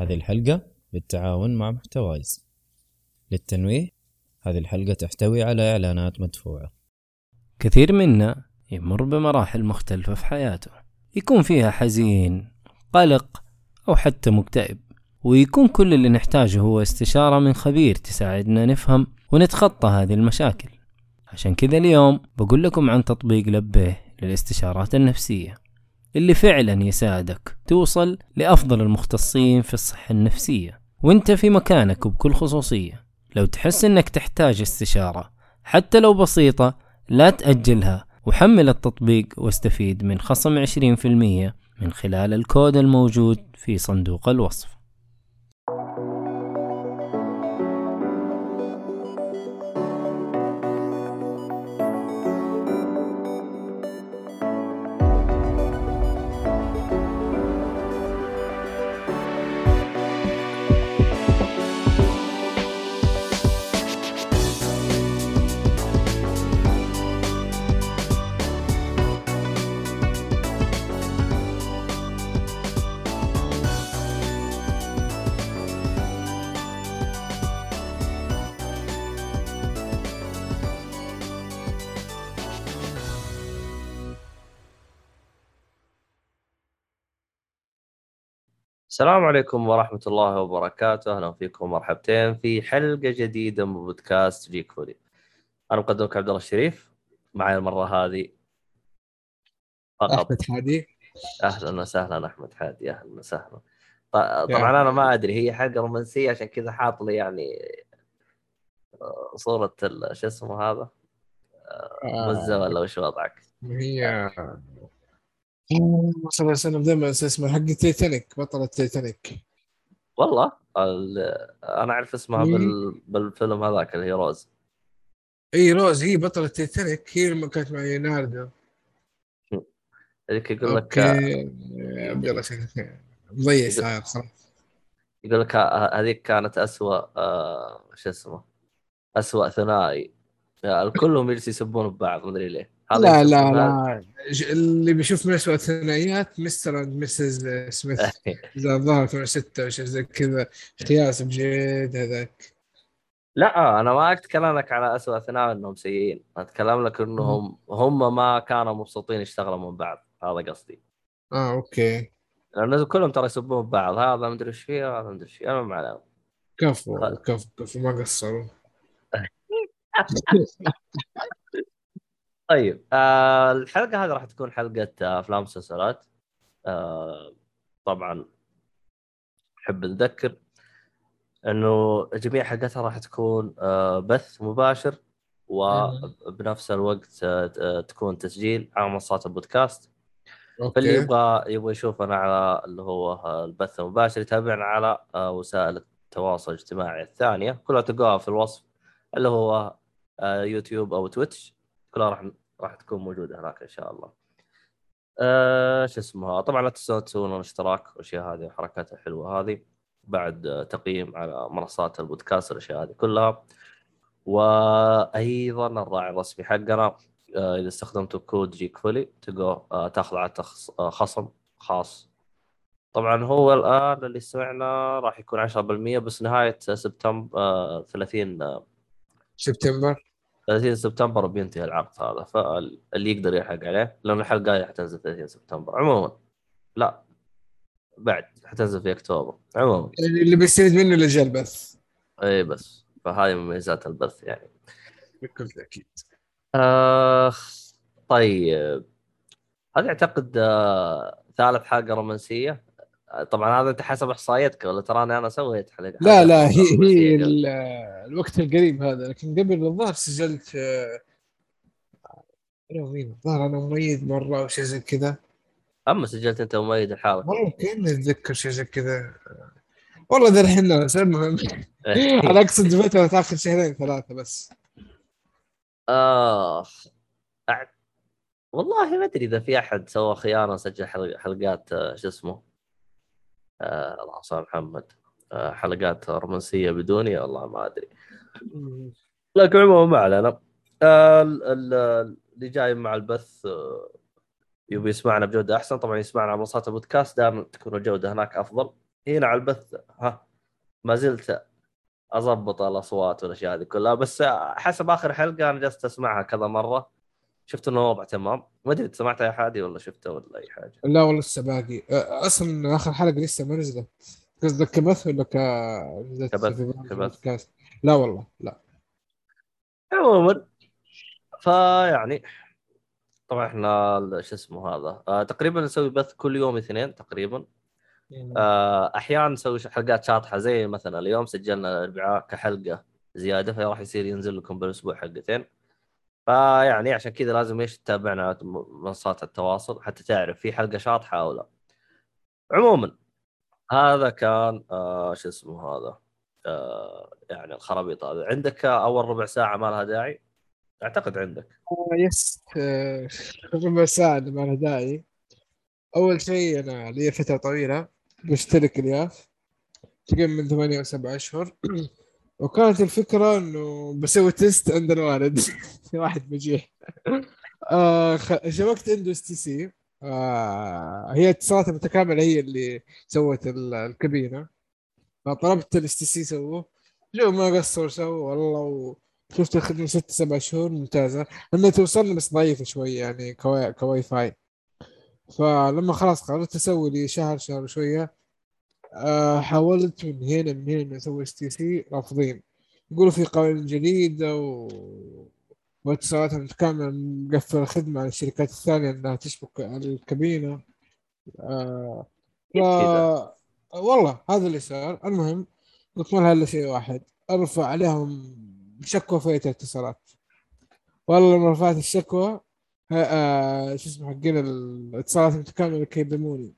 هذه الحلقة بالتعاون مع محتوايز. للتنويه هذه الحلقة تحتوي على إعلانات مدفوعة. كثير منا يمر بمراحل مختلفة في حياته. يكون فيها حزين قلق أو حتى مكتئب. ويكون كل اللي نحتاجه هو استشارة من خبير تساعدنا نفهم ونتخطى هذه المشاكل. عشان كذا اليوم بقول لكم عن تطبيق لبيه للاستشارات النفسية. اللي فعلا يساعدك توصل لأفضل المختصين في الصحة النفسية. وانت في مكانك وبكل خصوصية. لو تحس إنك تحتاج استشارة حتى لو بسيطة لا تأجلها. وحمل التطبيق واستفيد من خصم 20% من خلال الكود الموجود في صندوق الوصف. السلام عليكم ورحمة الله وبركاته، أهلا فيكم مرحبتين في حلقة جديدة من بودكاست جيك فولي. أنا مقدمك عبد الله الشريف، معي المرة هذه فقط أحمد حادي أهلا وسهلا أحمد حادي أهلا وسهلا. طبعا أنا ما أدري هي حلقة رومانسية عشان كذا حاط لي يعني آه، صورة شو اسمه هذا؟ مزة ولا وش وضعك؟ هي صلى الله عليه وسلم. اسمها حق تيتانيك بطلة تيتانيك والله ال- أنا أعرف اسمها. بال... بالفيلم هذاك اللي هي روز. إي روز. هي بطلة تيتانيك هي لما كانت مع ليوناردو هذيك يقول لك عبد الله مضيع ساعات صراحة. يقول لك هذيك كانت أسوأ آه شو اسمه أسوأ ثنائي. يعني كلهم يجلسوا يسبون ببعض مدري ليه. هذا لا لا. لا. اللي بيشوف من اسوء الثنائيات مستر اند مسز سميث إذا ظهر 2006 أو شيء زي كذا. خياس بجد هذاك. لا أنا ما أتكلم لك على أسوأ ثنائي إنهم سيئين. أتكلم لك إنهم هم ما كانوا مبسوطين يشتغلوا من بعض. هذا قصدي. آه okay. لأن كلهم ترى يسبون ببعض هذا مدري إيش فيه هذا مدري إيش فيه. ما عليهم كفو كفو كفو. ما قصروا. طيب آه الحلقة هذه راح تكون حلقة آه، أفلام ومسلسلات. آه طبعا أحب نذكر إنه جميع حلقاتها راح تكون آه بث مباشر وبنفس الوقت آه تكون تسجيل على منصات البودكاست. فاللي أوكي يبغى يبغى يشوفنا على اللي هو آه، البث المباشر يتابعنا على آه، وسائل التواصل الاجتماعي الثانية. كلها تلقاها في الوصف اللي هو يوتيوب أو Twitch. كلها راح راح تكون موجودة هناك إن شاء الله. آه شو اسمها طبعا لا تنسون تسوون الاشتراك والأشياء هذه الحركات الحلوه هذه بعد تقييم على منصات البودكاست والأشياء هذه كلها وأيضا الراعي الرسمي حقنا آه، إذا استخدمتوا كود جيك فولي آه، تاخذ على. آه، خصم خاص طبعا هو الآن اللي سمعنا راح يكون 10% بس نهاية سبتمبر آه، 30 آه، سبتمبر 30 سبتمبر بينتهي العقد هذا فاللي يقدر يلحق عليه لأن الحلقة هذه حتنزل 30 سبتمبر. عموما لا. بعد حتنزل في أكتوبر. عموما. يعني اللي بيستفيد منه اللي جاء البث. إي بس. فهذه مميزات البث يعني. بكل تأكيد. آخ طيب. هذا اعتقد آه، ثالث حلقة رومانسية؟ طبعا هذا أنت حسب إحصائيتك ولا تراني أنا سويت حلقه لا لا هي هي الوقت القريب هذا لكن قبل الظاهر سجلت آه، أنا ومين الظاهر أنا مميز مرة أو شيء زي كذا. أما سجلت أنت مميز الحالة ممكن اتذكر شيء زي كذا. والله ذا الحين المهم أنا أقصد فتره تاخذ شهرين ثلاثة بس. آخ أع- والله ما أدري إذا في أحد سوى خيانه وسجل حلق- حلقات آه، شو اسمه؟ آه الله على محمد. آه حلقات رومانسية بدوني والله ما أدري. لكن عموما ما علينا. آه ال- ال- اللي جاي مع البث آه، يبي يسمعنا بجودة أحسن. طبعا يسمعنا على منصات البودكاست دائما تكون الجودة هناك أفضل. هنا على البث ها ما زلت أضبط الأصوات والأشياء هذه كلها. بس حسب آخر حلقة أنا جلست أسمعها كذا مرة. شفت انه الوضع تمام؟ ما أدري سمعتها يا حادي ولا شفته ولا أي حاجة. لا والله لسه باقي. أصلا آخر حلقة لسه ما نزلت. قصدك كبث ولا ك كبث، كبث. لا والله لا. عموما فيعني طبعا إحنا ال- شو اسمه هذا؟ آه تقريبا نسوي بث كل يوم اثنين تقريبا. آه أحيانا نسوي حلقات شاطحة زي مثلا اليوم سجلنا الاربعاء كحلقة زيادة فراح يصير ينزل لكم بالأسبوع حلقتين. فيعني عشان كذا لازم إيش تتابعنا منصات التواصل حتى تعرف في حلقة شاطحة أو لا. عموما هذا كان آه شو اسمه هذا؟ آه يعني الخرابيط هذا عندك أول ربع ساعة ما لها داعي؟ أعتقد عندك. آه، يس آه، ربع ساعة اللي ما لها داعي. أول شيء أنا لي فترة طويلة مشترك الياف تقريبا من ثمانية أو سبعة أشهر. وكانت الفكرة إنه بسوي test عند الوالد. واحد بجيح. آه عنده STC هي اتصالات متكاملة هي اللي سوت ال- الكابينة. فطلبت ال STC سووه جو ما قصروا سووا والله وشفت الخدمة ست سبع شهور ممتازة. انها توصلني بس ضعيفة شوي يعني ك Wi, ك Wi-Fi فلما خلاص قررت أسوي لي شهر شهر وشوية آه حاولت من هنا من هنا أسوي STC رافضين. يقولوا في قوانين جديدة و واتصالاتها متكاملة مقفل الخدمة على الشركات الثانية إنها تشبك الكابينة. آه ف... والله هذا اللي صار. المهم قلت ما لها إلا شيء واحد أرفع عليهم شكوى في الاتصالات والله لما رفعت الشكوى آه شو اسمه حقين الاتصالات المتكاملة يكلموني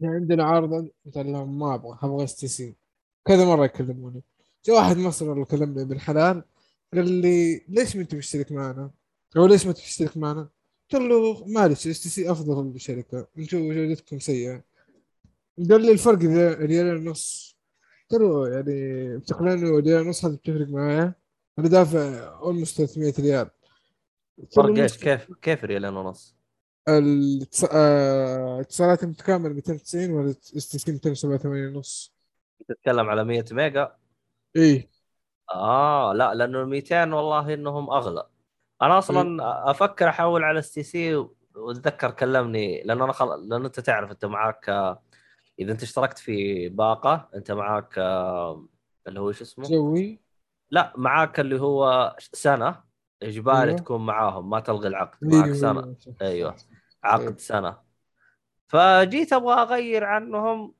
يعني عندنا عارض قلت لهم ما أبغى أبغى STC كذا مرة يكلموني. جاء واحد مصري اللي كلمني ابن حلال قال لي ليش ما أنت مشترك معنا؟ أو ليش ما تشترك معنا؟ قلت له معلش STC أفضل بشركه أنتم جودتكم سيئة. قال لي الفرق ريال- ونص قلت له يعني بتقنعني ريال ونص هذا بتفرق معايا؟ أنا دافع almost 300 ريال. فرق إيش؟ كيف كيف ريالين ونص آه، الاتصالات المتكامله 290 ولا STC 287 ونص. تتكلم على 100 ميجا؟ إيه آه لا لأنه ال 200 والله إنهم أغلى. أنا أصلا أفكر أحول على STC وأتذكر كلمني لأنه أنا خل... لأنه أنت تعرف أنت معاك آه، إذا أنت اشتركت في باقة أنت معاك آه، اللي هو شو اسمه؟ جوي. لا معاك اللي هو سنة إجباري أيوه. تكون معاهم ما تلغي العقد معاك سنة. أيوه. عقد سنة. فجيت أبغى أغير عنهم.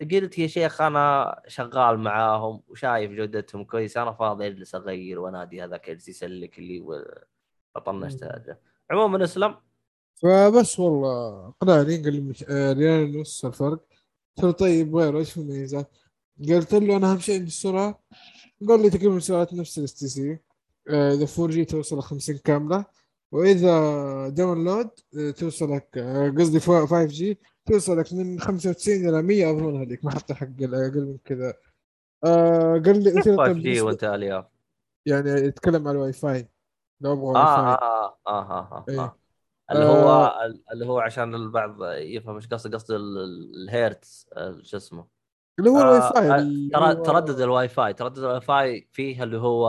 قلت يا شيخ أنا شغال معاهم وشايف جودتهم كويسة أنا فاضي أجلس أغير وأنادي هذاك يجلس يسلك لي و- فطنشت مم. هذا عموما أسلم. فبس والله اقنعني قال لي مش... آه، ريال ونص الفرق. قلت له طيب غيره إيش في الميزات؟ قلت له أنا أهم شيء عندي السرعة. قال لي تقريبا سرعة نفس ال STC إذا 4 G توصل ل 50 كاملة. وإذا download آه، توصلك آه، قصدي 5 G توصلك من 95 إلى 100 أظن هذيك ما حط حق أقل من كذا. آه قال لي قلت له 5 طيب G وأنت ألياف. يعني يتكلم على الواي فاي. لو أبغى واي فاي. آه, آه, آه, آه, إيه. آه. اللي هو آه. اللي هو عشان البعض يفهم إيش قصدي قصدي ال- ال- الهيرتز شو اسمه. اللي هو الواي فاي ترى تردد الواي فاي. تردد الواي فاي فيه اللي هو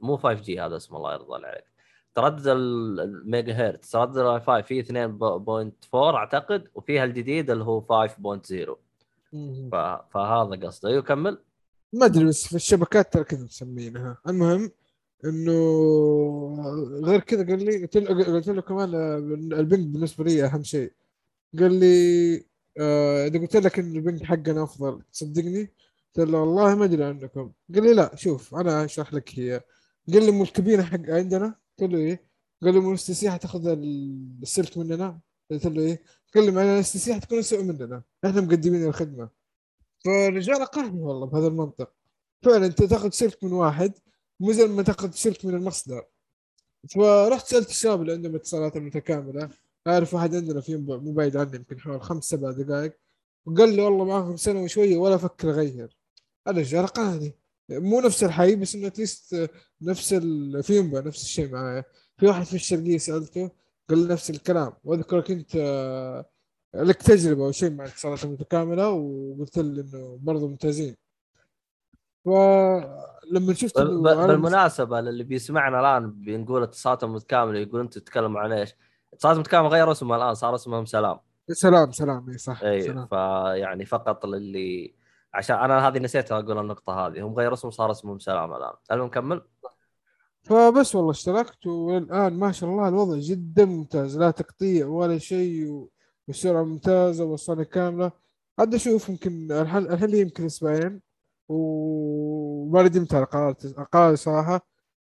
مو 5 G هذا اسمه الله يرضى عليك. تردد ال- الميجا هرتز تردد الواي فاي فيه 2.4 أعتقد وفيها الجديد اللي هو 5.0 مم. ف... فهذا قصده. أيوه كمل. ما أدري بس في الشبكات ترى كذا مسمينها. المهم إنه غير كذا قال لي قلت له قلت له كمان ال ping بالنسبة لي أهم شيء. قال لي آه، إذا قلت لك إن ال ping حقنا أفضل تصدقني؟ قلت له والله ما أدري عنكم. قال لي لا شوف أنا أشرح لك هي. قال لي مو الكابينه حق عندنا؟ قلت له إيه؟ قال لي مو ال STC تاخذ السلك مننا؟ قلت له إيه؟ قال لي معنا ال STC تكون اسوء مننا إحنا مقدمين الخدمة. فالرجال اقنعني والله بهذا المنطق. فعلا أنت تاخذ سلك من واحد مو زي ما تاخذ سلك من المصدر. فرحت سألت الشباب اللي عندهم اتصالات متكاملة. أعرف واحد عندنا في مو مو بعيد عني يمكن حوالي خمس سبع دقائق. وقال لي والله معاكم سنة وشوية ولا أفكر أغير. الرجال اقنعني مو نفس الحي بس إنه اتليست نفس ال... في ينبع نفس الشيء معايا. في واحد في الشرقية سألته قال لي نفس الكلام. واذكر كنت لك تجربة أو شيء مع الاتصالات المتكامله وقلت لي إنه برضه ممتازين. فلما شفت بالمناسبة للي بيسمعنا الآن بنقول اتصالاتهم متكاملة يقول أنتم تتكلموا عن إيش؟ اتصالات متكاملة غير اسمها الآن صار اسمهم سلام. سلام سلام اي صح اي فيعني فقط للي عشان أنا هذه نسيت أقول النقطة هذه. هم غير اسمهم صار اسمهم سلام الآن. المهم كمل فبس والله اشتركت والآن ما شاء الله الوضع جدا ممتاز. لا تقطيع ولا شيء والسرعه ممتازة والصنة كاملة. عاد أشوف يمكن الحين الحين لي يمكن أسبوعين. وما ندمت على قراري قراري صراحة.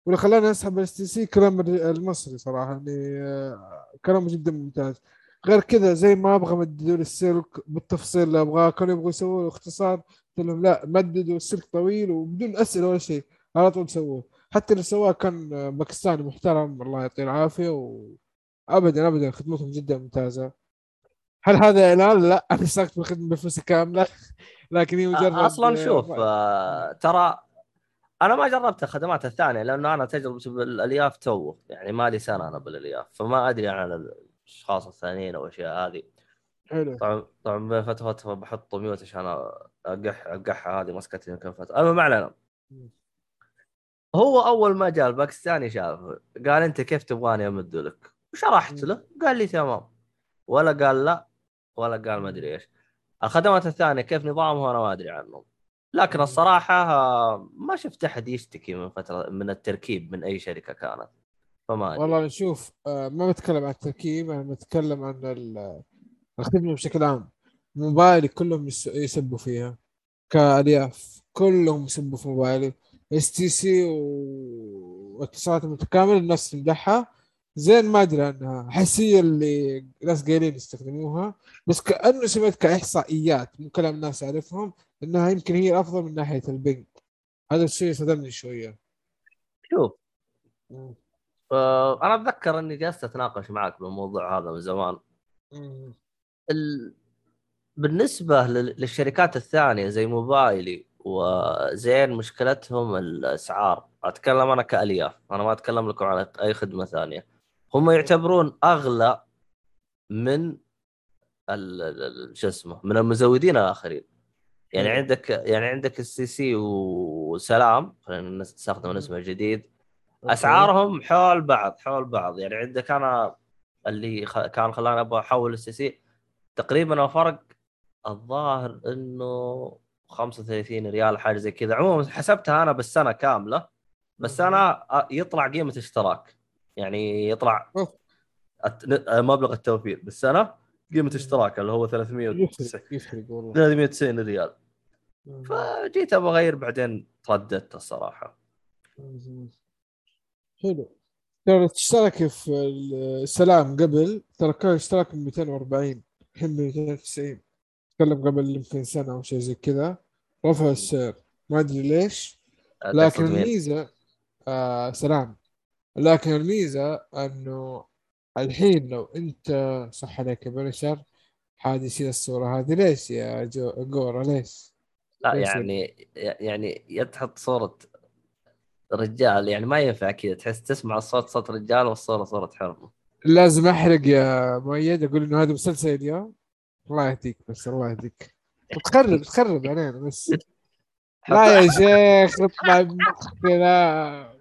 واللي خلاني أسحب ال STC كلام المصري صراحة يعني آه، كلامه جدا ممتاز. غير كذا زي ما أبغى مددوا لي السلك بالتفصيل اللي ابغاه كانوا يبغوا يسووا له اختصار قلت لهم لا مددوا السلك طويل وبدون أسئلة ولا شيء على طول سووه حتى اللي سواه كان آه، باكستاني محترم الله يعطيه العافية وابدا ابدا خدمتهم جدا ممتازة هل هذا إعلان؟ لا أنا اشتركت بالخدمة بفلوسي كاملة لكن هي مجرد أصلا آه، شوف آه، ترى أنا ما جربت الخدمات الثانية لأنه أنا تجربتي بالألياف تو يعني ما لي سنة أنا بالألياف فما أدري عن الاشخاص الثانيين أو الاشياء هذه. حلو. طبعا طبعا بين فترة وفترة بحط mute عشان اقح أقحها. هذه مسكتني كم فترة. المهم ما علينا. هو أول ما جاء الباكستاني شاف قال أنت كيف تبغاني أمد لك؟ وشرحت له. قال لي تمام. ولا قال لا ولا قال ما أدري إيش. الخدمات الثانية كيف نظامها؟ أنا ما أدري عنهم. لكن الصراحة ما شفت أحد يشتكي من فتره من التركيب من أي شركة كانت. فما أدري. والله نشوف آه، ما بتكلم عن التركيب أنا بتكلم عن ال- الخدمة بشكل عام. موبايلي كلهم يس- يسبوا فيها. كألياف كلهم يسبوا في موبايلي. STC واتصالات متكاملة الناس تمدحها زين ما أدري عنها. حسيه اللي ناس قايلين يستخدموها. بس كأنه سمعت كإحصائيات. مو كلام ناس أعرفهم. إنها يمكن هي الأفضل من ناحية ال ping هذا الشيء صدمني شوية. شوف. آه، أنا أتذكر إني جلست أتناقش معك بالموضوع هذا من زمان. ال... بالنسبة لل- للشركات الثانية زي موبايلي وزين مشكلتهم الأسعار أتكلم أنا كألياف أنا ما أتكلم لكم عن أي خدمة ثانية هم يعتبرون أغلى من شو اسمه من المزودين الآخرين يعني. عندك يعني عندك ال STC وسلام خلينا نستخدم. الاسم الجديد. أسعارهم حول بعض حول بعض. يعني عندك أنا اللي خ... كان خلاني أبغى أحول ال STC تقريبا الفرق الظاهر إنه 35 ريال حاجة زي كذا. عموما حسبتها أنا بالسنة كاملة بس أنا يطلع قيمة اشتراك يعني يطلع مبلغ التوفير. بالسنة قيمة اشتراك اللي هو 390 يفرق يفرق والله. 390 ريال. فجيت أبغى أغير بعدين ترددت الصراحة. حلو. ترى تشترك في السلام قبل ترى كان اشتراك ب 240 الحين ب 290 تكلم قبل يمكن سنة أو شيء زي كذا. رفع السعر. ما أدري ليش. لكن؟ الميزة آه سلام. لكن الميزة أنه الحين لو أنت صح عليك يا بنشر حاد يشيل الصورة. هذه ليش يا جو جورا؟ ليش؟ لا يعني يعني يا تحط صورة رجال يعني ما ينفع كذا تحس تسمع الصوت صوت رجال والصورة صورة حرمة لازم أحرق يا مؤيد أقول إنه هذا مسلسل اليوم الله يهديك بس الله يهديك. تخرب تخرب علينا بس. لا يا شيخ اطلع بمخنا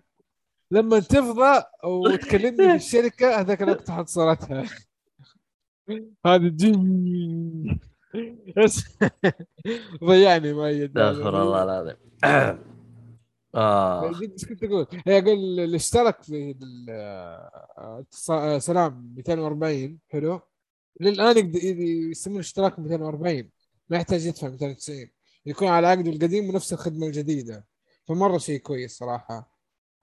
لما تفضى وتكلمني في الشركة هذاك الوقت تحط صورتها. هذا جن. ضيعني مؤيد. استغفر الله العظيم آه. إيش كنت أقول؟ هي أقول اللي اشترك في آه، سلام 240 حلو للآن يسمون اشتراك 240 ما يحتاج يدفع 290 يكون على عقده القديم ونفس الخدمة الجديدة فمرة شيء كويس صراحة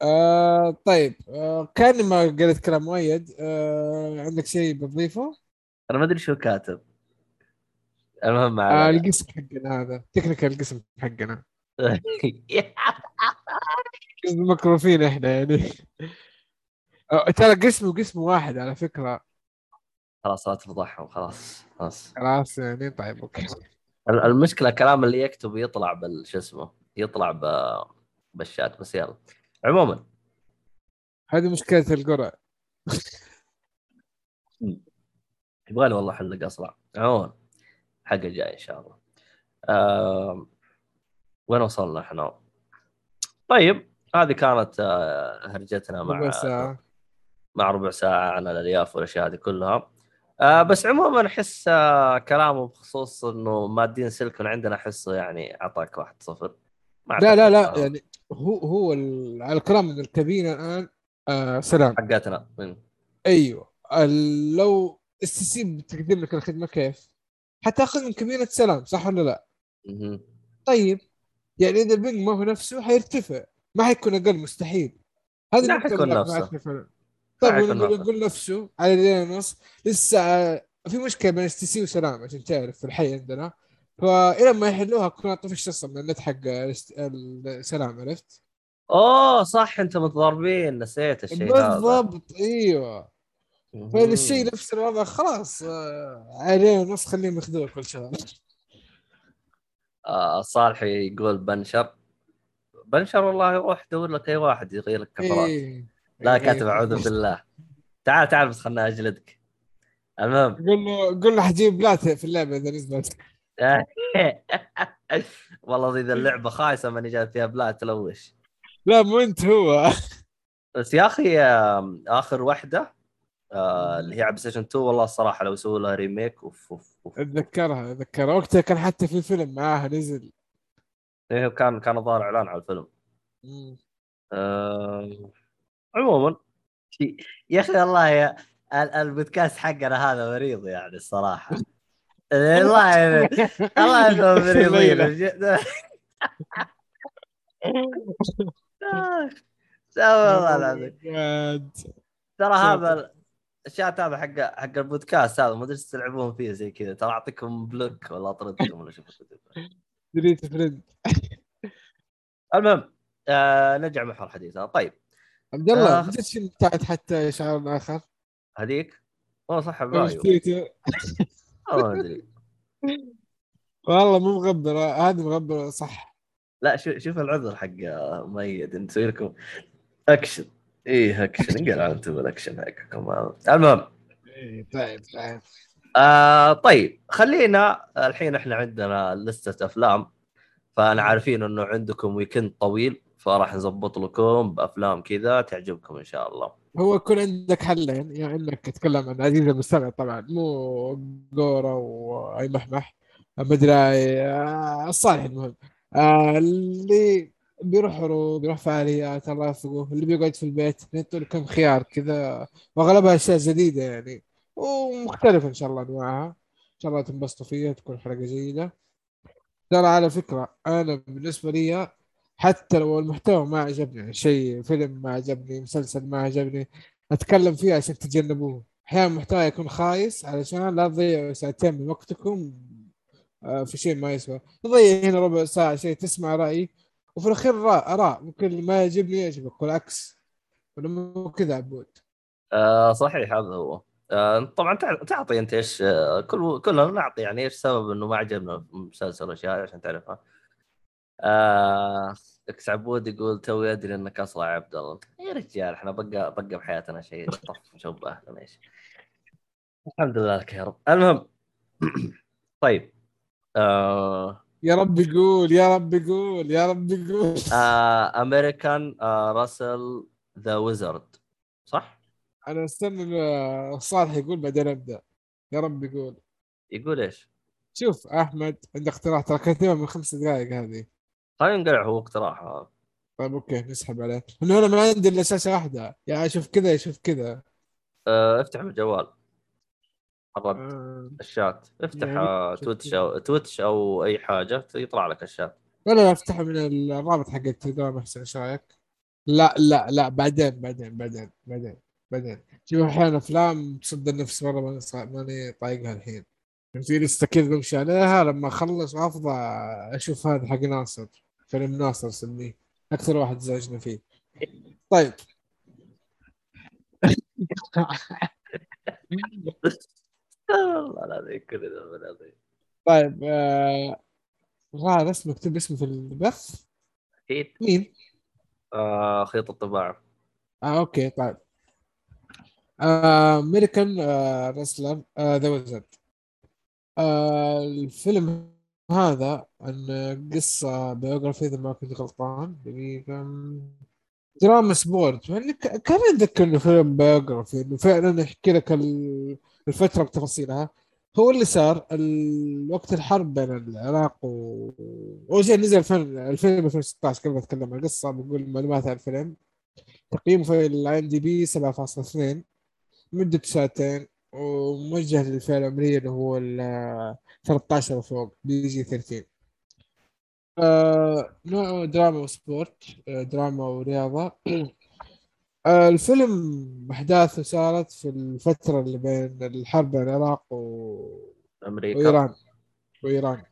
آه طيب آه كان ما قلت كلام مؤيد آه عندك شيء بتضيفه؟ أنا ما أدري شو كاتب المهم آه. القسم حقنا هذا تكنيكال القسم حقنا مكروفين إحنا يعني. ترى قسم وقسم واحد على فكرة. خلاص لا تفضحهم خلاص خلاص. خلاص يعني طيب أوكي. ال- المشكلة الكلام اللي يكتب يطلع بال شو اسمه يطلع ب... بالشات بس يلا. عموما. هذه مشكلة القرع يبغى لي والله حلقه أصلا عموما حلقه جاي إن شاء الله. آه... وين وصلنا إحنا؟ طيب. هذه كانت آه، هرجتنا مع ربع ساعة مع ربع ساعة عن الألياف والأشياء هذه كلها آه بس عموما أحس آه كلامه بخصوص إنه مادين سيلكون عندنا احسه يعني أعطاك واحد صفر لا لا لا صراحة. يعني هو هو على الكلام من الكابينة الآن آه سلام حقتنا أيوه لو STC بتقدم لك الخدمة كيف؟ حتاخذ من كابينة سلام صح ولا لا؟ مهم. طيب يعني إذا ال ping ما هو نفسه حيرتفع ما حيكون أقل مستحيل. هذه لا، حيكون نفسه. طيب نقول نفسه. على ليلة ونص لسه في مشكلة بين STC وسلام عشان تعرف في الحي عندنا. فإلى ما يحلوها كنا طفشت أصلا من النت حق السلام عرفت؟ أوه صح أنتم متضاربين. نسيت الشيء هذا. بالضبط أيوه. فالشيء نفس الوضع خلاص آه، عليه ونص خليهم ياخذوه كل شهر. آه صالحي يقول بنشر بنشر والله روح دور لك أي واحد يغير لك كفرات. إيه. لا إيه. كاتب أعوذ بالله. تعال تعال بس خلنا أجلدك. المهم. قول له قول له حجيب بلات في اللعبة إذا نزلت. والله إذا اللعبة خايسة ماني جاي فيها بلا تلوش. لا مو أنت هو. بس يا أخي آخر واحدة آه، اللي هي على station 2 والله الصراحة لو يسووا لها remake أوف أوف أوف. أتذكرها أتذكرها. وقتها كان حتى في فيلم معاها نزل. إيه، كان كان ظاهر إعلان على الفيلم. آه، عموما يا أخي والله يا ال- البودكاست حقنا هذا مريض يعني الصراحة. والله يعني الله مريضين. والله العظيم. جد. ترى. هذا الشات هذا حق حق البودكاست هذا؟ ما ادري تلعبون فيه زي كذا. ترى أعطيكم بلوك ولا أطردكم ولا شوف دريت فريند المهم آه نرجع محور حديثنا. طيب. عبد الله آه. بتاعت حتى شعار آخر؟ هذيك؟ والله صح والله ما أدري. والله مو مغبرة هذه مغبرة صح. لا شوف شوف العذر حق مؤيد نسوي لكم اكشن إيه اكشن قال أنتم بالاكشن حقكم المهم. إيه، طيب طيب. آه طيب خلينا الحين إحنا عندنا لستة أفلام فأنا عارفين إنه عندكم weekend طويل فراح نظبط لكم بأفلام كذا تعجبكم إن شاء الله. هو يكون عندك حلين يعني انك تتكلم عن عزيز المستمع طبعا مو جورا وأي محمح مدري آه، الصالح المهم. آه، اللي بيروح عروض بيروح فعاليات الله يوفقه اللي بيقعد في البيت له كم خيار كذا وأغلبها أشياء جديدة يعني. ومختلفه إن شاء الله أنواعها. إن شاء الله تنبسطوا فيها تكون حلقة جيدة. ترى على فكرة أنا بالنسبة لي حتى لو المحتوى ما عجبني شيء فيلم ما عجبني مسلسل ما عجبني أتكلم فيه عشان تتجنبوه. أحيانا المحتوى يكون خايس علشان لا تضيعوا ساعتين من وقتكم آه، في شيء ما يسوى. تضيع هنا ربع ساعة شيء تسمع رايي وفي الأخير راء اراء ممكن ما يعجبني يعجبك والعكس. ولا مو كذا عبود. آه صحيح هذا هو. طبعا تع- تعطي أنت إيش آه كل كلنا نعطي يعني إيش سبب إنه ما عجبنا مسلسل الاشياء عشان تعرفها. آه إكس عبود يقول توي أدري إنك اصلع يا عبد الله. يا رجال إحنا بقى بقى بحياتنا شيء طف إيش الحمد لله لك يا رب. المهم طيب آه يا رب يقول يا رب يقول يا رب يقول. آه أمريكان آه Wrestler The Wizard صح؟ أنا أستنى صالح يقول بعدين أبدأ. يا رب يقول. يقول إيش؟ شوف أحمد عندك اقتراح ترى كاتبها من خمس دقائق هذه. خلينا نقلع هو اقتراح هذا طيب okay نسحب عليه. إنه أنا ما عندي إلا شاشه واحدة. يا أشوف كذا يشوف كذا. آه افتح الجوال. الرد آه، الشات. افتح يعني شوف Twitch. أو Twitch أو أي حاجة يطلع لك الشات. ولا لا افتحه من الرابط حق التليجرام أحسن إيش رأيك؟ لا لا لا بعدين بعدين بعدين بعدين. بعدين شوف أحيانا أفلام تصد النفس مرة ماني ماني طايقها الحين. في لسه كذا بمشي عليها لما أخلص وافضى أشوف هذا حق ناصر فيلم ناصر سميه. أكثر واحد زعجنا فيه. طيب. والله العظيم كل ذا العظيم. طيب آه... غار اسمه اكتب اسمه في البث. أكيد مين؟ آه خيط الطباعة. آه okay طيب. American Wrestler The Wizard الفيلم هذا عن قصة biography إذا ما كنت غلطان. دقيقة. دراما sport. يعني كان أتذكر إنه فيلم biography إنه فعلا يحكي لك ال- الفترة بتفاصيلها. هو اللي صار وقت الحرب بين العراق و أول شيء نزل الفيلم الفيلم 2016 قبل أتكلم عن القصة؟ بقول معلومات عن الفيلم. تقييمه في ال IMDb 7.2 مدة ساعتين وموجه للفئة العمرية اللي هو ال 13 وفوق PG 13 آه نوعه دراما و sport آه دراما ورياضة. آه الفيلم أحداثه صارت في الفترة اللي بين الحرب بين العراق و... أمريكا. وإيران. وإيران.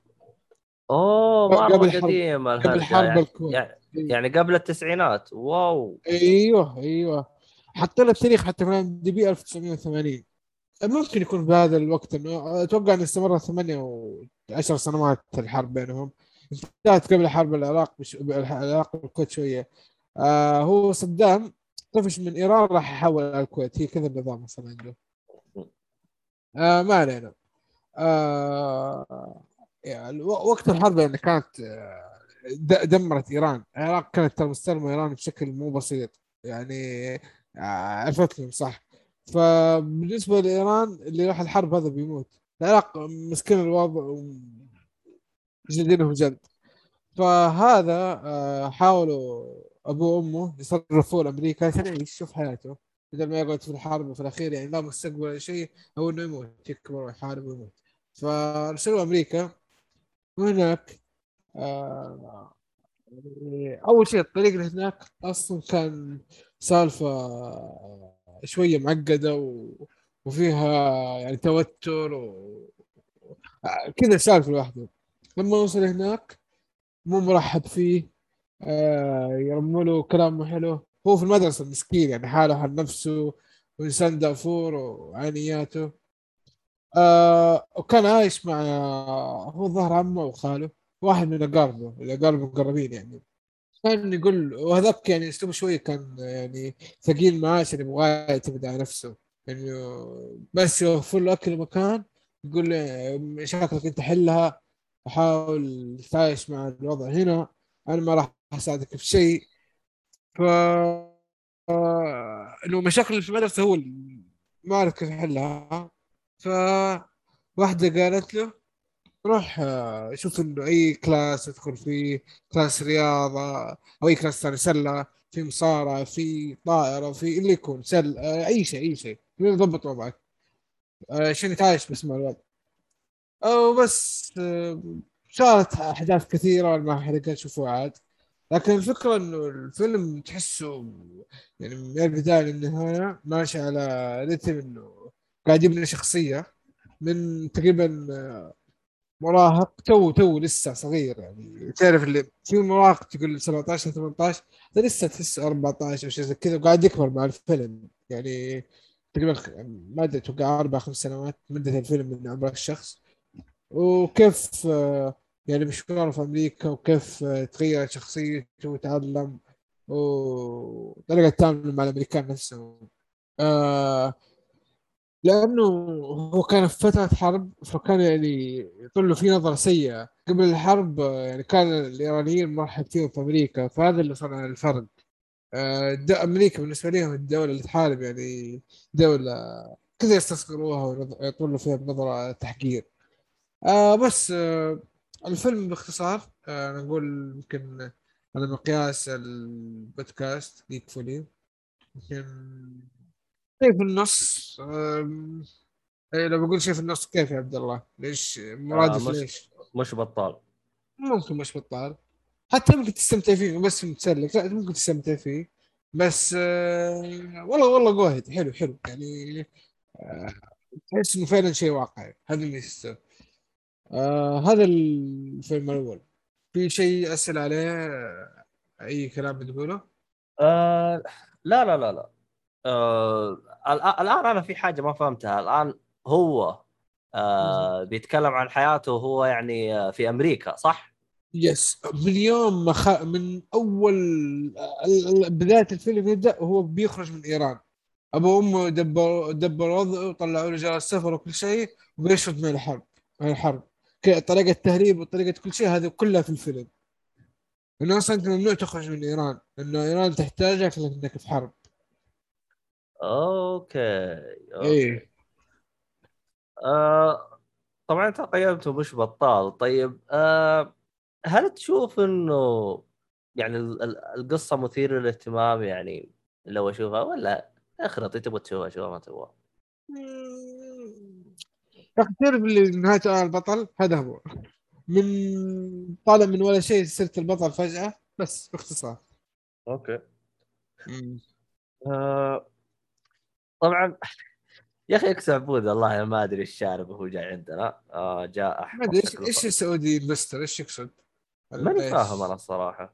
أوه قبل مرة حرب- قديمة قبل حرب يعني, الكويت. يعني, يعني قبل التسعينات. واو. أيوه أيوه. حطينا التاريخ حتى في IMDb 1980 ممكن يكون بهذا الوقت إنه أتوقع إنه استمر ثمانية وعشر سنوات الحرب بينهم. انتهت قبل حرب العراق بش... العراق والكويت شوية. آه هو صدام طفش من إيران راح يحول على الكويت. هي كذا النظام أصلا عنده. آه ما علينا. آه يعني وقت الحرب يعني كانت آه، دمرت إيران. العراق كانت ترى مستلمة إيران بشكل مو بسيط. يعني آه، عرفت لهم صح. فبالنسبة لإيران اللي راح الحرب هذا بيموت. العراق مسكين الوضع جلدينهم جلد. فهذا آه، حاولوا ابوه وأمه يصرفوه لأمريكا عشان يعيش يشوف حياته. بدل ما يقعد في الحرب وفي الأخير يعني لا مستقبل ولا شيء هو إنه يموت يكبر ويحارب ويموت. فأرسلوا أمريكا. وهناك آه أول شيء الطريق اللي هناك أصلا كان سالفة شوية معقدة و... وفيها يعني توتر و... كذا سالفة لوحده. لما وصل هناك مو مرحب فيه آه يرموا له كلام حلو. هو في المدرسة مسكين يعني حاله حال نفسه وإنسان دافور وعانياته آه وكان عايش مع هو ظهر عمه وخاله. واحد من اقاربه الأقارب المقربين يعني. كان يقول وهذاك يعني أسلوبه شوية كان يعني ثقيل معاه عشان يبغاه يعتمد على نفسه. يعني بس يوفر له اكل ومكان يقول له مشاكلك أنت حلها وحاول تتعايش مع الوضع هنا أنا ما راح أساعدك في شيء. ف إنه مشاكل في المدرسة هو ما عرف كيف يحلها. ف واحدة قالت له روح آه، شوف أي class ادخل فيه class رياضة أو أي class ثاني سلة في مصارعة في طائرة في اللي يكون سل آه، أي شيء أي شيء. يضبط وضعك. آه، عشان يتعايش بس مع الوضع. أو بس آه، صارت أحداث كثيرة ما احرقها شوفوا عاد. لكن الفكرة إنه الفيلم تحسه يعني من البداية للنهاية ماشي على رتم إنه قاعد يبني شخصية من تقريبا مراهق تو تو لسه صغير يعني. تعرف اللي في مراهق تقول 17 18 ده لسه تحسه 14 أو شيء زي كذا وقاعد يكبر مع الفيلم. يعني تقريبا ما أدري أتوقع أربع خمس سنوات مدة الفيلم من عمر الشخص. وكيف يعني مشواره في أمريكا وكيف تغيرت شخصيته وتعلم وطريقه تعامله مع الأمريكان نفسهم. آه لأنه هو كان في فترة حرب فكان يعني يطل له في نظرة سيئة. قبل الحرب يعني كان الإيرانيين مرحب فيهم في أمريكا فهذا اللي صنع الفرق. آه، أمريكا بالنسبة لهم الدولة اللي تحارب يعني دولة كذا يستصغروها ويطلوا فيها بنظرة تحقير. آه بس آه الفيلم باختصار آه نقول يمكن على مقياس البودكاست جيك فولي يمكن شيء في النص إيه لو بقول شيء في النص كيف يا عبد الله؟ ليش؟ مرادف آه، مش- ليش؟ مش بطال. ممكن مش بطال. حتى ممكن تستمتع فيه بس متسلك. لا ممكن تستمتع فيه. بس آه والله والله جوهد حلو حلو. يعني آه تحس إنه فعلا شيء واقعي. هذا يستوى آه هذا الفيلم الأول. في شيء أسأل عليه؟ آه، أي كلام بتقوله؟ آه لا لا لا لا. آه الآن الآن أنا في حاجة ما فهمتها. الآن هو آه بيتكلم عن حياته وهو يعني آه، في أمريكا صح؟ يس من يوم ما خ... من أول ال- ال- بداية الفيلم يبدأ وهو بيخرج من إيران. أبو وأمه دبر دبر وضعه وطلعوا له جواز سفر وكل شيء وبيشرد من الحرب من الحرب. طريقة تهريب وطريقة كل شيء هذه كلها في الفيلم. إنه أصلا أنت ممنوع تخرج من إيران لأنه إيران تحتاجك لأنك في حرب. أوكي. إيه. آه طبعا أنت قيمته مش بطال. طيب آه هل تشوف إنه يعني ال- ال- القصة مثيرة للاهتمام يعني لو أشوفها ولا اخرط تبغى تشوفها شوفها ما تبغى. نهايته أنا البطل؟ هذا هو. من طالع من ولا شيء صرت البطل فجأة بس باختصار. okay. آه طبعا. يا أخي إكس عبود والله ما أدري إيش شارب وهو جاي عندنا. آه جاء أدري إيش إيش السعودي investor؟ إيش يقصد؟ ماني؟ فاهم أنا الصراحه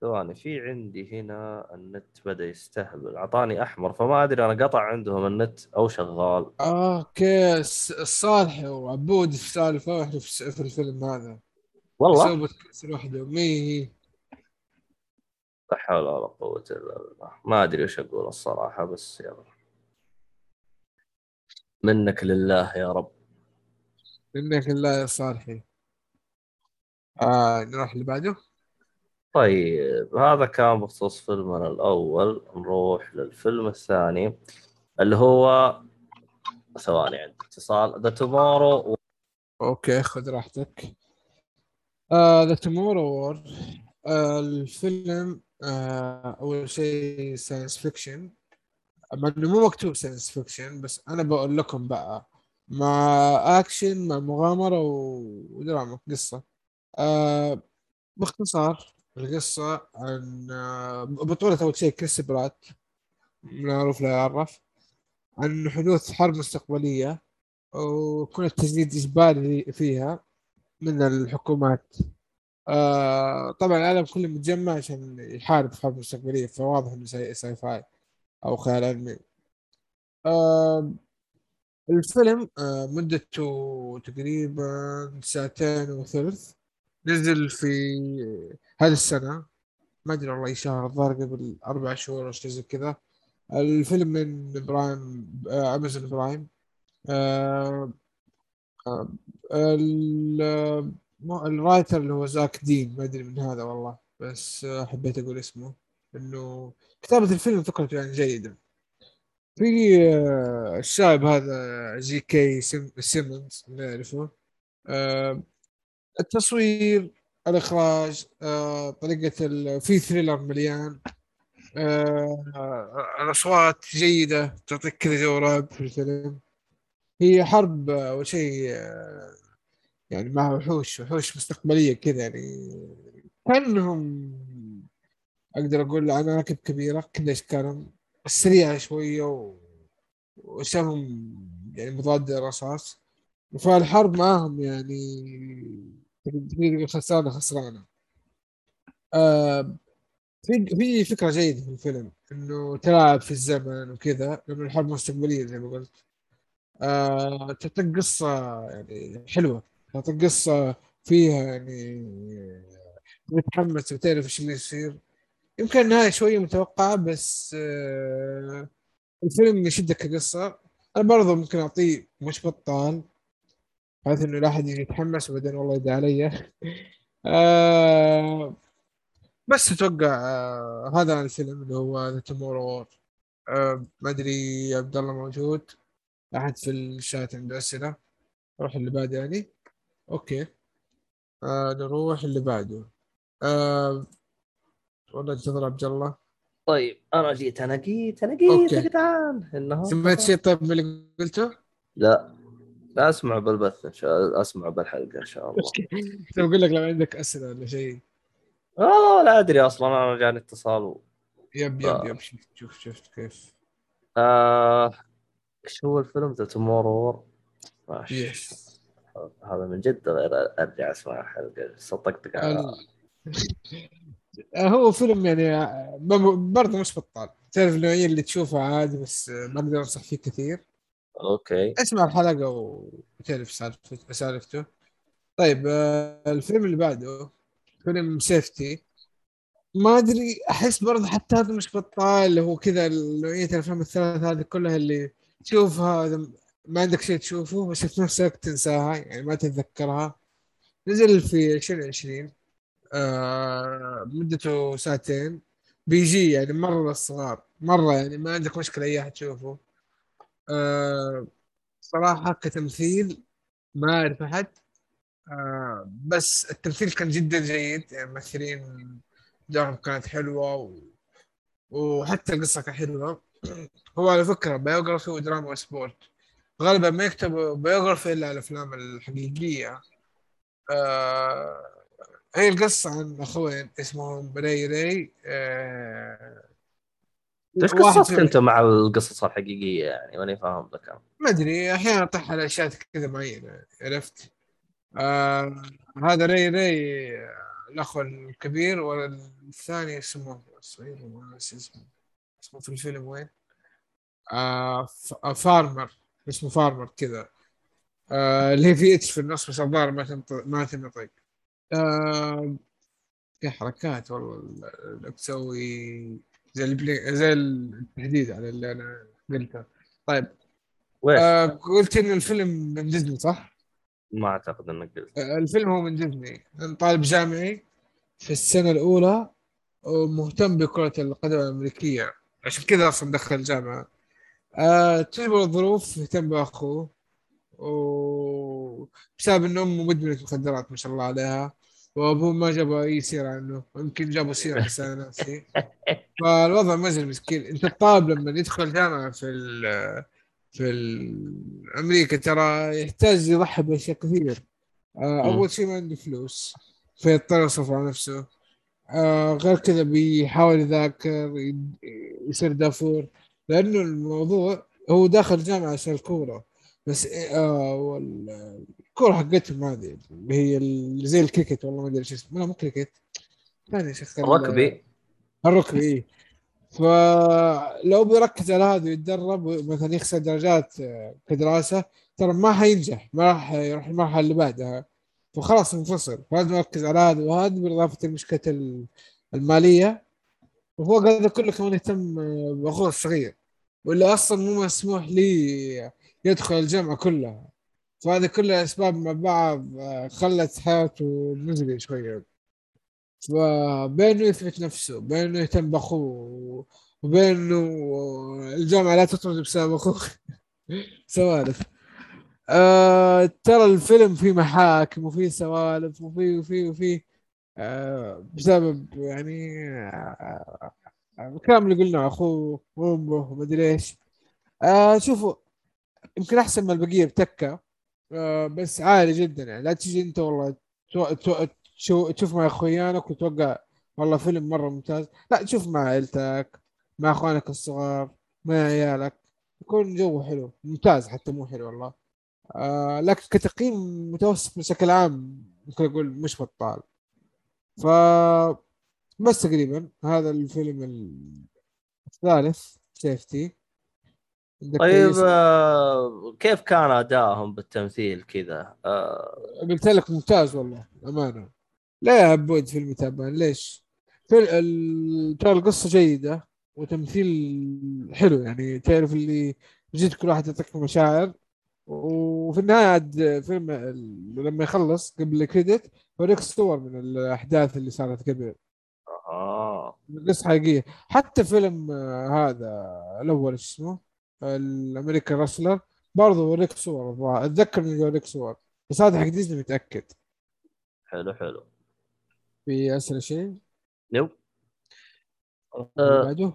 ثواني في عندي هنا النت بدأ يستهبل. أعطاني أحمر فما أدري أنا قطع عندهم النت أو شغال. أوكي الصالح وعبود في سالفه وإحنا في, الفيلم هذا. والله؟ يسوي بودكاست لوحده. مي لا حول ولا قوة إلا بالله. ما أدري وش أقول الصراحة بس يلا. منك لله يا رب. منك الله يا صالحي. آه نروح اللي بعده. طيب هذا كان بخصوص فيلمنا الأول. نروح للفيلم الثاني اللي هو ثواني عندي اتصال. ذا Tomorrow okay خذ راحتك. The Tomorrow War الفيلم آه أول شيء science fiction مع إنه مو مكتوب science fiction بس أنا بقول لكم بقى مع اكشن مع مغامرة ودراما قصة. آه باختصار القصة عن آه بطولة أول شيء كريس برات معروف لا يعرف عن حدوث حرب مستقبلية ويكون التجنيد إجباري فيها من الحكومات. آه طبعا العالم كله متجمع عشان يحارب حرب مستقبلية فواضح إنه sci, sci-fi أو خيال علمي. آه الفيلم آه مدته تقريبا ساعتين وثلث نزل في هذه السنة. ما أدري والله شهر الظاهر قبل أربع شهور أو شيء زي كذا. الفيلم من برايم آه أمازون برايم آه آه ال writer اللي هو زاك دين. ما أدري من هذا والله بس آه حبيت أقول اسمه. إنه كتابة الفيلم فكرته يعني جيدة في آه، الشاب هذا جي كي سيم- سيمونز يعرفه. آه، التصوير الإخراج آه، طريقة ال... في ثريلر مليان. الأصوات جيدة تعطيك كذا جو في الفيلم هي حرب أول شيء يعني مع وحوش وحوش مستقبلية كذا يعني. كأنهم أقدر أقول عناكب كبيرة كذا أشكالهم سريعة شوية و... وسهم يعني مضاد للرصاص. فالحرب معاهم يعني تقدر خسرانة خسرانة آه في في فكرة جيدة في الفيلم إنه تلاعب في الزمن وكذا لأنه الحرب مستقبلية زي ما قلت. آه تعطيك قصة يعني حلوة تعطيك قصة فيها يعني متحمس وتعرف إيش اللي يصير. يمكن النهاية شوية متوقعة بس آه الفيلم يشدك كقصة. أنا برضه ممكن أعطيه مش بطال بحيث إنه لا أحد يجي يتحمس وبعدين والله يدعي علي. آه بس أتوقع آه هذا الفيلم اللي هو The Tomorrow War ما أدري عبد الله موجود أحد في الشات عنده أسئلة نروح اللي بعده يعني. okay. آه نروح اللي بعده. والله انتظر عبد الله طيب أنا جيت أنا جيت أنا جيت. يا جدعان النهارده سمعت شيء طيب من اللي قلته؟ لا لا أسمع بالبث إن شاء الله أسمع بالحلقة إن شاء الله كنت بقول لك لو عندك أسئلة ولا شيء آه لا أدري أصلا أنا جاني اتصال و... yep آه. yep yep شفت شوف شفت كيف آه... إيش هو الفيلم The Tomorrow War؟ yes هذا من جد غير أرجع أسمع الحلقة صدقتك على. هو فيلم يعني ب- برضه مش بطال. تعرف النوعية اللي تشوفها عادي بس ما أقدر أنصح فيه كثير. okay. اسمع الحلقة وتعرف سالفته سالفته. طيب آه، الفيلم اللي بعده فيلم Safety ما أدري أحس برضه حتى هذا مش بطال هو كذا نوعية الأفلام الثلاث هذه كلها اللي تشوفها ما عندك شيء تشوفه بس في نفس الوقت تنساها يعني ما تتذكرها. نزل في 2020 آه مدته ساعتين. بيجي يعني مرة للصغار مرة يعني ما عندك مشكلة أي أحد تشوفه. آه صراحة كتمثيل ما أعرف أحد. آه بس التمثيل كان جدا جيد. يعني الممثلين دورهم كانت حلوة و... وحتى القصة كانت حلوة. هو على فكرة biography ودراما و sport غالبا ما يكتبوا biography إلا على الأفلام الحقيقية. آه هي القصة عن أخوين اسمهم ري ري آه قصتك فيهم- أنت مع القصص الحقيقية يعني؟ ماني فاهم أنا. ما أدري أحيانا أطيح على أشياء كذا معينة عرفت؟ آه هذا ري ري آه، الأخ الكبير والثاني اسمه صغير اسمه. اسمه في الفيلم وين؟ آه آه، فارمر اسمه فارمر كذا. آه اللي هي في H في النص بس الظاهر ما تنطق ما تنطق آه في حركات والله تسوي زي البلي زي التحديد على اللي أنا قلته. طيب ويش؟ آه قلت إن الفيلم من ديزني صح؟ ما أعتقد إنك قلت. آه الفيلم هو من ديزني. طالب جامعي في السنة الأولى ومهتم بكرة القدم الأمريكية. عشان كذا أصلا دخل الجامعة آه تجبر الظروف يهتم بأخوه وبسبب إن أمه مدمنة مخدرات ما شاء الله عليها. وأبوه ما جابوا أي سيرة عنه. يمكن جابوا سيرة بس أنا ناسي. فالوضع مزل مسكين. أنت الطالب لما يدخل جامعة في ال في ال- أمريكا ترى يحتاج يضحي بأشياء كثير. آه أول شيء ما عنده فلوس. فيضطر يصرف على نفسه. آه غير كذا بيحاول يذاكر يصير دافور. لأنه الموضوع هو داخل جامعة عشان الكورة. بس آه وال- الكورة حقتهم هذه اللي هي ال- زي الكريكت والله ما أدري إيش اسمه. لا مو كريكت. ثاني شيء ال- الرقبي. الرقبي إيه. فلو بيركز على هذا ويتدرب مثلا يخسر درجات آه، كدراسة ترى ما حينجح ما راح يروح المرحلة اللي بعدها. فخلاص انفصل. فلازم يركز على هذا وهذا بالإضافة لمشكلة ال- المالية. وفوق هذا كله كمان يهتم آه، بأخوه الصغير. واللي أصلا مو مسموح لي يدخل الجامعة كلها فهذه كلها أسباب مع بعض آه، خلت حياته مزرية شوية. فبينه يثبت نفسه بينه يهتم بأخوه وبينه الجامعة لا تطرد بسبب أخوه. سوالف. آه ترى الفيلم فيه محاكم وفيه سوالف وفيه وفيه وفيه آه بسبب يعني آه الكلام اللي قلنا أخوه وأمه ومدري إيش. آه شوفوا يمكن أحسن من البقية بتكة. آه بس عالي جدا يعني. لا تجي أنت والله تشوف مع اخوانك وتوقع والله فيلم مرة ممتاز. لا تشوف مع عيلتك مع أخوانك الصغار مع عيالك. يكون جو حلو. ممتاز حتى مو حلو والله. آه لكن كتقييم متوسط بشكل عام ممكن أقول مش بطال. ف بس تقريبا هذا الفيلم الثالث سيفتي طيب؟ آه، كيف كان أدائهم بالتمثيل كذا؟ آه، قلت لك ممتاز والله أمانة لا يا عبود فيلم تعبان ليش؟ ترى القصة جيدة وتمثيل حلو يعني تعرف اللي جد كل واحد يعطيك مشاعر وفي النهاية عاد فيلم لما يخلص قبل الكريدت يوريك صور من الأحداث اللي صارت قبل آه قصة حقيقية حتى فيلم آه، هذا الأول إيش اسمه؟ الأمريكان راسلر برضه يوريك صور الظاهر. أتذكر إنه يوريك صور بس هذا حق ديزني متأكد. حلو حلو. في أسئلة شيء no. اللي آه، بعده؟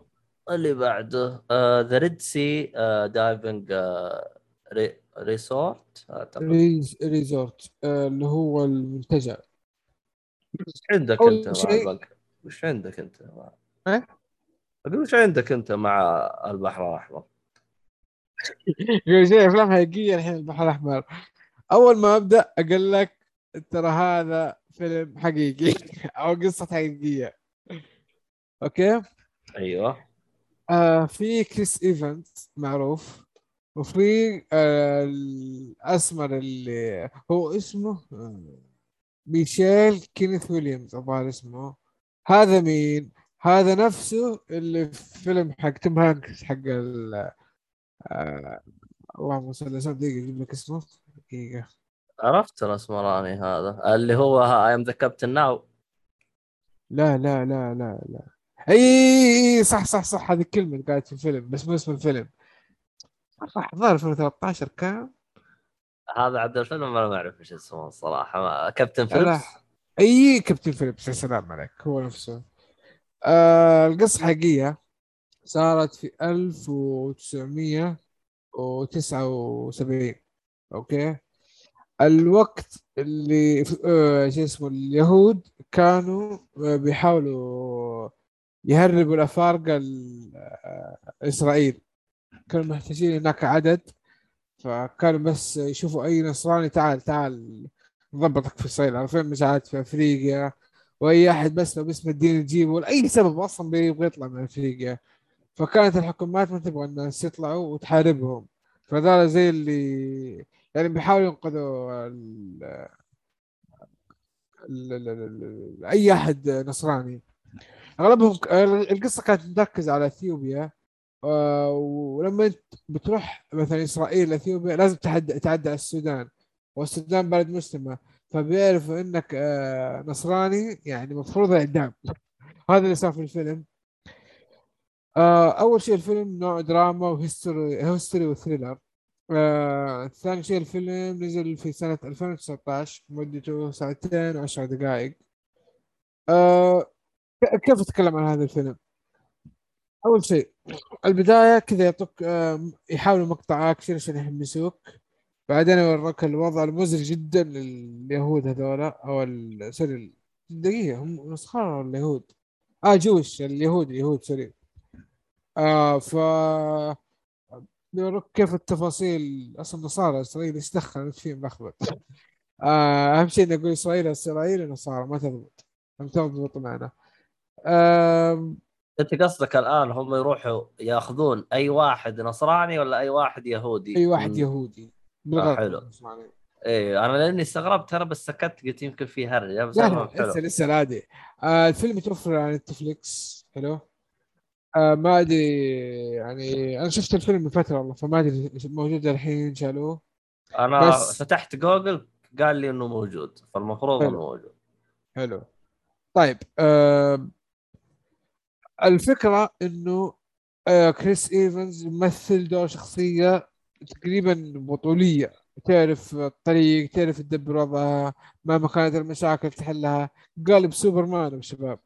اللي بعده The Red Sea Diving Resort resort اللي هو المنتجع. وش عندك أنت مع؟ وش عندك أنت مع إيه؟ أقول وش عندك أنت مع البحر الأحمر؟ شيء افلام حقيقية الحين البحر الأحمر. أول ما أبدأ أقول لك ترى هذا فيلم حقيقي أو قصة حقيقية. okay؟ أيوه. آه في كريس إيفانز معروف وفي آه الأسمر اللي هو اسمه آه، ميشيل كينيث ويليامز الظاهر اسمه. هذا مين؟ هذا نفسه اللي في فيلم حق توم هانكس حق ال آه، اللهم صل سيدنا دقيقة أجيب لك اسمه. دقيقة. عرفت الأسمراني هذا؟ اللي هو I am the captain now لا لا لا لا لا. أي صح صح صح. هذه الكلمة اللي قاعدة في الفيلم بس مو اسم الفيلم. صح الظاهر 2013 كان. هذا عبد الفيلم أنا ما أعرف إيش اسمه الصراحة. ما... Captain Phillips أي Captain Phillips يا سلام عليك. هو نفسه. آه القصة حقيقية. صارت في 1979 okay؟ الوقت اللي آه شو اسمه اليهود كانوا آه، بيحاولوا يهربوا الأفارقة ال- آه، إسرائيل. كانوا محتاجين هناك عدد فكانوا بس يشوفوا أي نصراني تعال تعال نضبطك في إسرائيل عارفين مساعات في أفريقيا. وأي أحد بس لو باسم الدين تجيبه لأي سبب أصلا بيبغى يطلع من أفريقيا. فكانت الحكومات ما تبغى الناس يطلعوا وتحاربهم. فذول زي اللي يعني بيحاولوا ينقذوا ال... ال... ال... أي أحد نصراني. أغلبهم القصة كانت مركزه على إثيوبيا آه، ولما أنت بتروح مثلا إسرائيل إثيوبيا لازم تعدى تعدى على السودان والسودان بلد مسلمه فبيعرفوا إنك آه، نصراني يعني مفروض الاعدام هذا اللي صار في الفيلم. آه، أول شيء الفيلم نوع دراما و history history و thriller. آه، ثاني شيء الفيلم نزل في سنة 2019 مدته ساعتين وعشر دقائق. آه، كيف اتكلم عن هذا الفيلم؟ أول شيء البداية كذا يعطوك آم، يحاولوا مقطع أكشن عشان يحمسوك. بعدين يوروك الوضع المزري جدا لليهود هذولا أو sorry دقيقة هم نصارى اليهود آه Jewish اليهود اليهود sorry. آه ف كيف التفاصيل؟ أصلا نصارى إسرائيل إيش دخل أنت فيهم لخبط آه أهم شيء نقول إسرائيل إسرائيل نصارى ما تضبط. ما تضبط معنا. آم، أنت قصدك الآن هم يروحوا يأخذون أي واحد نصراني ولا أي واحد يهودي؟ أي واحد يهودي. بالغلط. حلو. نصراني. إيه أنا لأني استغربت ترى بس سكت قلت يمكن في هرجه بس لا لسه لسه عادي آه الفيلم يتوفر على نتفليكس حلو؟ آه ما أدري يعني أنا شفت الفيلم من فترة والله فما أدري موجود الحين شالوه أنا بس- فتحت جوجل قال لي إنه موجود فالمفروض حلو. إنه موجود. حلو. طيب آه الفكرة إنه آه كريس إيفنز يمثل دور شخصية تقريبا بطولية. تعرف الطريق تعرف تدبر وضعها مهما كانت المشاكل تحلها. قالب سوبرمان يا شباب.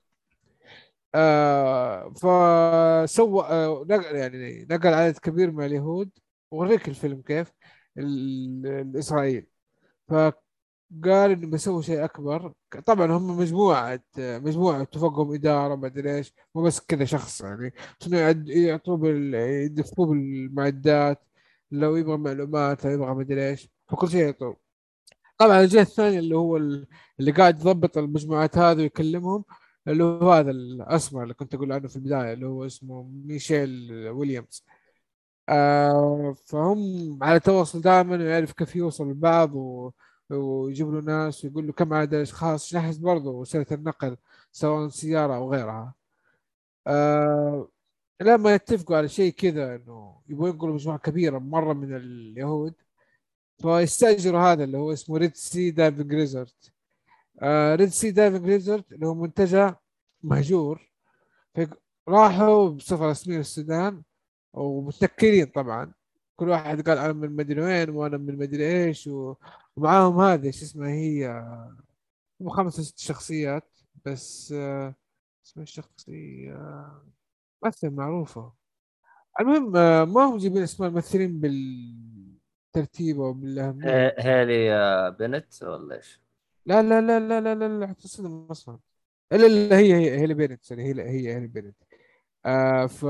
آه فسوى آه نقل يعني نقل عدد كبير من اليهود وريك الفيلم كيف؟ ال- الإسرائيل. فقال إنه بيسوي شيء أكبر. طبعا هم مجموعة مجموعة تفوقهم إدارة ما أدري إيش مو بس كذا شخص يعني. شنو يعطوه. يدفوه بالمعدات لو يبغى معلومات لو يبغى ما أدري إيش فكل شيء يعطوه. طبعا الجهة الثانية اللي هو ال- اللي قاعد يضبط المجموعات هذه ويكلمهم اللي هو هذا الأسمر اللي كنت أقول عنه في البداية اللي هو اسمه ميشيل ويليامز. آه فهم على تواصل دائما ويعرف كيف يوصل لبعض و... ويجيب له ناس ويقول له كم عدد اشخاص نحس برضه وسيلة النقل سواء سيارة أو غيرها. آه لما يتفقوا على شيء كذا إنه يبغوا ينقلوا مجموعة كبيرة مرة من اليهود فيستأجروا هذا اللي هو اسمه Red Sea Diving Resort Red Sea Diving Resort اللي هو منتجع مهجور. راحوا بصفة رسمية للسودان ومتنكرين طبعا. كل واحد قال أنا من مدري وين وأنا من مدري إيش ومعاهم هذه شو اسمها هي هم خمسة ست شخصيات بس آه، اسمها الشخصية؟ ممثل معروفة. المهم آه، ما هم جايبين اسماء الممثلين بالترتيب أو بالأهمية. آه، بنت ولا إيش؟ لا لا لا لا لا لا لا تصدم أصلا إلا لا هي هي هي سوري هي هي هي بينت آه ف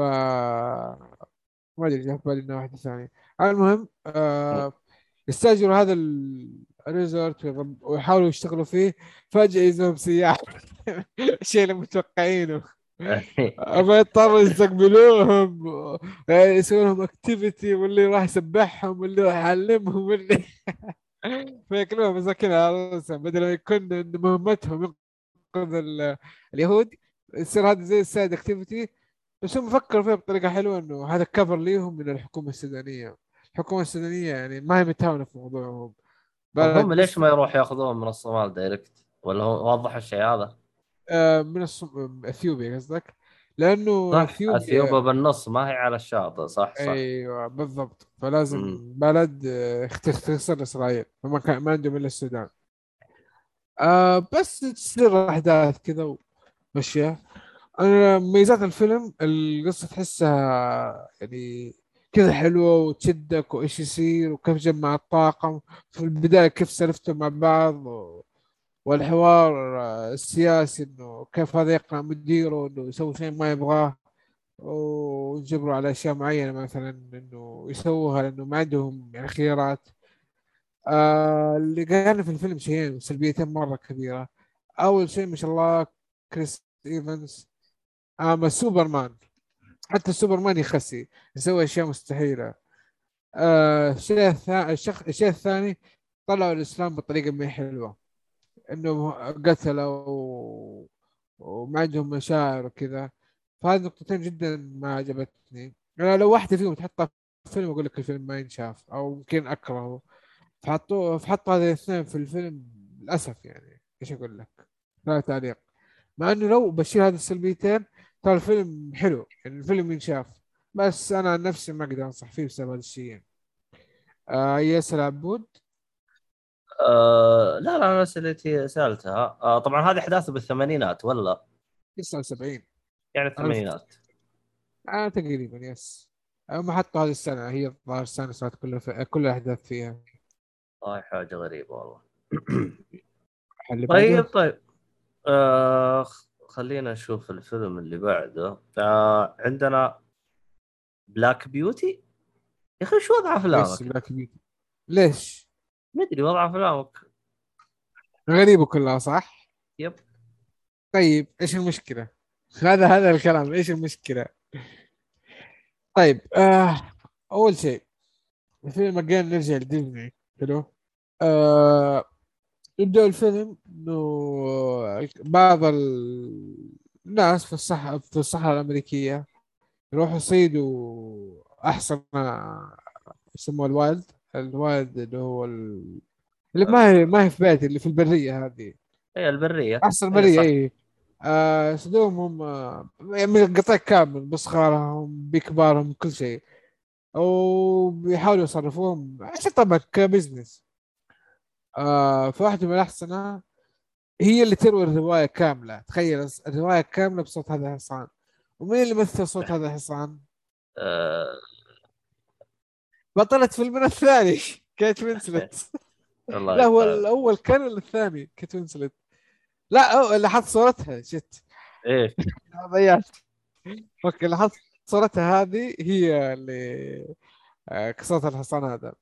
ما أدري جاء في بالي إنها واحدة ثانية. المهم آه يستأجروا هذا ال- ال resort ويحاولوا يشتغلوا فيه. فجأة يجيهم سياح الشيء اللي متوقعينه. ما يضطروا يستقبلوهم. يعني يسوون لهم activity واللي راح يسبحهم واللي راح يعلمهم واللي فياكلوها مساكين على رؤوسهم بدل ما يكون مهمتهم ينقذ ال- اليهود يصير هذا زي ال side activity بس هم فكروا فيها بطريقة حلوة إنه هذا cover ليهم من الحكومة السودانية. الحكومة السودانية يعني ما هي متهاونة في موضوعهم. هم ليش ما يروح ياخذون من الصومال direct ولا هو واضح الشيء هذا؟ آه من الصم... إثيوبيا قصدك؟ لأنه صح اثيوبيا اثيوبيا بالنص ما هي على الشاطئ صح صح. أيوه بالضبط. فلازم مم. بلد آه، تخسر إسرائيل. فما كان ما عندهم إلا السودان. آه بس تصير أحداث كذا ومشيها أنا ميزات الفيلم القصة تحسها يعني كذا حلوة وتشدك وإيش يصير وكيف جمع الطاقم. في البداية كيف سلفتوا مع بعض و... والحوار آه، السياسي إنه كيف هذا يقنع مديره إنه يسوي شيء ما يبغاه ويجبروا على أشياء معينة مثلا إنه يسووها لأنه ما عندهم يعني خيارات. آه اللي قالنا في الفيلم شيئين سلبيتين مرة كبيرة. أول شيء ما شاء الله كريس إيفنز اما سوبرمان. حتى سوبرمان يخسي يسوي أشياء مستحيلة. آه الشيء الثاني طلعوا الإسلام بطريقة ما حلوة. إنه قتلوا و... وما عندهم مشاعر وكذا. فهذه نقطتين جدا ما عجبتني. أنا لو واحدة فيهم تحطها في الفيلم أقول لك الفيلم ما ينشاف أو يمكن أكرهه. فحطوا فحطوا هذه الاثنين في الفيلم للأسف يعني. إيش أقول لك؟ لا تعليق. مع إنه لو بشيل هذه السلبيتين ترى الفيلم حلو. يعني الفيلم ينشاف. بس أنا عن نفسي ما أقدر أنصح فيه بسبب هذا الشيء آه ياسر عبود. آه لا لا أنا اسئلتي سألتها. آه طبعا هذه أحداثه بالثمانينات ولا؟ 79 يعني الثمانينات. آه تقريبا yes هم حطوا هذه السنة هي الظاهر السنة صارت كلها في... كل الأحداث فيها. والله حاجة غريبة والله. طيب طيب. آه خلينا نشوف الفيلم اللي بعده. آه عندنا Black Beauty يا أخي شو وضع افلامك؟ Black Beauty ليش؟ مدري وضع افلامك غريبة كلها صح؟ يب طيب إيش المشكلة؟ هذا هذا الكلام إيش المشكلة؟ طيب آه أول شيء الفيلم again نرجع لديزني حلو؟ آه يبدأ الفيلم إنه بعض ال- الناس في الصحراء في الصحراء الأمريكية يروحوا يصيدوا أحسن يسموه ال wild ال wild اللي هو ال... اللي ما هي ما هي في بيتي اللي في البرية هذه. هي البرية. أحسن إيه، برية صح. اي آه صادوهم هم؟ آه، من القطاع كامل بصغارهم بكبارهم كل شيء. وبيحاولوا يصرفوهم عشان طبعا ك business. آه فواحدة من الأحسنة هي اللي تروي الرواية كاملة. تخيل الرواية كاملة بصوت هذا الحصان ومين اللي مثل صوت هذا الحصان؟ آه بطلة فيلمنا الثاني كيت وينسلت. لا هو. الأول كان الثاني كيت وينسلت. لا حط صورتها shit. إيه. ضيعت. okay حط صورتها هذه هي اللي آه، كسرت الحصان هذا.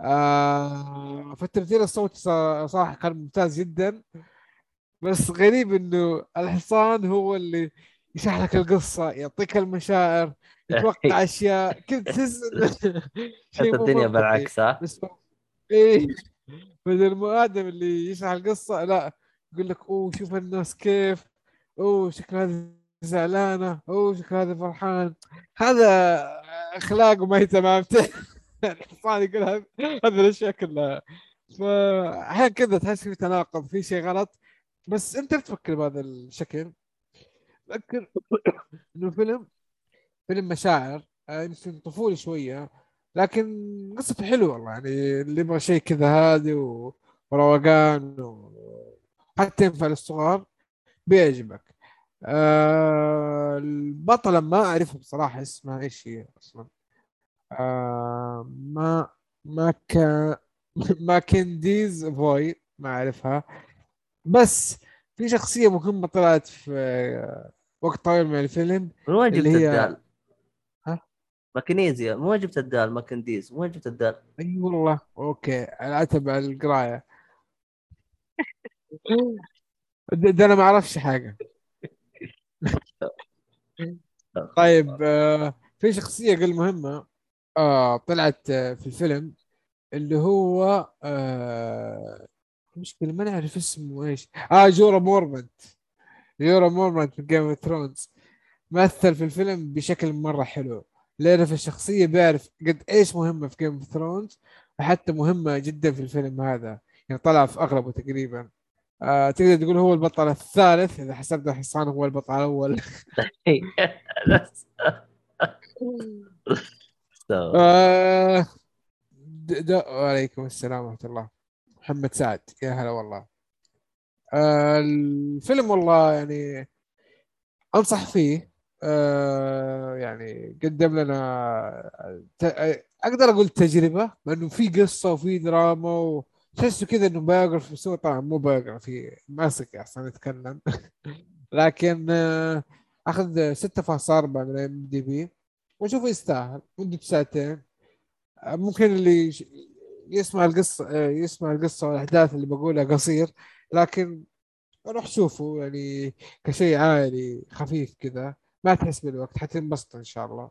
آه فالتمثيل الصوتي صراحة كان ممتاز جدا. بس غريب إنه الحصان هو اللي يشرح لك القصة يعطيك المشاعر يتوقع أشياء كنت تحس حتى الدنيا. بالعكس ها؟ بس إيه. بدل آدم اللي يشرح القصة لا يقول لك أوه شوف الناس كيف أوه شكل هذه زعلانة أوه شكل هذا فرحان. هذا أخلاقه ما هي تمام. الحصان يقول هذا هذه الأشياء كلها. فأحيانا كذا تحس في تناقض في شيء غلط. بس أنت تفكر بهذا الشكل؟ فكر إنه فيلم فيلم مشاعر آه، يمكن طفولي شوية لكن قصته حلوة والله يعني اللي يبغى شيء كذا هادي وروقان و... حتى ينفع للصغار بيعجبك. آه البطلة ما أعرفها بصراحة اسمها إيش هي أصلا. آه ما ما كان ما كنديز فوي ما أعرفها. بس في شخصية مهمة طلعت في وقت طويل من الفيلم من وين جبت هي- الدال؟ ها؟ ماكنيزيا من وين جبت الدال؟ ماكنديز من وين جبت الدال؟ أي والله okay اتبع القراية ده, أنا ما أعرفش حاجة طيب آه في شخصية قل مهمة آه طلعت آه في الفيلم اللي هو آه مشكلة ما نعرف اسمه إيش آه جورا مورمنت يورا مورمانت في Game of Thrones مثل في الفيلم بشكل مرة حلو لأنه في الشخصية بيعرف قد إيش مهمة في Game of Thrones وحتى مهمة جدا في الفيلم هذا يعني طلع في اغلبه تقريبا. آه تقدر تقول هو البطل الثالث؟ إذا حسبت حصان هو البطل الأول. آه وعليكم السلام ورحمة الله. محمد سعد يا هلا والله. الفيلم والله يعني أنصح فيه. آه يعني قدم لنا. أقدر أقول تجربة لأنه في قصة وفي دراما وتحسه كذا إنه biography بس هو طبعا مو biography ماسك أصلا يتكلم لكن آه أخذ 6.4 من ام دي بي وأشوفه يستاهل مدة ساعتين. آه، ممكن اللي يسمع القصة آه، يسمع القصة والأحداث اللي بقولها قصير. لكن روح شوفه يعني كشيء عائلي خفيف كذا. ما تحس بالوقت حتنبسط إن شاء الله.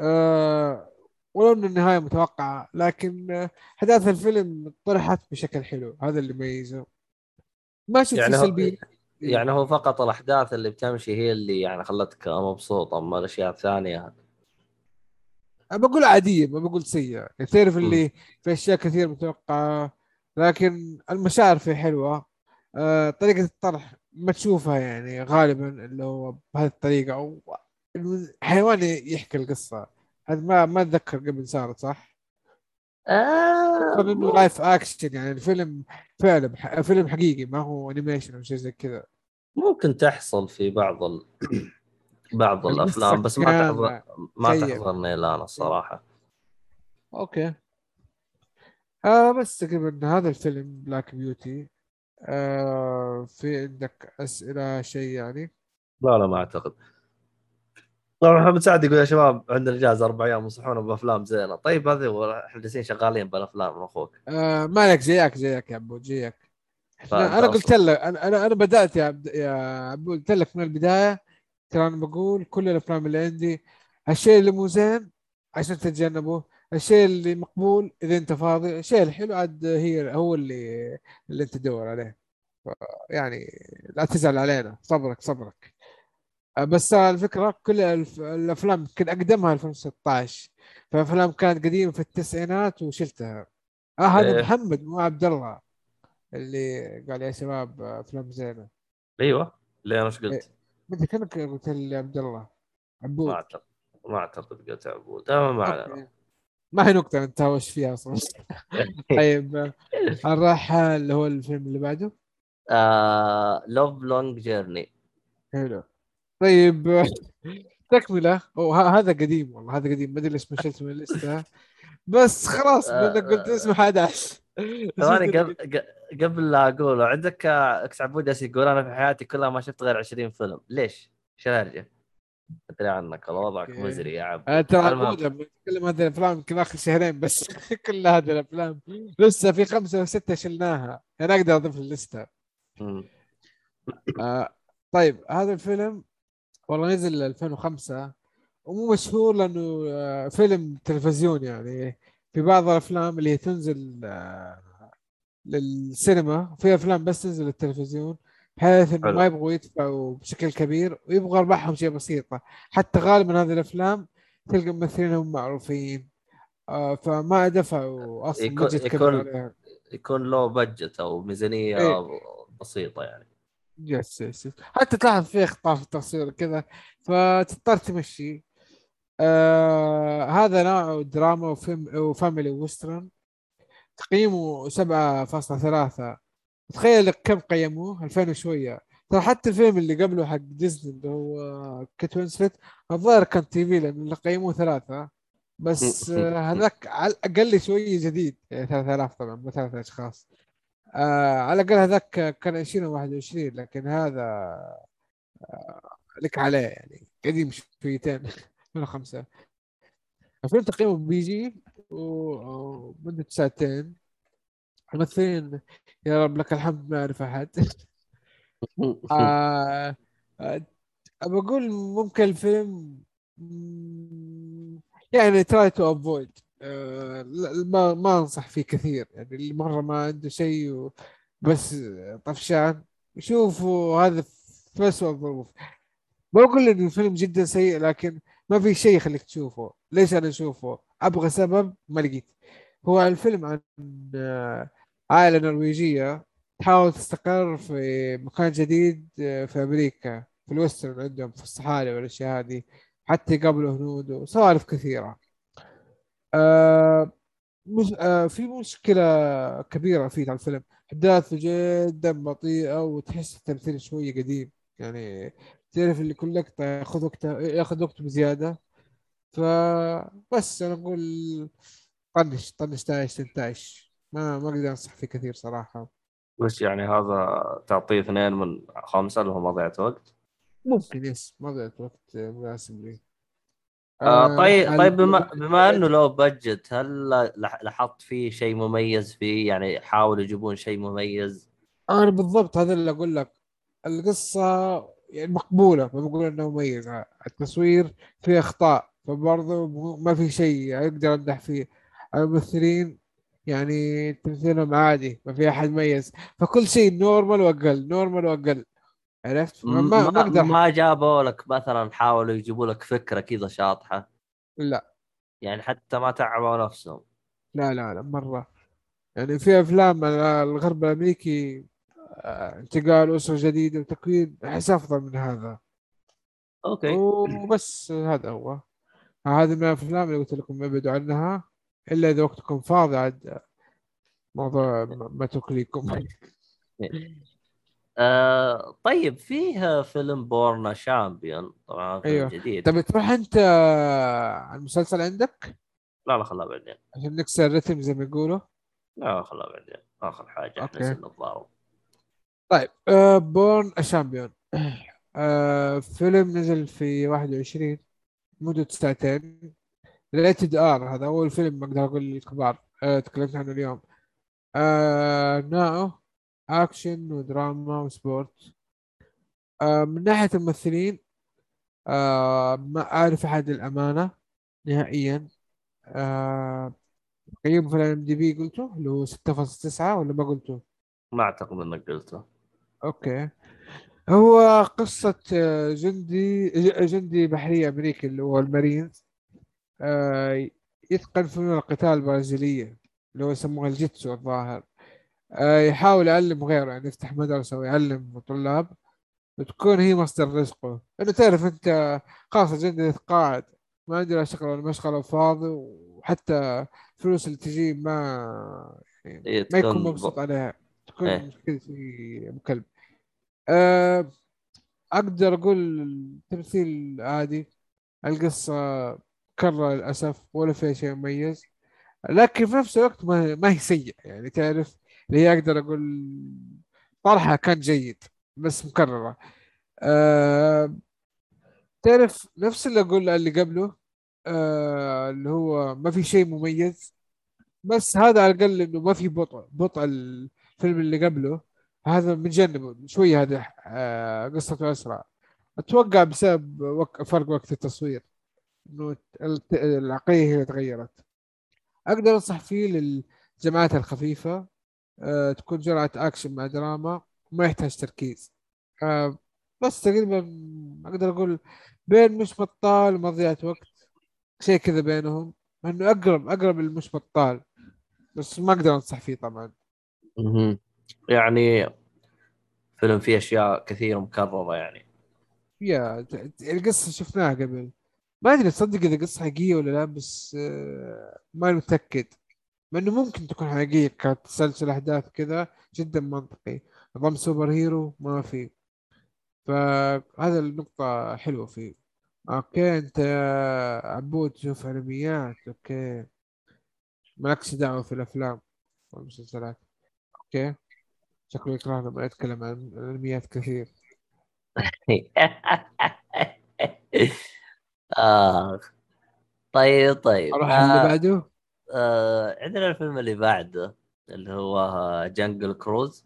أه ولو إن النهاية متوقعة لكن أحداث الفيلم طرحت بشكل حلو. هذا اللي يميزه. ما شفت يعني يعني هو- سلبية. يعني هو فقط الأحداث اللي بتمشي هي اللي يعني خلتك مبسوط أما الأشياء الثانية. أنا بقول عادية ما بقول سيئة. يعني تعرف اللي في أشياء كثير متوقعة لكن المشاعر فيه حلوة. آه، طريقة الطرح ما تشوفها يعني غالبا اللي هو بهذه الطريقة أو إنه حيوان يحكي القصة هذا ما ما أتذكر قبل صارت صح؟ آه live action يعني الفيلم فعلا فيلم حقيقي ما هو animation أو شيء زي كذا ممكن تحصل في بعض ال... بعض الأفلام بس ما تحضر ما. تحضرني الان الصراحة okay آه بس تقريبا هذا الفيلم Black Beauty آه في عندك أسئلة شيء يعني؟ لا لا ما أعتقد. طبعا محمد سعد يقول يا شباب عندنا اجازه أربع أيام انصحونا بافلام زينة. طيب هذه إحنا جالسين شغالين بالأفلام من أخوك. آه مالك؟ زيك زيك يا عبود زيك. فأنت أنا قلت لك أنا أنا أنا بدأت يا عبد يا عبود قلت لك من البداية ترى أنا بقول كل الأفلام اللي عندي الشيء اللي مو زين عشان تتجنبه الشيء اللي مقبول إذا أنت فاضي. الشيء الحلو عاد هي هو اللي اللي أنت تدور عليه. يعني لا تزعل علينا. صبرك صبرك. بس الفكرة كل الأفلام يمكن أقدمها 2016 فأفلام كانت قديمة في التسعينات وشلتها. آه هذا إيه. محمد مو عبد الله اللي قال يا شباب أفلام زينة. أيوه. ليه أنا إيش إيه. قلت؟ ما أدري كانك قلت لي عبد الله؟ عبود. ما أعتقد ما أعتقد قلت عبود. ما علينا. ما هي نقطة نتهاوش فيها أصلا. طيب آه، نروح آه، اللي هو الفيلم اللي بعده؟ Love Long Journey حلو. طيب آه، تكملة هذا قديم والله هذا قديم. ما أدري ليش ما شلته من الليستة. بس خلاص آه، بدك قلت اسمه 11 ثواني قبل قبل لا أقوله عندك آه، إكس عبود يقول أنا في حياتي كلها ما شفت غير 20 فيلم. ليش؟ إيش الهرجة؟ أدري عنك والله وضعك. مزري يا عبد آه، ترى نتكلم هذه الأفلام يمكن آخر شهرين بس. كل هذه الأفلام. لسه في خمسة وسته شلناها. أنا أقدر أضيف الليستة. آه طيب هذا الفيلم والله نزل 2005 ومو مشهور لأنه آه فيلم تلفزيون يعني. في بعض الأفلام اللي تنزل آه للسينما في أفلام بس تنزل للتلفزيون. بحيث إنه. ما يبغوا يدفعوا بشكل كبير ويبغى أرباحهم شيء بسيطه حتى غالبا هذه الأفلام تلقى ممثلينهم معروفين. آه فما دفعوا أصلا يكون- budget يكون- عليها يكون له budget أو ميزانية إيه. بسيطة يعني. yes yes. حتى تلاحظ في أخطاء في التصوير كذا فتضطر تمشي. آه هذا نوع دراما وفيلم و family و western. تقييمه 7.3 تخيل لك كم قيموه؟ 2000 وشوية. ترى حتى الفيلم اللي قبله حق ديزني اللي هو كيت وينسلت الظاهر كان TV لأنه اللي قيموه ثلاثة. بس آه، هذاك على الأقل شوية جديد. يعني 3000 طبعا مو ثلاثة أشخاص. آه على الأقل هذاك كان 20 و 21 لكن هذا آه لك عليه يعني. قديم شويتين 2005 الفيلم تقييمه PG و- ومدة ساعتين. الممثلين يا رب لك الحمد ما أعرف أحد. آه آه بقول ممكن الفيلم يعني try to avoid ما ما أنصح فيه كثير. يعني اللي مرة ما عنده شيء و- بس طفشان. شوفوا هذا في أسوأ الظروف ما بقول إن الفيلم جدا سيء لكن ما في شيء يخليك تشوفه. ليش أنا أشوفه؟ أبغى سبب ما لقيت. هو الفيلم عن عائلة نرويجية تحاول تستقر في مكان جديد آه، في أمريكا في الوسترن عندهم في الصحاري والأشياء هذه حتى يقابلوا هنود وسوالف كثيرة. آه مش آه في مشكلة كبيرة في الفيلم. أحداثه جدا بطيئة وتحس التمثيل شوية قديم. يعني تعرف اللي كل لقطة ياخذ وقت ياخذ وقت بزيادة. فبس أنا أقول طنش طنش تايش تنتايش ما ما أقدر أنصح فيه كثير صراحة. وش يعني هذا تعطيه اثنين من خمسة اللي هو مضيعة وقت؟ ممكن يس ما ضيعت وقت مناسب لي آه طيب آه، طيب بما, ال- بما إنه لو بجت هل لاحظت فيه شيء مميز فيه؟ يعني حاولوا يجيبون شيء مميز. أنا بالضبط هذا اللي أقول لك. القصة يعني مقبولة ما بقول انه مميزة. التصوير فيه أخطاء فبرضه ما في شيء أقدر امدح فيه. الممثلين يعني تمثيلهم عادي ما في أحد مميز. فكل شيء normal وأقل normal وأقل. عرفت؟ ما ما, ما أقدر. ما جابوا لك مثلا حاولوا يجيبوا لك فكرة كذا شاطحة؟ لا. يعني حتى ما تعبوا نفسهم. لا لا لا مرة. يعني في أفلام الغرب الأمريكي آه، انتقال أسرة جديدة وتكوين أحس أفضل من هذا. okay. وبس هذا هو. هذه من الأفلام اللي قلت لكم ابعدوا عنها. إلا إذا وقتكم فاضي عاد موضوع ما ما تكليكم آه طيب فيه فيلم Born a Champion طبعا فيلم أيوه. جديد. طب تروح أنت على المسلسل عندك؟ لا لا خلها بعدين. عشان نكسر الرتم زي ما يقولوا. لا خلها بعدين. آخر حاجة okay. نزل الضارب طيب آه Born Champion. آه فيلم نزل في 21 مدة ساعتين. rated R هذا أول فيلم أقدر أقول للكبار آه تكلمت عنه اليوم. آه نوعه اكشن ودراما و sport آه من ناحية الممثلين آه ما أعرف أحد الأمانة نهائيا. آه تقييمه في ال IMDb قلته اللي هو 6.9 ولا ما قلته؟ ما أعتقد إنك قلته. okay. هو قصة آه، جندي ج- جندي بحري أمريكي اللي هو المارينز. آه، يتقن فنون القتال البرازيلية اللي هو يسموها الجيتسو الظاهر. آه، يحاول يعلم غيره يعني يفتح مدرسة ويعلم طلاب وتكون هي مصدر رزقه. لأنه تعرف أنت خلاص الجندي يتقاعد ما عنده لا شغل ولا مشغلة وفاضي وحتى الفلوس اللي تجي ما يعني إيه، ما يكون مبسوط عليها. تكون إيه. كذا شيء ابو كلب أه أقدر أقول التمثيل عادي. القصة كرة للأسف ولا فيها شيء مميز. لكن في نفس الوقت ما, ما هي سيئة يعني تعرف اللي هي أقدر أقول طرحها كان جيد بس مكررة. أه تعرف نفس اللي أقول اللي قبله أه اللي هو ما في شيء مميز بس هذا على الأقل إنه ما في بطء بطء الفيلم اللي قبله. هذا متجنبه شوية هذا آه، قصته أسرع. أتوقع بسبب وك... فرق وقت التصوير. العقليه هي اللي تغيرت. أقدر أنصح فيه للجماعات الخفيفة أه تكون جرعة أكشن مع دراما وما يحتاج تركيز. أه بس تقريبا أقدر أقول بين مش بطال ومضيعة وقت شيء كذا بينهم إنه أقرب أقرب للمش بطال بس ما أقدر أنصح فيه طبعا. يعني فيلم فيه أشياء كثيرة مكررة يعني. يا القصة شفناها قبل. ما أدري تصدق إذا قصة حقيقية ولا لا بس آه، ما متأكد. مع إنه ممكن تكون حقيقية كانت تسلسل أحداث كذا جدا منطقي. نظام super hero ما في. فهذا النقطة حلوة فيه. okay أنت عبود تشوف أنميات. okay. مالكش دعوة في الأفلام والمسلسلات. okay. شكله يكرهنا لما يتكلم عن الانميات كثير. آه. طيب طيب أروح على اللي آه. بعده آه. عندنا الفيلم اللي بعده اللي هو جنجل كروز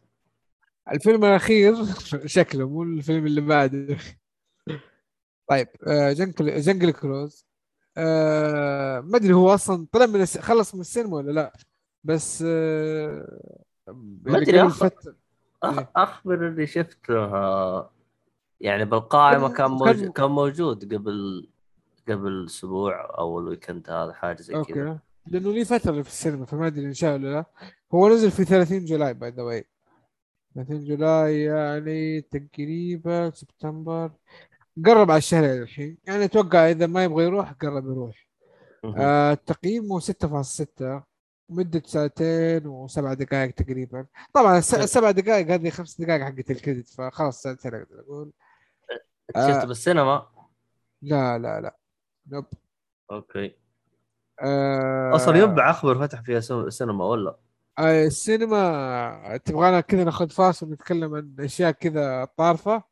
الفيلم الأخير شكله مو الفيلم اللي بعده طيب آه، جنجل جنجل كروز آه، ما أدري هو أصلا طلع من الس... خلص من السينما ولا لا بس آه، ما أخ- فترة أخ... إيه. أخبر اللي شفته آه، يعني بالقائمه كان كان- موجود كان موجود قبل قبل أسبوع أو ال weekend هذا حاجة زي كذا. okay لأنه لي فترة في السينما فما أدري إن شاء الله. لا هو نزل في 30 July by the way 30 July يعني تقريبا سبتمبر. قرب على الشهر الحين. يعني أتوقع إذا ما يبغى يروح قرب يروح. آه تقييمه 6.6 مدة ساعتين وسبع دقائق تقريبا. طبعا الس- السبع دقائق هذه خمس دقائق حقت ال credit فخلاص ساعتين أقدر أقول. شفته آه. بالسينما؟ لا لا لا. نوب أوكي. آه أصلا ينبع اخبر فتح فيها سينما ولا؟ آه، السينما تبغانا كذا ناخذ فاصل ونتكلم عن أشياء كذا طارفة.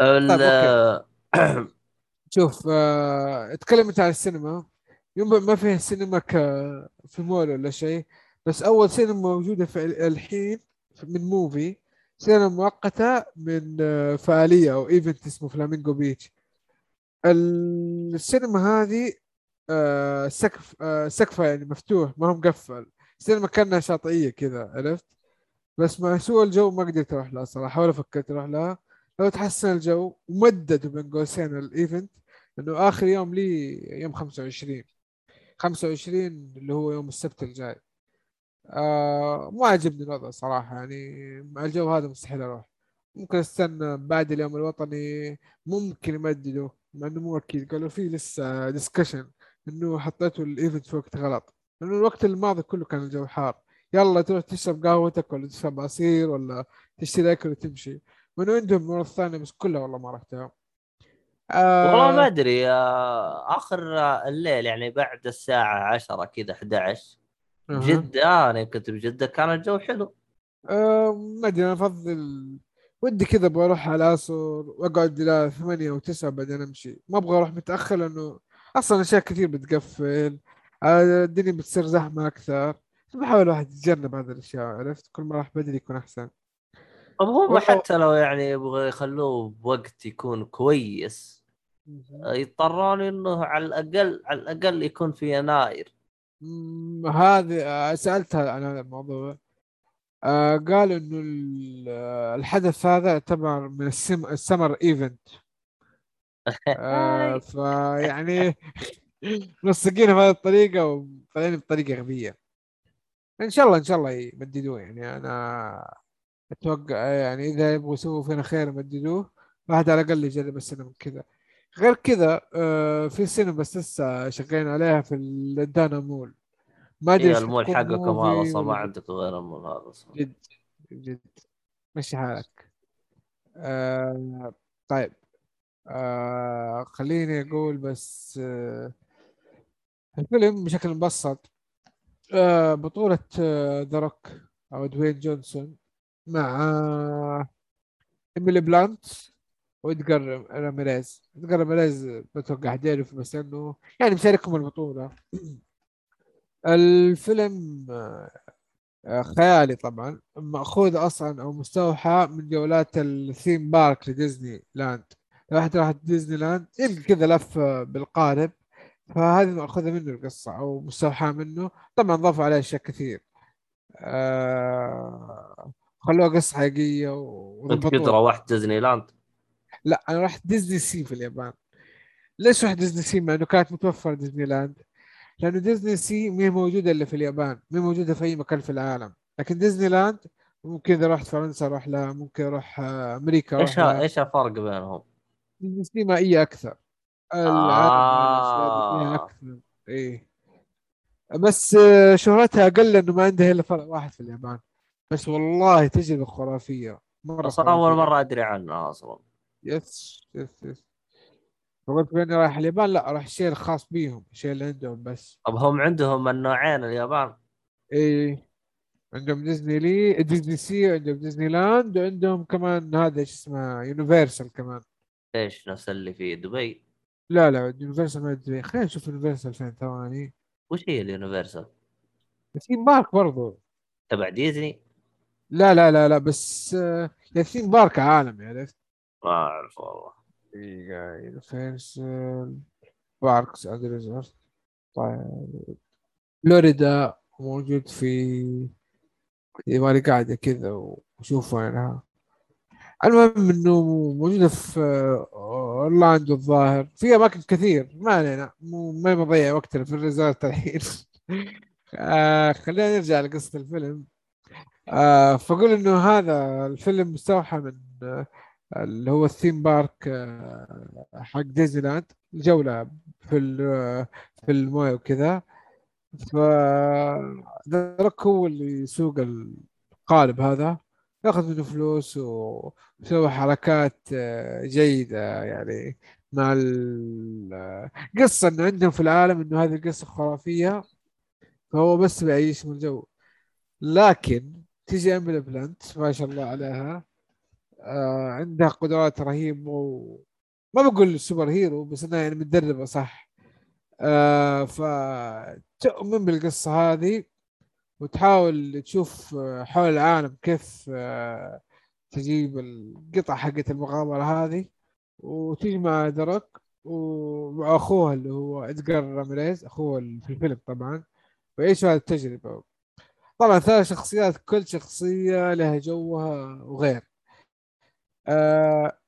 ال- شوف آه، اتكلمت عن السينما. ينبع ما فيها سينما ك في مول ولا شيء بس أول سينما موجودة في ال- الحين من موفي سينما مؤقتة من آه، فعالية أو event اسمه فلامينجو beach السينما هذه آه، سقف آه، سقفها يعني مفتوح ما هو مقفل. السينما كأنها شاطئية كذا عرفت؟ بس مع سوء الجو ما قدرت أروح لها صراحة ولا فكرت أروح لها. لو تحسن الجو ومددوا بين قوسين ال event انه آخر يوم لي يوم 25 25 اللي هو يوم السبت الجاي. آه ما عجبني الوضع صراحة يعني مع الجو هذا مستحيل أروح. ممكن أستنى بعد اليوم الوطني ممكن يمددوا. مع إنه مو أكيد. قالوا في لسه discussion إنه حطيتوا ال event في وقت غلط. لأنه الوقت الماضي كله كان الجو حار. يلا تروح تشرب قهوتك ولا تشرب عصير ولا تشتري أكل وتمشي من عندهم مرة ثانية بس كلها والله ما رحتها. آه. والله ما أدري. آه، آخر آه، الليل يعني بعد الساعة 10 كذا 11 أها. بجدة أنا كنت بجدة كان الجو حلو. آه ما أدري. أنا أفضل ودي كذا أبغى أروح على العصر وأقعد إلى ثمانية أو تسعة بعدين أمشي. ما أبغى أروح متأخر لأنه أصلا أشياء كثير بتقفل. آه، الدنيا بتصير زحمة أكثر. بحاول الواحد يتجنب هذه الأشياء عرفت؟ كل ما راح بدري يكون أحسن. طب والله- حتى لو يعني يبغوا يخلوه بوقت يكون كويس يضطرون إنه على الأقل على الأقل يكون في يناير. هذه آه، سألتها عن هذا الموضوع. آه، قالوا إنه آه، الحدث هذا يعتبر من السم السمر إيفنت. آه، فيعني منسقينها بهذه الطريقة وطالعين بطريقة غبية. إن شاء الله إن شاء الله يمددوه. يعني أنا أتوقع يعني إذا يبغوا يسووا فينا خير يمددوه. واحد على الأقل يجرب السينما كذا. غير كذا آه، في سينما بس لسه شغالين عليها في الدانا مول. ما أدري إيش المول حقكم هذا أصلا ما عندكم غير المول هذا أصلا جد جد. مشي حالك. آه طيب. آه خليني أقول بس آه الفيلم بشكل مبسط. آه بطولة ذا روك أو دوين جونسون مع آه ايميلي بلانت وادجار راميريز. ادجار راميريز بتوقع حديرف بس إنه يعني مشاركهم البطولة. الفيلم آه، آه، خيالي طبعا مأخوذ أصلا أو مستوحى من جولات ال theme park لديزني لاند. لو واحد راح ديزني لاند يلقى كذا لف بالقارب فهذه مأخوذة منه القصة أو مستوحاة منه. طبعا ضافوا عليها أشياء كثير. آه خلوها قصة حقيقية أنت كنت روحت ديزني لاند؟ لا أنا رحت ديزني سي في اليابان. ليش رحت ديزني سي؟ مع إنه كانت متوفرة ديزني لاند. لأنه ديزني سي ما هي موجودة الا في اليابان ما هي موجودة في أي مكان في العالم. لكن ديزني لاند ممكن إذا رحت فرنسا أروح لها ممكن أروح آه، أمريكا إيش إيش الفرق بينهم؟ ديزني سي مائيه أكثر. العالم دي فيها آه. أكثر. إيه. بس آه، شهرتها أقل لأنه ما عندها إلا فرع واحد في اليابان. بس والله تجربة خرافية مرة أول. مرة أدري عنها أصلا. yes yes yes. فقلت بأني رايح اليابان لا راح الشيء الخاص بيهم الشيء اللي عندهم بس. طب هم عندهم النوعين اليابان. إيه عندهم ديزني لي ديزني سي عندهم ديزني لاند وعندهم كمان هذا إيش اسمه يونيفرسال كمان. إيش نفس اللي في دبي؟ لا لا يونيفرسال ما أدري. خلينا نشوف يونيفرسال فين ثواني. وش هي اليونيفرسال؟ theme park برضو. تبع ديزني؟ لا لا لا لا بس آه، يا theme park عالمي عرفت ما أعرف والله. Universal Parks and Resort طيب فلوريدا موجود في مالي قاعدة كذا وشوف وينها المهم انه موجوده في اورلاندو الظاهر في اماكن كثير ما علينا مو ما بضيع وقتنا في ال resort الحين خلينا نرجع لقصه الفيلم آه فقول انه هذا الفيلم مستوحى من آه اللي هو ال theme park آه حق ديزني لاند الجوله في ال- في الموية وكذا. ف هو اللي يسوق القالب هذا ياخذ منه فلوس ويسوي حركات آه، جيدة يعني مع القصة انه عندهم في العالم إنه هذه القصة خرافية فهو بس بيعيش من الجو. لكن تيجي ايميلي بلانت ما شاء الله عليها آه عندها قدرات رهيبة و... ما بقول super hero بس إنها يعني متدربة صح؟ آه فتؤمن بالقصة هذه وتحاول تشوف حول العالم كيف آه، تجيب القطع حقت المغامرة هذه وتجمع درك ومع أخوها اللي هو إدغار راميريز اللي في الفيلم طبعا ويعيشوا هذه التجربة. طبعا ثلاث شخصيات كل شخصية لها جوها وغير آه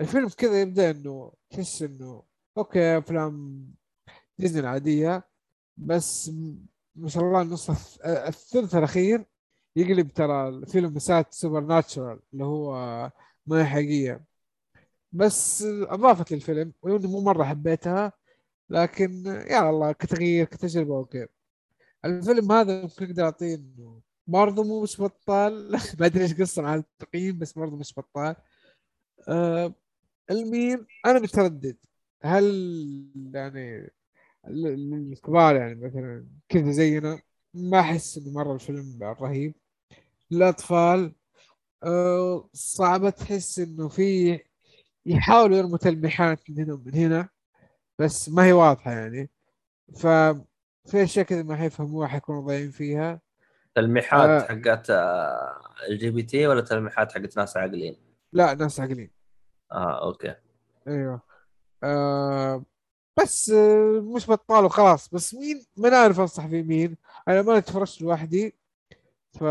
الفيلم كذا يبدأ إنه تحس إنه okay أفلام ديزني العادية بس ما شاء الله النص الث- الثلث الأخير يقلب ترى الفيلم مسات supernatural اللي هو ما هي حقيقية. بس أضافت للفيلم وإني مو مرة حبيتها لكن يا الله كتغيير كتجربة okay. الفيلم هذا ممكن أقدر أعطيه إنه برضه مو مش بطال. ما أدري إيش قصة على التقييم بس برضه مش بطال. آه الميم أنا متردد هل يعني ال- ال- الكبار يعني مثلا كذا زينا ما أحس إنه مرة الفيلم رهيب الأطفال أه صعبة تحس إنه في يحاولوا يرموا تلميحات من هنا ومن هنا بس ما هي واضحة يعني ففي أشياء كذا ما حيفهموها حيكونوا ضايعين فيها تلميحات آه. حقت ال GBT ولا تلميحات حقت ناس عاقلين؟ لا ناس عاقلين. آه okay. أيوه. أه بس آه، مش بطال وخلاص. بس مين؟ ما نعرف أنصح في مين. أنا ما تفرجت لوحدي. ف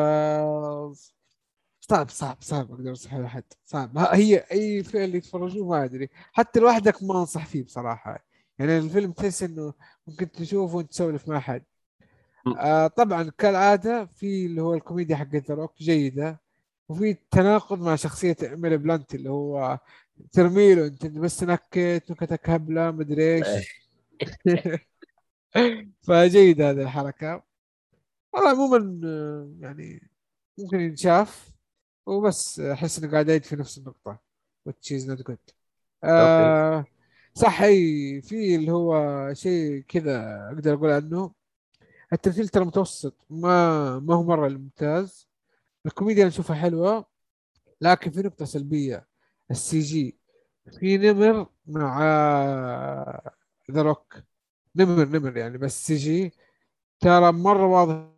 صعب صعب صعب أقدر أنصح احد صعب. هي أي فيلم يتفرجوه ما أدري. حتى لوحدك ما أنصح فيه بصراحة. يعني الفيلم تحس إنه ممكن تشوفه وأنت تسولف مع أحد. آه طبعا كالعادة في اللي هو الكوميديا حقت ذا روك جيدة. وفي تناقض مع شخصية إيميلي بلانت اللي هو تحسه أنت بس نكت نكتك هبلة مدري إيش. فجيد هذه الحركة. والله عموما يعني ممكن ينشاف. وبس أحس إنه قاعد يعيد في نفس النقطة which is not good. آه صح إي في اللي هو شيء كذا أقدر أقول عنه. التمثيل ترى متوسط ما ما هو مرة الممتاز الكوميديا أنا اشوفها حلوة لكن في نقطة سلبية. ال CG. في نمر مع ذا روك. نمر نمر يعني بس CG. ترى مرة واضح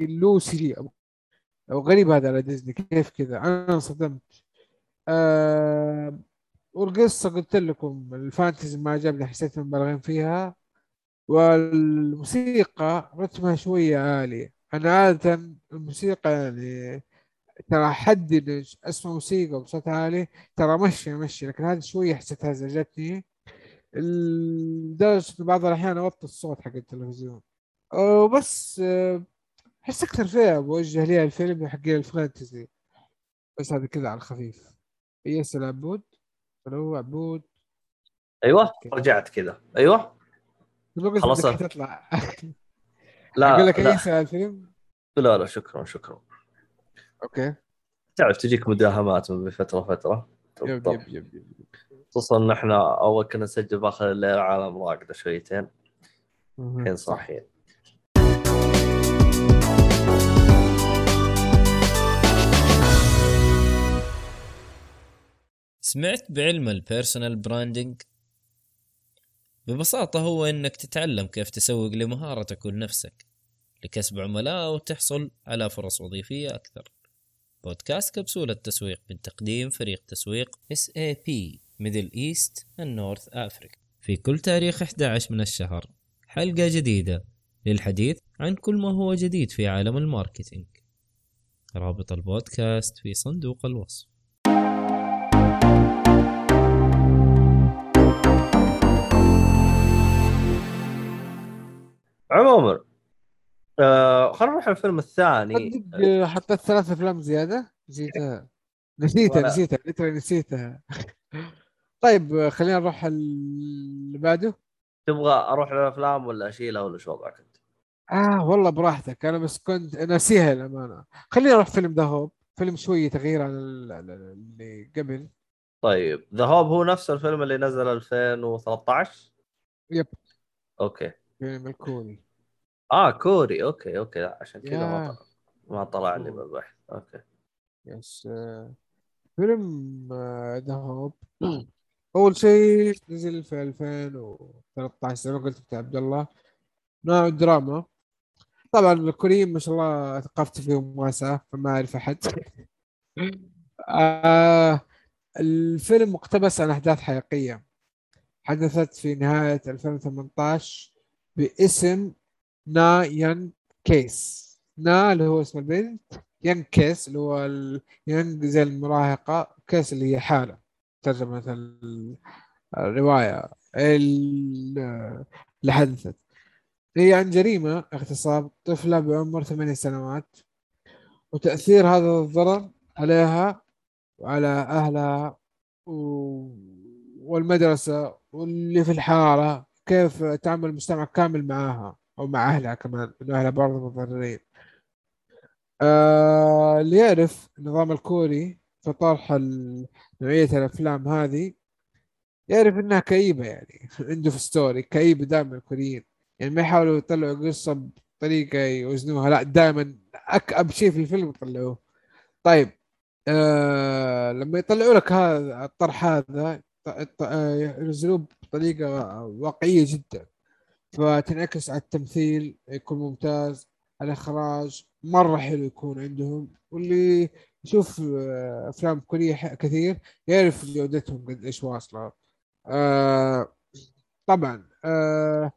له CG وغريب هذا على ديزني. كيف كذا؟ أنا انصدمت. آه والقصة قلت لكم الفانتزي ما عجبني حسيت مبالغين فيها. والموسيقى رتمها شوية عالي. أنا عادة الموسيقى يعني ترى حد أسمع موسيقى بصوت عالي ترى مشي مشي لكن هذه شوية حسيتها زعجتني لدرجة بعض الأحيان أوطي الصوت حق التلفزيون. وبس أحس أكثر فئة بوجه ليها الفيلم حق الفانتزي بس هذا كذا على الخفيف. يسأل عبود. هو عبود. أيوه رجعت كذا. أيوه. خلاص. تطلع. لا أقول لك لا, أي سؤال الفيلم لا لا شكرا شكرا. okay. تعرف تجيك مداهمات من فترة فتره yep yep yep yep. خصوصا ان إحنا أول كنا نسجل بآخر الليل عالم راقدة شويتين. الحين صاحيين. سمعت بعلم ال personal branding ببساطة هو إنك تتعلم كيف تسوق لمهارتك ولنفسك لكسب عملاء وتحصل على فرص وظيفية أكثر. بودكاست كبسولة تسويق من تقديم فريق تسويق SAP Middle East and North Africa في كل تاريخ 11 من الشهر حلقة جديدة للحديث عن كل ما هو جديد في عالم ال marketing. رابط البودكاست في صندوق الوصف. عموما آه خلينا نروح الفيلم الثاني. تصدق حطيت ثلاث أفلام زيادة. نسيتها. نسيتها ولا- نسيتها ليترالي نسيتها. طيب خلينا نروح اللي بعده. تبغى أروح للأفلام ولا أشيلها ولا شو وضعك أنت؟ آه والله براحتك. أنا بس كنت ناسيها الامانه خلينا نروح فيلم Hope فيلم شوية تغيير عن ال- ال- اللي قبل. طيب Hope هو نفس الفيلم اللي نزل 2013 yep. okay. فيلم الكوري. آه كوري. okay okay. لا عشان كذا ما. طلع ما طلع لي. بالبحث okay. yes آه، فيلم Hope. أول شيء نزل في 2013 زي ما قلت عبد الله. نوع دراما. طبعا الكوريين ما شاء الله ثقافتي فيهم واسعة فما أعرف أحد. آه الفيلم مقتبس عن أحداث حقيقية. حدثت في نهاية 2018 باسم Na Young case. Na اللي هو اسم البنت Young case اللي هو. young زي المراهقة case اللي هي حالة. ترجمة ال- الرواية. ال- اللي حدثت. هي عن جريمة اغتصاب طفلة بعمر ثمانية سنوات. وتأثير هذا الضرر عليها وعلى أهلها و... والمدرسة واللي في الحارة كيف تعامل المجتمع كامل معاها. أو مع أهلها كمان إنه أهلها برضه متضررين. آه اللي يعرف النظام الكوري في طرح نوعية الأفلام هذه يعرف إنها كئيبة يعني. عنده في ستوري كئيبة دائما الكوريين. يعني ما يحاولوا يطلعوا قصة بطريقة يوزنوها لا دائما أكأب شيء في الفيلم يطلعوه. طيب آه لما يطلعوا لك هذا الطرح هذا آه، ينزلوه بطريقة واقعية جدا. فتنعكس على التمثيل يكون ممتاز. الإخراج مرة حلو يكون عندهم. واللي يشوف آه، أفلام كورية ح- كثير يعرف جودتهم قد إيش واصلة. آه طبعا آه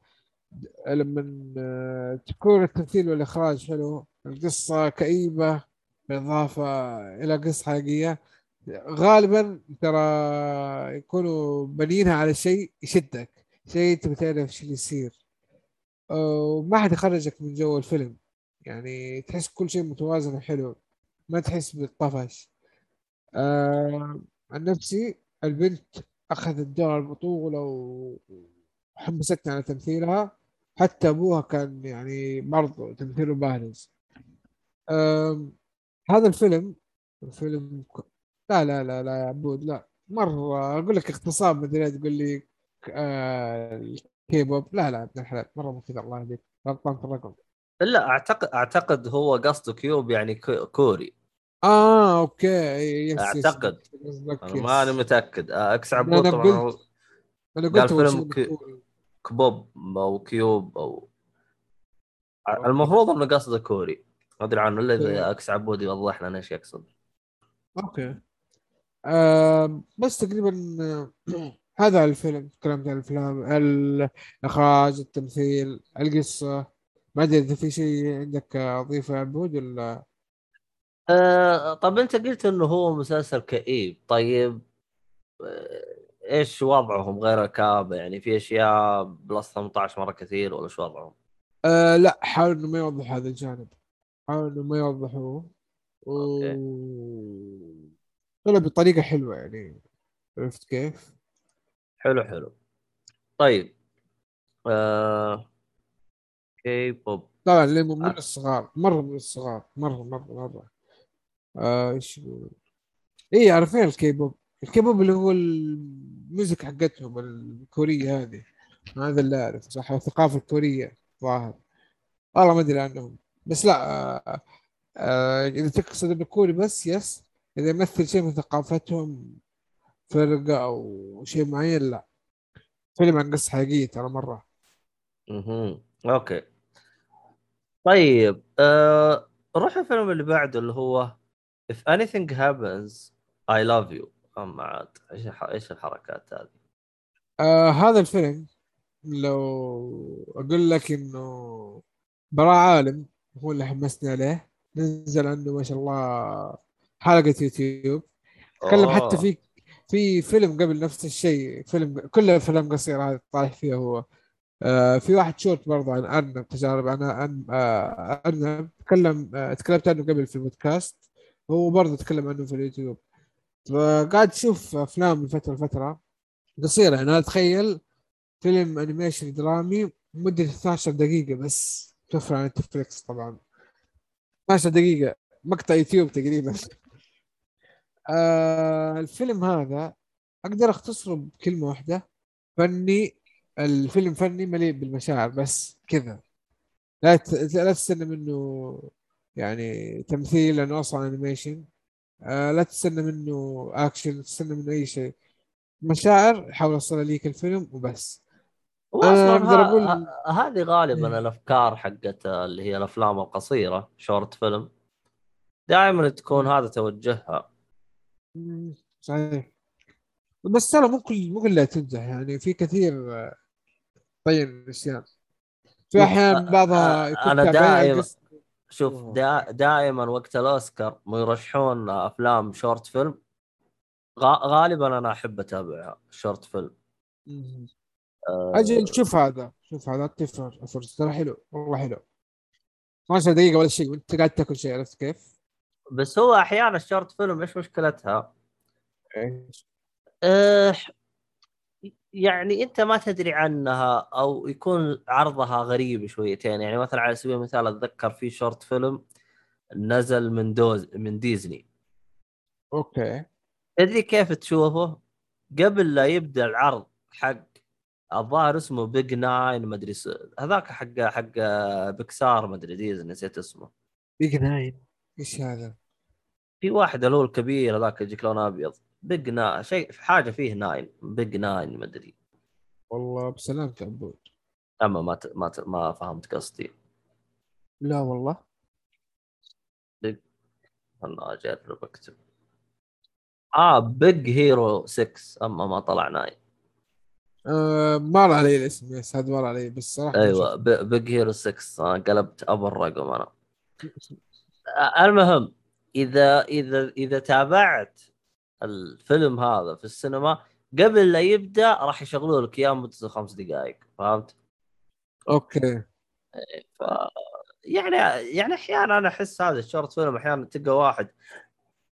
لما آه، تكون التمثيل والإخراج حلو القصة كئيبة بالإضافة إلى قصة حقيقية غالبا ترى يكونوا بنينها على شيء يشدك شيء تبي تعرف إيش اللي يصير. وما حد يخرجك من جو الفيلم. يعني تحس كل شيء متوازن وحلو. ما تحس بالطفش. آه عن نفسي البنت أخذت دور البطولة وحمستني على تمثيلها. حتى أبوها كان يعني برضه تمثيله بارز. آم، هذا الفيلم الفيلم لا لا لا لا يا عبود لا. مرة أقول لك اغتصاب مدري تقول لي آه، الكيبوب لا لا ابن الحلال مو كذا الله يهديك. غلطان في الرقم لا أعتقد أعتقد هو قصده كيوب يعني كو- كوري. آه okay. yes yes أعتقد. قصدك أنا متأكد. إكس أنا عبود طبعا قلت- أنا قلت فيلم ك-. كبوب أو كيوب أو المفروض إنه قصده كوري. ما أدري عنه إلا إذا إكس عبود يوضح لنا إيش يقصد okay. آه بس تقريبا هذا الفيلم تكلمت عن الأفلام الإخراج التمثيل القصة. ما أدري إذا في شيء عندك أضيفه يا عبود ولا؟ آه طب أنت قلت إنه هو مسلسل كئيب. طيب آه إيش وضعهم؟ غير الكآبة يعني في أشياء بلس 18 مرة كثير ولا شو وضعهم؟ آه لا حاول إنه ما يوضح هذا الجانب. حاول إنه ما يوضحوه و. طلع بطريقة حلوة يعني. عرفت كيف؟ حلو. حلو. طيب آه... كي بوب طبعا اللي من آه. الصغار مرة من الصغار مرة مرة مرة. آه، إيش يقول؟ إيه عارفين ال K-pop. ال K-pop اللي هو ال music حقتهم الكورية هذه. هذا اللي أعرف صح. الثقافة الكورية ظاهر. والله ما أدري عنهم. بس لا آه آه إذا تقصد إنه كوري بس yes. إذا يمثل شيء من ثقافتهم فرقة أو شيء معين لا فيلم عن قصة حقيقية ترى مرة مهم. okay طيب آه... نروح الفيلم اللي بعده اللي هو If anything happens I love you اما عاد إيش الح- إيش الحركات هذه؟ آه هذا الفيلم لو أقول لك إنه براء عالم هو اللي حمسني عليه نزل عنده ما شاء الله حلقة يوتيوب تكلم أوه. حتى في في فيلم قبل نفس الشيء فيلم كل افلام قصيرة هذه طالع فيها هو. آه في واحد شورت برضه عن أرنب تجارب عن عن آه أرنب. تكلم آه تكلمت عنه قبل في البودكاست. هو برضه تكلم عنه في اليوتيوب. فقاعد أشوف أفلام من فترة لفترة. قصيرة يعني أنا أتخيل فيلم animation درامي مدة 12 دقيقة بس. توفر على نتفلكس طبعا. 12 دقيقة مقطع يوتيوب تقريبا. آه الفيلم هذا أقدر أختصره بكلمة واحدة. فني الفيلم فني مليء بالمشاعر بس كذا. لا. لا تستنى منه يعني تمثيل لأنه أصلا animation آه لا تستنى منه اكشن تستنى منه أي شيء. مشاعر حاول اوصلها ليك الفيلم وبس. أقول- ه- هذه غالبا إيه. الأفكار حقت اللي هي الأفلام القصيرة short film دائما تكون هذا توجهها. صحيح بس ترى مو كل مو كلها تنجح يعني في كثير آه، طين الاشياء في أحيان بعضها يكون أنا تعبان دائما- شوف. دا دائما وقت الأوسكار يرشحون أفلام short film غا- غالبا أنا أحب اتابعها short film. أه أجل شوف هذا شوف هذا فرصة ترى حلو والله حلو 12 دقيقة ولا شيء وأنت قاعد تاكل شيء عرفت كيف؟ بس هو أحيانا ال short film إيش مشكلتها؟ إيش؟ أه يعني أنت ما تدري عنها أو يكون عرضها غريب شويتين يعني مثلا على سبيل المثال أتذكر في short film نزل من دوز من ديزني أوكي تدري كيف تشوفه؟ قبل لا يبدأ العرض حق الظاهر اسمه بيج ناين س- هذاك حق حق بكسار ما أدري ديزني نسيت اسمه بيج ناين إيش هذا؟ في واحد اللي هو الكبير هذاك يجيك لون أبيض. بيج نا شيء حاجة فيه ناين بيج ناين ما أدري. والله بسلامة عبود. أما ما ت... ما ت... ما فهمت قصدي. لا والله. أنا أجرب أكتب. آه Big Hero 6 أما ما طلع nine آه مر علي الاسم yes هذا مر علي بس صراحة ما أيوه بيج هيرو 6 أنا قلبت أبو الرقم أنا. المهم إذا إذا إذا تابعت الفيلم هذا في السينما قبل لا يبدأ راح يشغلوا لك اياه مدته خمس دقائق فهمت؟ أوكي. ف يعني يعني أحيانا أنا أحس هذا ال short film أحيانا تلقى واحد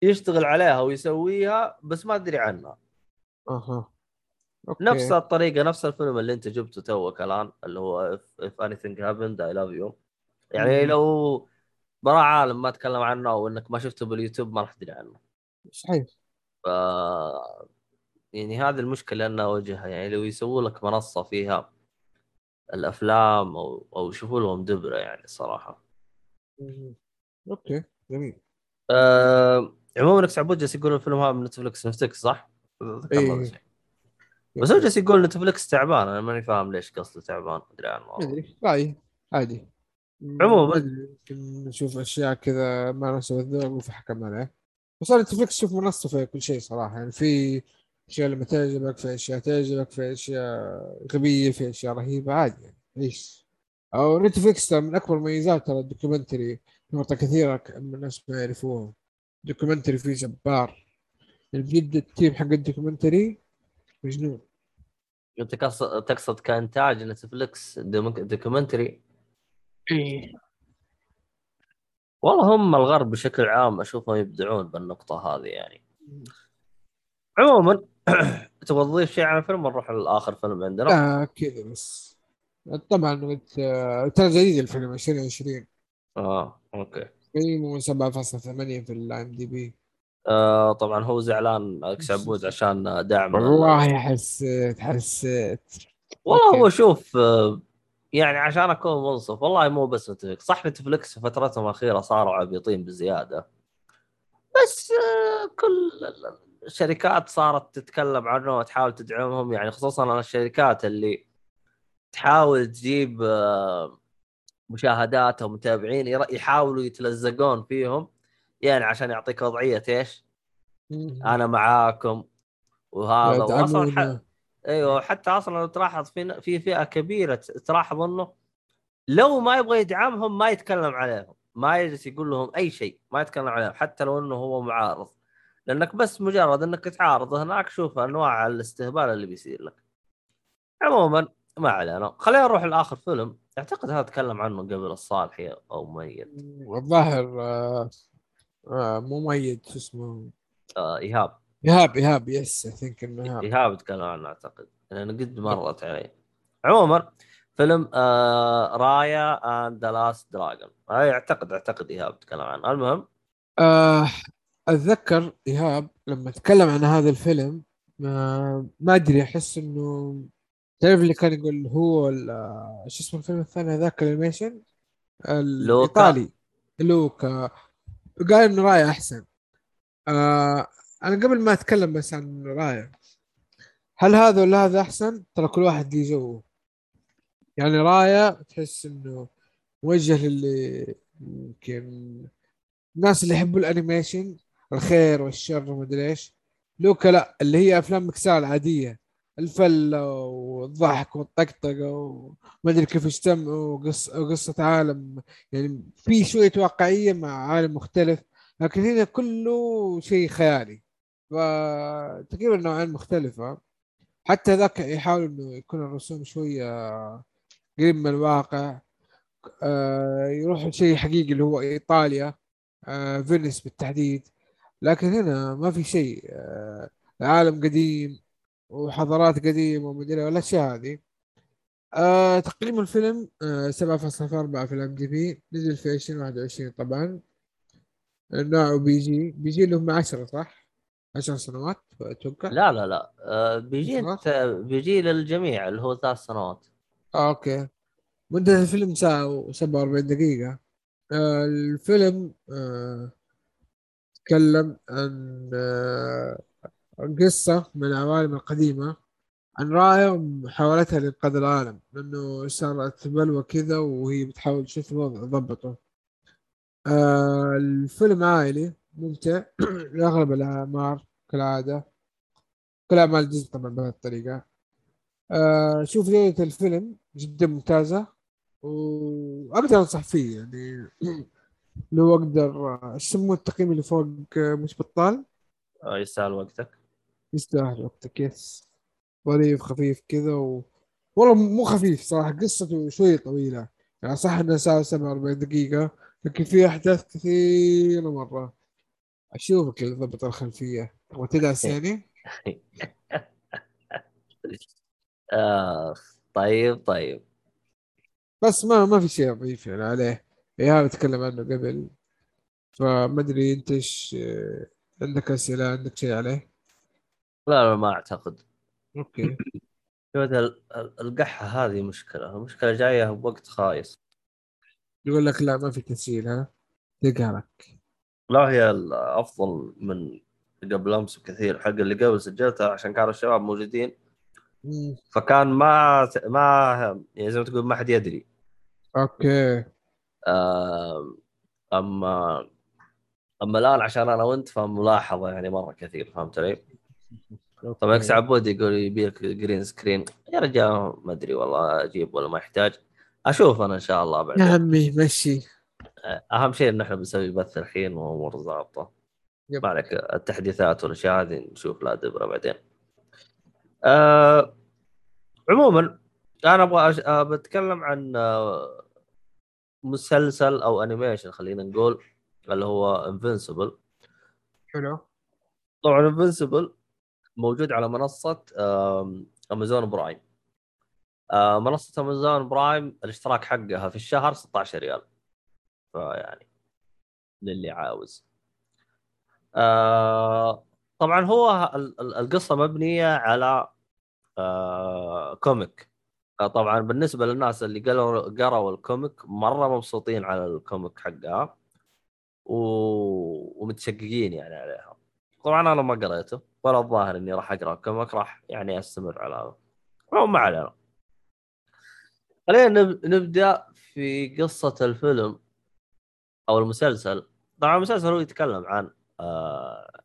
يشتغل عليها ويسويها بس ما أدري عنها. أها. okay. نفس الطريقة نفس الفيلم اللي أنت جبته توك الآن اللي هو if, if anything happened I love you. يعني. لو براء عالم ما تكلم عنه أو إنك ما شفته باليوتيوب ما راح تدري عنه صحيح ف يعني هذه المشكلة اللي أنا أواجهها يعني لو يسووا لك منصة فيها الأفلام أو أو يشوفوا لهم دبرة يعني الصراحه مم. okay جميل أه... عموما إكس عبود جالس يقول الفيلم هذا من نتفلكس نفتكس صح؟ إيه. الشيء. بس هو جالس يقول نتفلكس تعبان أنا ماني فاهم ليش قصده تعبان أدري عنه. أدري رايي عادي عموماً. يمكن نشوف أشياء كذا ما ناسب الذوق وفحكم عليه. بس أنا نتفلكس شوف منصة في كل شيء صراحة. يعني في أشياء لما تعجبك في أشياء تعجبك في أشياء غبية في أشياء رهيبة عادي يعني عيش. أو نتفلكس من أكبر مميزات ترى ال documentary نقطه كثيرة ك- من الناس ما يعرفوها documentary فيه جبار. يعني بجد ال team حق ال documentary مجنون. انت تقصد تقصد كإنتاج نتفلكس documentary؟ إيه. والله هم الغرب بشكل عام أشوفهم يبدعون بالنقطة هذه يعني. عموما تبغى تضيف شيء عن الفيلم ونروح لآخر فيلم عندنا. لا كذا بس. طبعا آه، ترى جديد الفيلم 2020 آه okay. تقييمه 7.8 في ال IMDb. آه طبعا هو زعلان إكس عبود عشان دعم والله حسيت حسيت. والله. هو شوف آه، يعني عشان أكون منصف والله مو بس نتفلكس صح نتفلكس في فترتهم الأخيرة صاروا عبيطين بزيادة بس آه، كل الشركات صارت تتكلم عنه وتحاول تدعمهم يعني خصوصا الشركات اللي تحاول تجيب آه، مشاهدات أو متابعين يحاولوا يتلزقون فيهم يعني عشان يعطيك وضعية إيش؟ أنا معاكم وهذا واصلا. أيوه حتى أصلا لو تلاحظ في في فئة كبيرة تلاحظ إنه لو ما يبغى يدعمهم ما يتكلم عليهم ما يجلس يقول لهم أي شيء ما يتكلم عليهم حتى لو إنه هو معارض. لأنك بس مجرد إنك تعارض هناك شوف أنواع الاستهبال اللي بيصير لك. عموما ما علينا. خلينا نروح لآخر فيلم. أعتقد هذا تكلم عنه قبل الصالحي أو ميت. الظاهر آه، آه، مو ميت شو اسمه؟ آه إيهاب. إيهاب إيهاب yes I think إنه إيهاب. إيهاب تكلم عنه أعتقد. لأنه قد مرت علي. عموما فيلم آه Raya and the Last Dragon هاي أعتقد أعتقد إيهاب تكلم عنه. المهم. آه أتذكر إيهاب لما تكلم عن هذا الفيلم ما, ما أدري أحس إنه تعرف اللي كان يقول هو آه، شو اسمه الفيلم الثاني هذاك ال animation الايطالي لوكا. قال إنه رايا أحسن. آه أنا قبل ما أتكلم بس عن رايا هل هذا ولا هذا أحسن؟ ترى كل واحد ليه جوه يعني رايا تحس إنه موجه للي يمكن الناس اللي يحبوا الأنيميشن الخير والشر وما أدري إيش. لوكا لا اللي هي أفلام مكسال عادية. الفلة والضحك والطقطقة وما أدري كيف يجتمعوا وقص وقصة عالم. يعني في شوية واقعية مع عالم مختلف لكن هنا كله شيء خيالي. فتقريبا نوعين مختلفة. حتى ذاك يحاول إنه يكون الرسوم شوية قريب من الواقع. آه، يروح لشيء حقيقي اللي هو إيطاليا آه، فينيس بالتحديد. لكن هنا ما في شيء. آه، عالم قديم وحضارات قديمة ومدري والأشياء هذه. تقييم الفيلم آه 7.4 في ال IMDb. نزل في 2021 طبعا. نوعه PG. PG اللي هم 10 صح؟ 10 سنوات أتوقع؟ لا لا لا. آه PG. PG للجميع اللي هو ثلاث سنوات. آه okay. مدة الفيلم ساعة و47 دقيقة. آه الفيلم آه تكلم عن آه قصة من العوالم القديمة عن راية ومحاولتها لإنقاذ العالم لأنه صارت بلوى كذا وهي بتحاول تشوف الوضع تضبطه. آه الفيلم عائلي ممتع. لأغلب الأعمار كالعادة. كل أعمال ديزني طبعا بهذه الطريقة. آه شوف جودة الفيلم جدا ممتازة. وأقدر أنصح فيه يعني لو أقدر إيش يسموه التقييم اللي فوق آه، مش بطال؟ آه يستاهل وقتك. يستاهل وقتك يس ظريف خفيف كذا و... والله مو خفيف صراحة قصته شوي طويلة. يعني صح انها ساعة 47 دقيقة لكن في أحداث كثيرة مرة. أشوفك اللي ضبط الخلفية. تبغى تدعس يعني؟ آه طيب طيب. بس ما ما في شيء ضعيف يعني عليه. ايهاب تكلم عنه قبل. فما أدري أنت إيش آه، عندك أسئلة عندك شيء عليه؟ لا لا ما أعتقد. أوكي. شوف ال- ال- القحة هذه مشكلة. المشكلة جاية بوقت خايس. يقول لك لا ما في تسجيل ها؟ تقهرك. لا هي الافضل من قبل امس بكثير حق اللي قبل سجلتها عشان كانوا الشباب موجودين. فكان ما ما يعني زي ما تقول ما حد يدري. okay. أما أما الآن عشان أنا وأنت فملاحظة يعني مرة كثير فهمت علي؟ طبعا إكس عبود يقول يبي لك green screen يا رجال ما أدري والله أجيب ولا ما يحتاج أشوف أنا إن شاء الله يا بعدين عمي مشي. أهم شيء إن إحنا بنسوي بث الحين وأمور ظابطه yep. ما عليك التحديثات والأشياء هذه نشوف لها دبره بعدين. آه عموما أنا أبغى أش... آه بتكلم عن آه مسلسل أو animation خلينا نقول اللي هو Invincible حلو. طبعا Invincible موجود على منصة امازون برايم آه منصة امازون برايم الاشتراك حقها في الشهر 16 ريال. فيعني للي عاوز. آه طبعا هو ال- ال- القصة مبنية على آه comic آه طبعا بالنسبة للناس اللي قروا قروا ال comic مرة مبسوطين على ال comic حقها و... ومتشققين يعني عليها. طبعا أنا ما قريته ولا الظاهر إني راح أقرأ ال comic راح يعني أستمر على هذا. ما علينا. خلينا نب... نبدأ في قصة الفيلم أو المسلسل. طبعا المسلسل هو يتكلم عن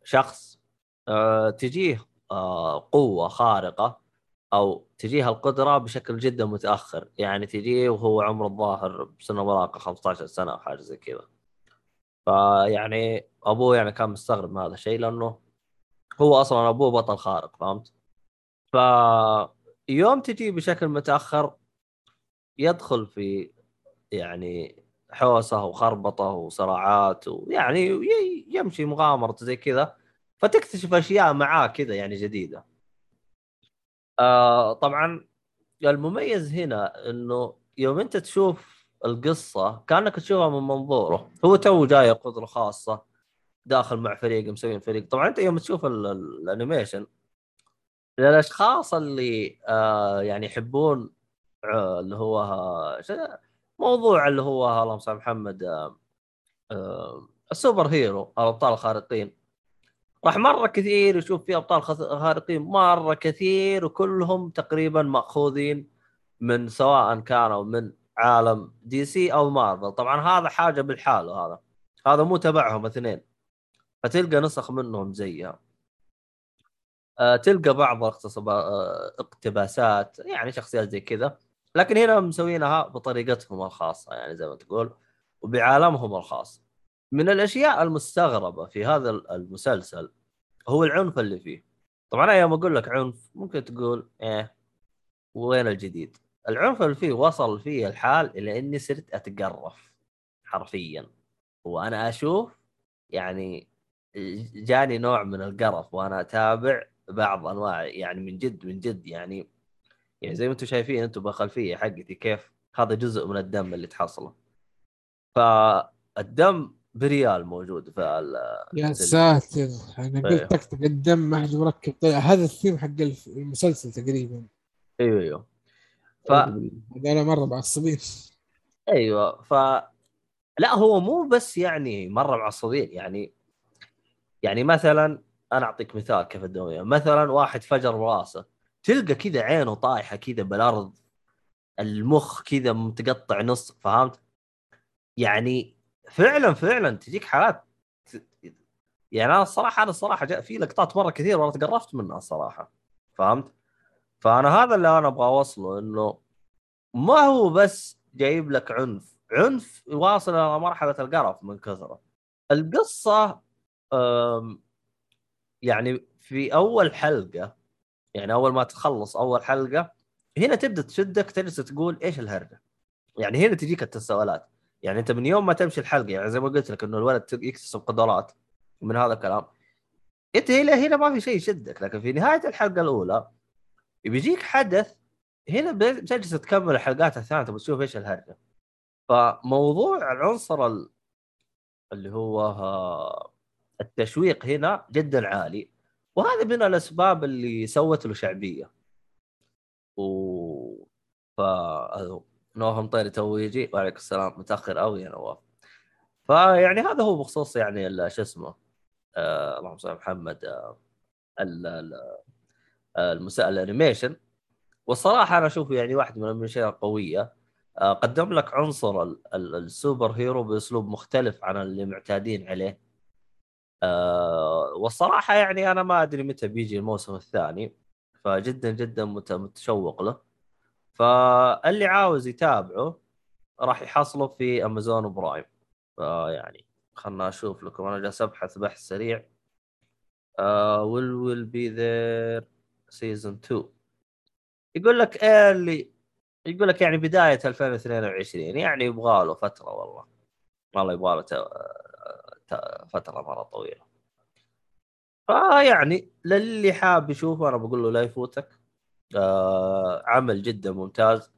شخص آه تجيه آه قوة خارقة أو تجيه القدرة بشكل جدا متأخر يعني تجيه وهو عمره الظاهر بسنة مراهقه 15 سنة أو حاجة زي كذا فيعني أبوه يعني كان مستغرب من هذا الشيء لأنه هو أصلا أبوه بطل خارق فهمت؟ ف يوم تجي بشكل متأخر يدخل في يعني حوسة وخربطة وصراعات ويعني يمشي مغامرة زي كذا فتكتشف أشياء معاه كذا يعني جديدة. آه طبعا المميز هنا إنه يوم أنت تشوف القصة كأنك تشوفها من منظوره، هو تو جاي قدرة خاصة داخل مع فريق مسوين فريق، طبعا أنت يوم تشوف ال- ال- ال animation للأشخاص اللي آه يعني يحبون آه اللي هو موضوع اللي هو اللهم صل محمد ال super hero الأبطال الخارقين. راح مرة كثير يشوف في أبطال خارقين مرة كثير وكلهم تقريبا مأخوذين من سواء كانوا من عالم دي سي أو مارفل. طبعا هذا حاجة بالحاله هذا. هذا مو تبعهم اثنين. فتلقى نسخ منهم زيها. آه، تلقى بعض آه، اقتباسات يعني شخصيات زي كذا. لكن هنا مسوينها بطريقتهم الخاصة يعني زي ما تقول وبعالمهم الخاص. من الأشياء المستغربة في هذا المسلسل هو العنف اللي فيه. طبعا أنا يوم أقول لك عنف ممكن تقول إيه وين الجديد؟ العنف اللي فيه وصل فيه الحال إلى إني صرت أتقرف حرفيا. وأنا أشوف يعني جاني نوع من القرف وأنا أتابع بعض أنواع يعني من جد من جد يعني يعني زي ما أنتم شايفين أنتم بالخلفية حقتي كيف هذا جزء من الدم اللي تحصله. فالدم بريال موجود في ال- يا ساتر أنا إيه. قلت طقطق الدم ما حد مركب. طيب هذا الثيم حق المسلسل تقريبا. أيوه أيوه. ف هذول مرة معصبين. أيوه ف لا هو مو بس يعني مرة معصبين. يعني يعني مثلا أنا أعطيك مثال كيف الدنيا مثلا واحد فجر راسه تلقى كذا عينه طايحة كذا بالأرض المخ كذا متقطع نص فهمت؟ يعني فعلا فعلا تجيك حالات يعني أنا الصراحة أنا الصراحة جاء في لقطات مرة كثير وأنا تقرفت منها الصراحة فهمت؟ فأنا هذا اللي أنا أبغى أوصله إنه ما هو بس جايب لك عنف عنف واصل إلى مرحلة القرف من كثرة القصة يعني في أول حلقة يعني أول ما تخلص أول حلقة هنا تبدأ تشدك تجلس تقول إيش الهرجة؟ يعني هنا تجيك التساؤلات يعني أنت من يوم ما تمشي الحلقة يعني زي ما قلت لك إنه الولد يكتسب قدرات من هذا الكلام. أنت هنا هنا ما في شيء يشدك لكن في نهاية الحلقة الأولى بيجيك حدث هنا بتجلس تكمل الحلقات الثانية تبغى تشوف إيش الهرجة. فموضوع العنصر ال- اللي هو آه، التشويق هنا جدا عالي. وهذا من الأسباب اللي سوت له شعبية. و ف نواف مطيري تو يجي وعليكم السلام متأخر قوي يا نواف. فيعني هذا هو بخصوص يعني شو اسمه آه اللهم صل محمد آه آه، المسا... ال animation. والصراحة أنا أشوفه يعني واحد من الاشياء القوية. آه قدم لك عنصر ال... ال... ال super hero بأسلوب مختلف عن اللي معتادين عليه. آه والصراحة يعني أنا ما أدري متى بيجي الموسم الثاني فجدا جدا مت... متشوق له. فاللي عاوز يتابعه راح يحصله في امازون برايم فيعني خلنا أشوف لكم أنا جالس أبحث بحث سريع. will will be there season 2 يقول لك اللي يقول لك يعني بداية 2022 يعني يبغى له فترة والله. والله يبغى له فترة مرة طويلة. فيعني للي حاب يشوفه أنا بقول له لا يفوتك. آه عمل جدا ممتاز.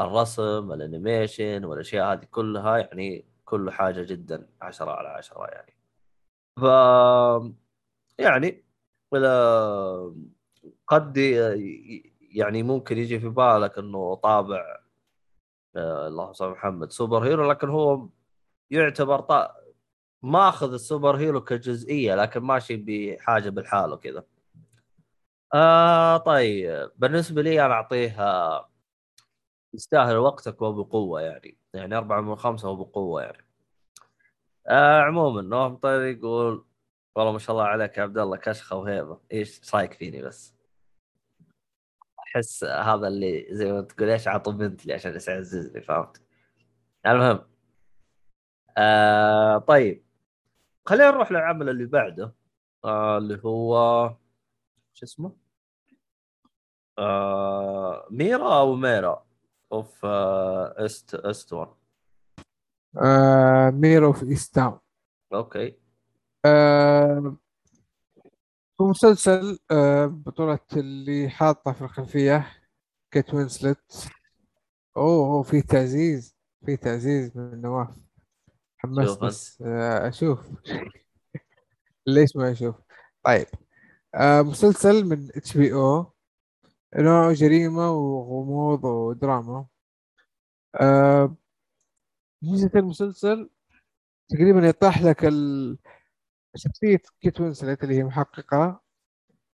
الرسم ال animation والأشياء هذه كلها يعني كل حاجة جدا عشرة على عشرة يعني. ف يعني قد يعني ممكن يجي في بالك إنه طابع آه اللهم صل محمد super hero لكن هو يعتبر. ماخذ ال super hero كجزئية لكن ماشي بحاجة بالحاله كذا آه طيب بالنسبة لي أنا اعطيه آه، يستاهل وقتك وبقوه يعني. يعني أربعة من خمسة وبقوه يعني. آه عموما نوف مطير يقول والله ما شاء الله عليك يا عبد الله كشخة وهيبة. إيش رايك فيني بس؟ أحس هذا اللي زي ما تقول إيش عطوا بنت لي عشان يعززني فهمت؟ المهم. آه طيب. خلينا نروح للعمل اللي بعده. آه اللي هو شو اسمه؟ آه ميرا أو Mare of آه East Easttown آه Mare of Easttown okay. آه هو مسلسل آه بطولة اللي حاطة في الخلفية كيت وينسلت أوه في تعزيز في تعزيز من نواف حمست شوف بس آه أشوف. ليش ما أشوف؟ طيب. آه مسلسل من إتش بي أو. نوعه جريمة وغموض ودراما. آه ميزة المسلسل تقريبا يطرح لك ال... شخصية كيت وينسلت اللي هي محققة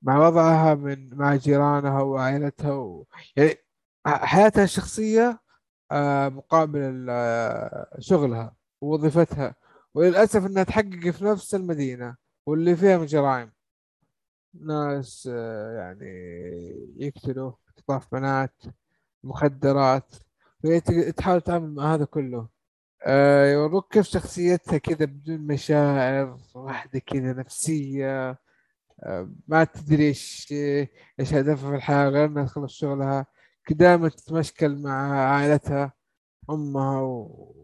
مع وضعها من مع جيرانها وعائلتها و... يعني حياتها الشخصية آه، مقابل آه، شغلها. ووظيفتها وللأسف إنها تحقق في نفس المدينة واللي فيها من جرائم. ناس آه، يعني يقتلوا اختطاف بنات مخدرات وهي ت- تحاول تتعامل مع هذا كله. آه، يوروك كيف شخصيتها كذا بدون مشاعر واحدة كذا نفسية آه، ما تدري إيش إيش هدفها في الحياة غير إنها تخلص شغلها دائما تتمشكل مع عائلتها أمها و...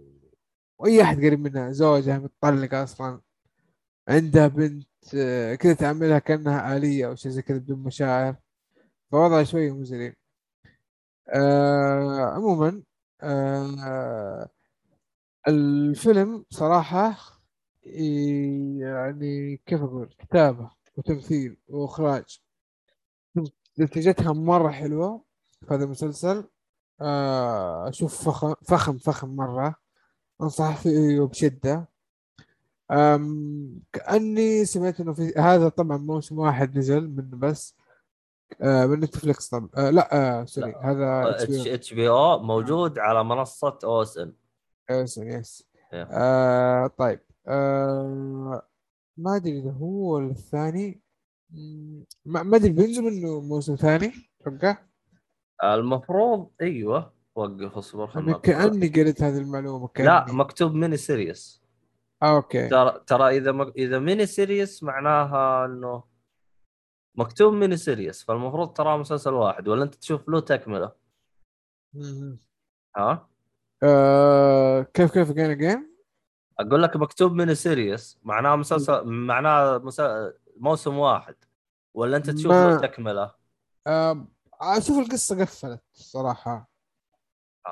وأي أحد قريب منها زوجها متطلقة أصلا. عندها بنت آه، كذا تعاملها كأنها آلية أو شيء زي كذا بدون مشاعر. فوضعها شوي مزري آه عموما آه الفيلم صراحة يعني كيف أقول كتابة وتمثيل وإخراج. نتيجتها مرة حلوة في هذا المسلسل. آه، أشوف فخم فخم فخم مرة. أنصح فيه بشدة أم كأني سمعت إنه في هذا طبعا موسم واحد نزل منه بس. آه، من نتفلكس طبعا. آه، لا آه، sorry هذا اتش بي أو موجود على منصة OSN yes yes إيه. آه طيب. آه ما أدري إذا هو ولا الثاني. ما ما أدري بينزل منه موسم ثاني؟ أتوقع المفروض أيوه. وقف اصبر خلنا كأني قريت هذه المعلومة لا كاني مكتوب mini series آه okay. ترى ترى إذا مك... إذا mini series معناها إنه مكتوب mini series فالمفروض تراه مسلسل واحد. ولا أنت تشوف له تكمله. ها؟ آه كيف كيف جيم جيم أقول لك مكتوب mini series معناه مسلسل معناه مسا... موسم واحد. ولا أنت تشوف ما- له تكمله آه أشوف القصة قفلت صراحة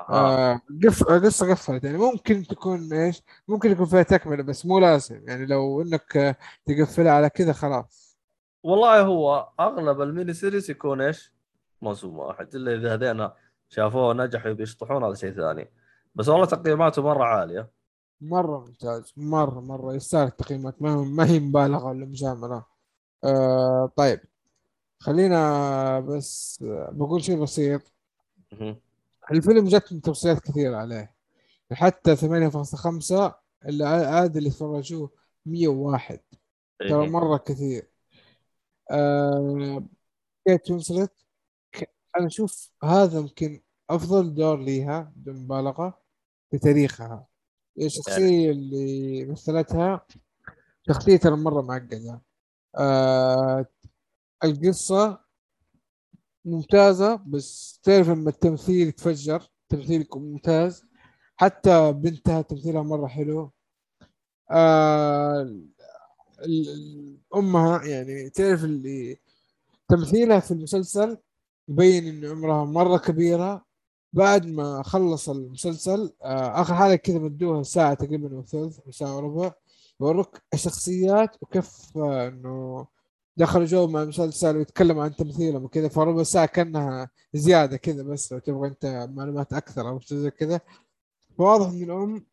آه. قف قصة قفلت يعني ممكن تكون إيش ممكن يكون فيها تكملة بس مو لازم يعني لو إنك تقفلها على كذا خلاص. والله هو أغلب ال mini series يكون إيش؟ موسم واحد إلا إذا هذينا شافوه نجحوا بيشطحون هذا شيء ثاني. بس والله تقييماته مرة عالية. مرة ممتاز مرة مرة يستاهل التقييمات. ما ما هي مبالغة ولا مجاملة. آه طيب خلينا بس آه، بقول شيء بسيط. الفيلم جتني توصيات كثيرة عليه. حتى 8.5 اللي عاد اللي تفرجوه 101 ترى إيه. مرة كثير. آه كيت وينسلت أنا أشوف هذا يمكن أفضل دور ليها بدون مبالغة في تاريخها. الشخصية اللي مثلتها شخصية ترى مرة معقدة. آه القصة ممتازة بس تعرف لما التمثيل يتفجر تمثيل يكون ممتاز. حتى بنتها تمثيلها مرة حلو. آه أمها يعني تعرف اللي تمثيلها في المسلسل يبين إن عمرها مرة كبيرة. بعد ما خلص المسلسل آه آخر حاجة كذا مدوها ساعة تقريبا وثلث أو ساعة وربع يوروك الشخصيات وكيف آه إنه دخلوا جو مع المسلسل ويتكلموا عن تمثيلهم وكذا فربع ساعة كأنها زيادة كذا بس لو تبغى أنت معلومات أكثر أو شيء زي كذا. فواضح إن الأم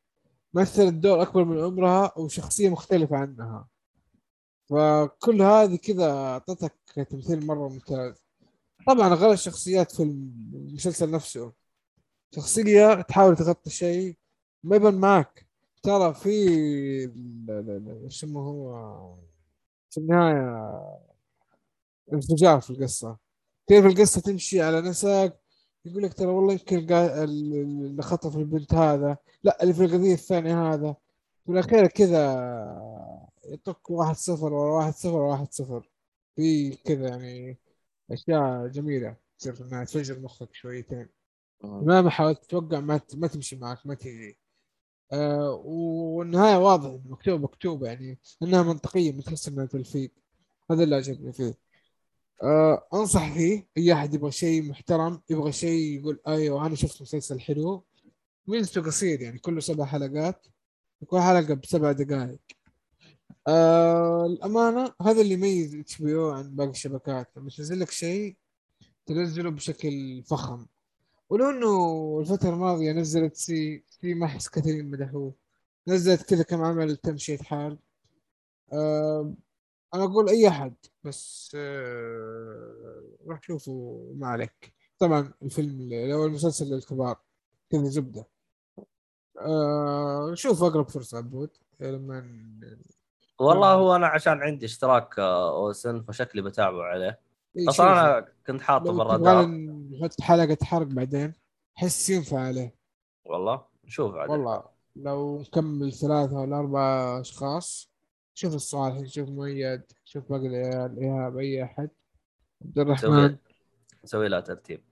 مثلت دور أكبر من عمرها وشخصية مختلفة عنها. فكل هذه كذا أعطتك تمثيل مرة ممتاز. طبعا غير الشخصيات في المسلسل نفسه. شخصية تحاول تغطي شيء ما يبان معك. ترى في شو هو؟ في النهاية انفجار في القصة. كيف القصة تمشي على نسق يقول لك ترى والله يمكن اللي خطف البنت هذا لا اللي في القضية الثانية هذا. في الأخير كذا يطق واحد صفر ورا واحد صفر ورا واحد صفر. في كذا يعني أشياء جميلة تصير إنها تفجر مخك شويتين. مم. مهما حاولت تتوقع ما ما تمشي معك ما تجي آه والنهاية واضح مكتوبه مكتوبه يعني إنها منطقية تحس انها تلفيق. هذا اللي عجبني فيه. آه أنصح فيه أي أحد يبغى شيء محترم يبغى شيء يقول أيوه أنا شفت مسلسل حلو. ميزته قصير يعني كله سبع حلقات كل حلقة بسبع دقائق. آه الأمانة هذا اللي يميز إتش بي عن باقي الشبكات. لما تنزل لك شيء تنزله بشكل فخم. ولو إنه الفترة الماضية نزلت سي سي ما احس كثيرين مدحوه نزلت كذا كم عمل تمشية حال. أه أنا أقول أي أحد بس أه روح شوفوا ما عليك. طبعا الفيلم لو المسلسل للكبار كذا زبدة. أه شوف أقرب فرصة عبود لما والله هو أنا عشان عندي اشتراك آه، أوسن فشكلي بتابعه عليه. أصلا شوف. أنا كنت حاطه تبغى نحط حلقة حرق بعدين حس ينفع عليه. والله نشوف عاد والله لو نكمل ثلاثة ولا أربعة أشخاص شوف الصالح شوف مؤيد شوف باقي العيال إيهاب أي أحد. عبد الرحمن. نسوي لها ترتيب.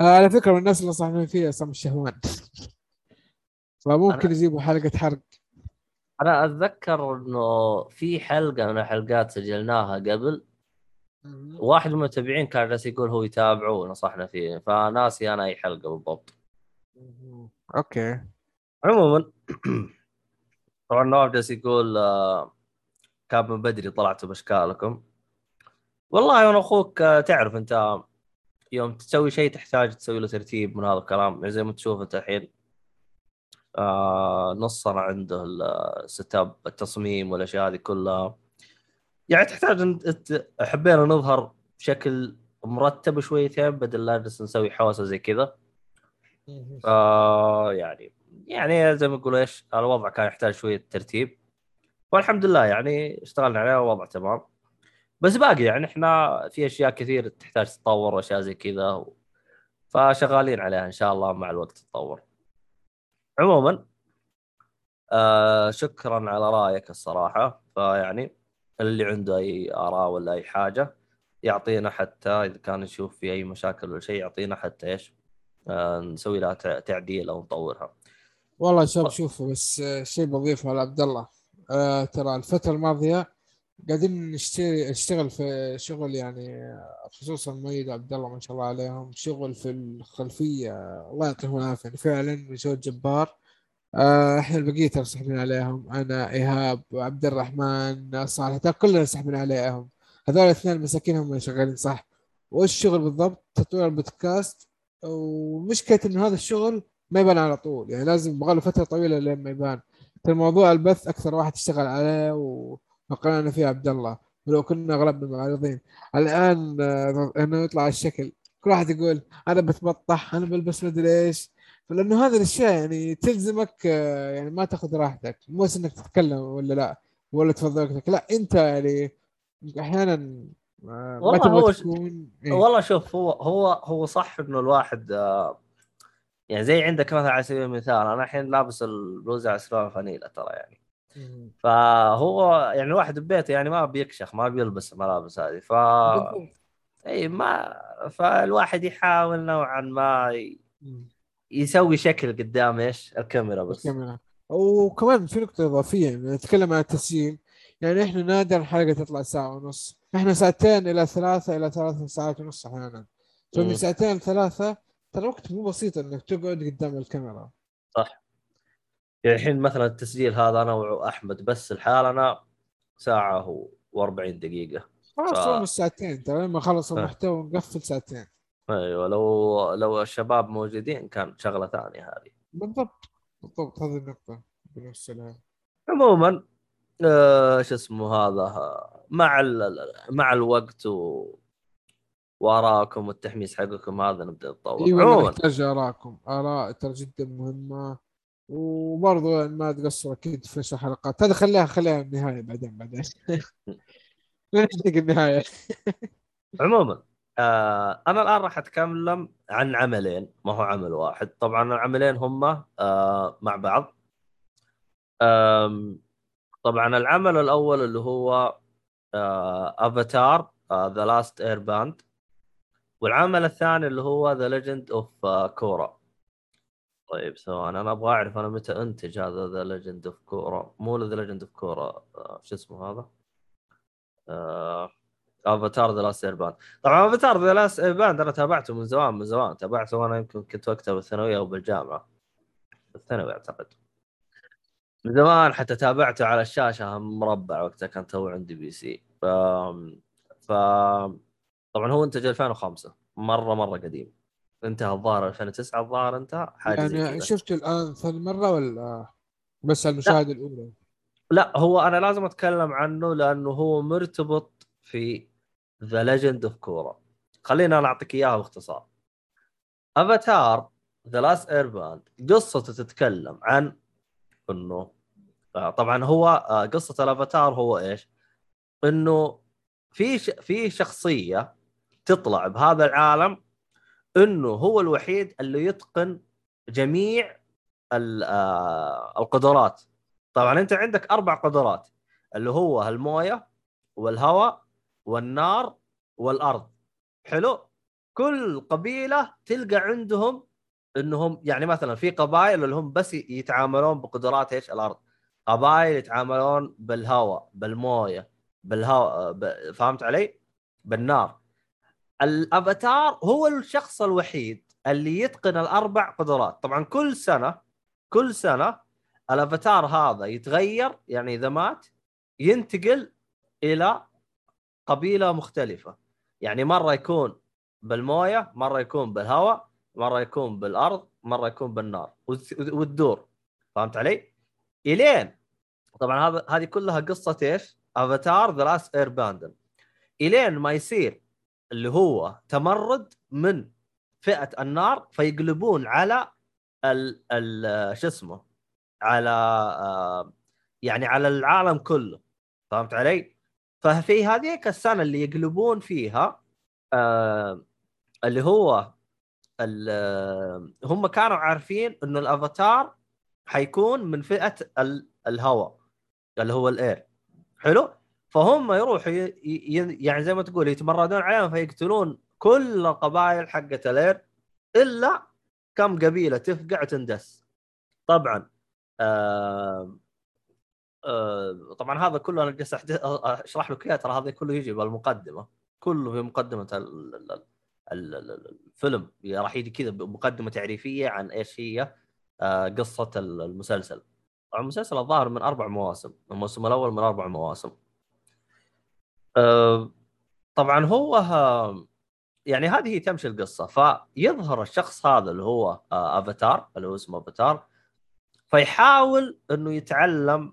آه على فكرة من الناس اللي صاحبين فيها عصام الشهوان. فممكن يجيبوا حلقة حرق. أنا أتذكر إنه في حلقة من الحلقات سجلناها قبل. واحد من المتابعين كان جالس يقول هو يتابعه ونصحنا فيه فناسي أنا أي حلقة بالضبط. Okay. عموما طبعا نواف جالس يقول آه، كان من بدري طلعتوا بأشكالكم. والله وأنا أخوك آه، تعرف أنت يوم تسوي شيء تحتاج تسوي له ترتيب من هذا الكلام. يعني زي ما تشوف أنت الحين آه نصنا عنده ال setup التصميم والأشياء هذه كلها. يعني تحتاج أن حبينا نظهر بشكل مرتب شويتين بدل لا نجلس نسوي حوسة زي كذا. آه يعني يعني زي ما يقولوا إيش الوضع كان يحتاج شوية ترتيب. والحمد لله يعني اشتغلنا عليه والوضع تمام. بس باقي يعني إحنا في أشياء كثير تحتاج تتطور واشياء زي كذا و... فشغالين عليها إن شاء الله مع الوقت تتطور. عموما آه شكرا على رأيك الصراحة. فيعني اللي عنده أي آراء ولا أي حاجة يعطينا حتى إذا كان يشوف في أي مشاكل ولا شيء يعطينا حتى إيش آه نسوي لها تع- تعديل أو نطورها. والله شباب شوفوا بس آه، شيء بضيفه على عبد الله. آه ترى الفترة الماضية قاعدين نشتري نشتغل في شغل يعني خصوصا مؤيد وعبد الله ما شاء الله عليهم شغل في الخلفية آه، الله يعطيهم العافية. يعني فعلا مجهود جبار. إحنا البقية ترى سحبين عليهم. أنا إيهاب وعبد الرحمن صالح ترى كلنا سحبين عليهم. هذول الاثنين مساكين هم اللي شغالين صح؟ وإيش الشغل بالضبط؟ تطوير البودكاست. ومشكلة إنه هذا الشغل ما يبان على طول. يعني لازم يبغى له فترة طويلة لين ما يبان. ترى موضوع البث أكثر واحد اشتغل عليه وقرانا فيه عبد الله. ولو كنا اغلبنا معارضين الآن آه، إنه يطلع الشكل. كل واحد يقول أنا بتبطح أنا بلبس مدري إيش. فلأنه هذه الأشياء يعني تلزمك آه، يعني ما تأخذ راحتك مو بس إنك تتكلم ولا لا ولا تفضل وقتك لا أنت يعني أحيانا آه، ما والله تبغى هو- تكون إيه. والله شوف هو هو هو صح إنه الواحد آه، يعني زي عندك مثلا على سبيل المثال أنا الحين لابس البلوزة عسران فانيلا ترى يعني. فهو يعني الواحد ببيته يعني ما بيكشخ ما بيلبس الملابس هذه ف. اي ما فالواحد يحاول نوعا ما ي-. يسوي شكل قدام إيش؟ الكاميرا بس. الكاميرا. وكمان في نقطة إضافية يعني نتكلم عن التسجيل. يعني إحنا نادر الحلقة تطلع ساعة ونص. إحنا ساعتين إلى ثلاثة إلى ثلاث ساعات ونص أحيانا. فمن. ساعتين لثلاثة ترى وقت مو بسيط إنك تقعد قدام الكاميرا. يعني الحين مثلا التسجيل هذا أنا وأحمد بس الحالنا ساعة و40 دقيقة. خلاص ف- فوق الساعتين ترى لما خلص. المحتوى نقفل ساعتين. أيوه لو لو الشباب موجودين كان شغلة ثانية هذه. بالضبط بالضبط هذه النقطة. بنوصلها عموما آه، شو اسمه هذا مع مع الوقت و وارائكم والتحميس حقكم هذا نبدأ نتطور. أيوه نحتاج آراءكم. آراء ترى جدا مهمة. وبرضه ما تقصروا أكيد في نشر حلقات هذا خليها خليها النهاية بعدين بعدين. نحتاج النهاية. عموما. آه أنا الآن راح أتكلم عن عملين ما هو عمل واحد. طبعا العملين هم آه مع بعض. طبعا العمل الأول اللي هو Avatar The Last Airbender والعمل الثاني اللي هو The Legend of Korra طيب ثواني أنا أبغى أعرف أنا متى أنتج هذا The Legend of Korra مو The Legend of Korra شو اسمه هذا؟ آه... Avatar The Last Airbender طبعا Avatar The Last Airbender أنا تابعته من زمان من زمان. تابعته وأنا يمكن كنت وقتها بالثانوية أو بالجامعة. بالثانوي أعتقد. من زمان حتى تابعته على الشاشة مربع وقتها كان تو عندي PC. ف... ف طبعا هو انتج 2005 مرة مرة قديم. انتهى الظاهر 2009 الظاهر انتهى. حاجة يعني. شفته الآن ثاني مرة ولا بس المشاهده الأولى؟ لا هو أنا لازم أتكلم عنه لأنه هو مرتبط في The Legend of Korra خلينا نعطيك إياها باختصار Avatar The Last Airbender قصته تتكلم عن إنه طبعا هو قصة الأفاتار هو إيش؟ إنه في. في شخصية تطلع بهذا العالم إنه هو الوحيد اللي يتقن جميع ال- القدرات طبعا أنت عندك أربع قدرات اللي هو الموية والهواء والنار والأرض. حلو. كل قبيلة تلقى عندهم إنهم يعني مثلا في قبائل اللي هم بس يتعاملون بقدرات إيش؟ الأرض. قبائل يتعاملون بالهواء بالموية بالهواء ب... فهمت علي؟ بالنار. الأفاتار هو الشخص الوحيد اللي يتقن الأربع قدرات. طبعا كل سنة كل سنة الأفاتار هذا يتغير يعني إذا مات ينتقل إلى قبيلة مختلفة. يعني مرة يكون بالموية مرة يكون بالهواء مرة يكون بالأرض مرة يكون بالنار. وت- وتدور فهمت علي؟ إلين. طبعا هذا هذه كلها قصة إيش؟ Avatar The Last Airbender إلين ما يصير اللي هو تمرد من فئة النار فيقلبون على ال ال شو اسمه؟ على آه، يعني على العالم كله. فهمت علي؟ ففي هذيك السنة اللي يقلبون فيها آه اللي هو ال- هم كانوا عارفين إنه الأفاتار حيكون من فئة ال- الهواء اللي هو الأير. حلو؟ فهم يروحوا يعني زي ما تقول يتمردون عليهم فيقتلون كل القبائل حقت الأير إلا كم قبيلة تفقع وتندس طبعا آه آه طبعا هذا كله أنا جالس أشرح لك إياه ترى هذا كله يجي بالمقدمة. كله في مقدمة ال- ال- ال- ال- ال- الفيلم. راح يجي كذا بمقدمة تعريفية عن إيش هي آه، قصة ال- المسلسل. المسلسل الظاهر من أربع مواسم الموسم الأول من أربع مواسم. آه، طبعا هو يعني هذه تمشي القصة. فيظهر الشخص هذا اللي هو أفاتار اللي هو اسمه أفاتار فيحاول إنه يتعلم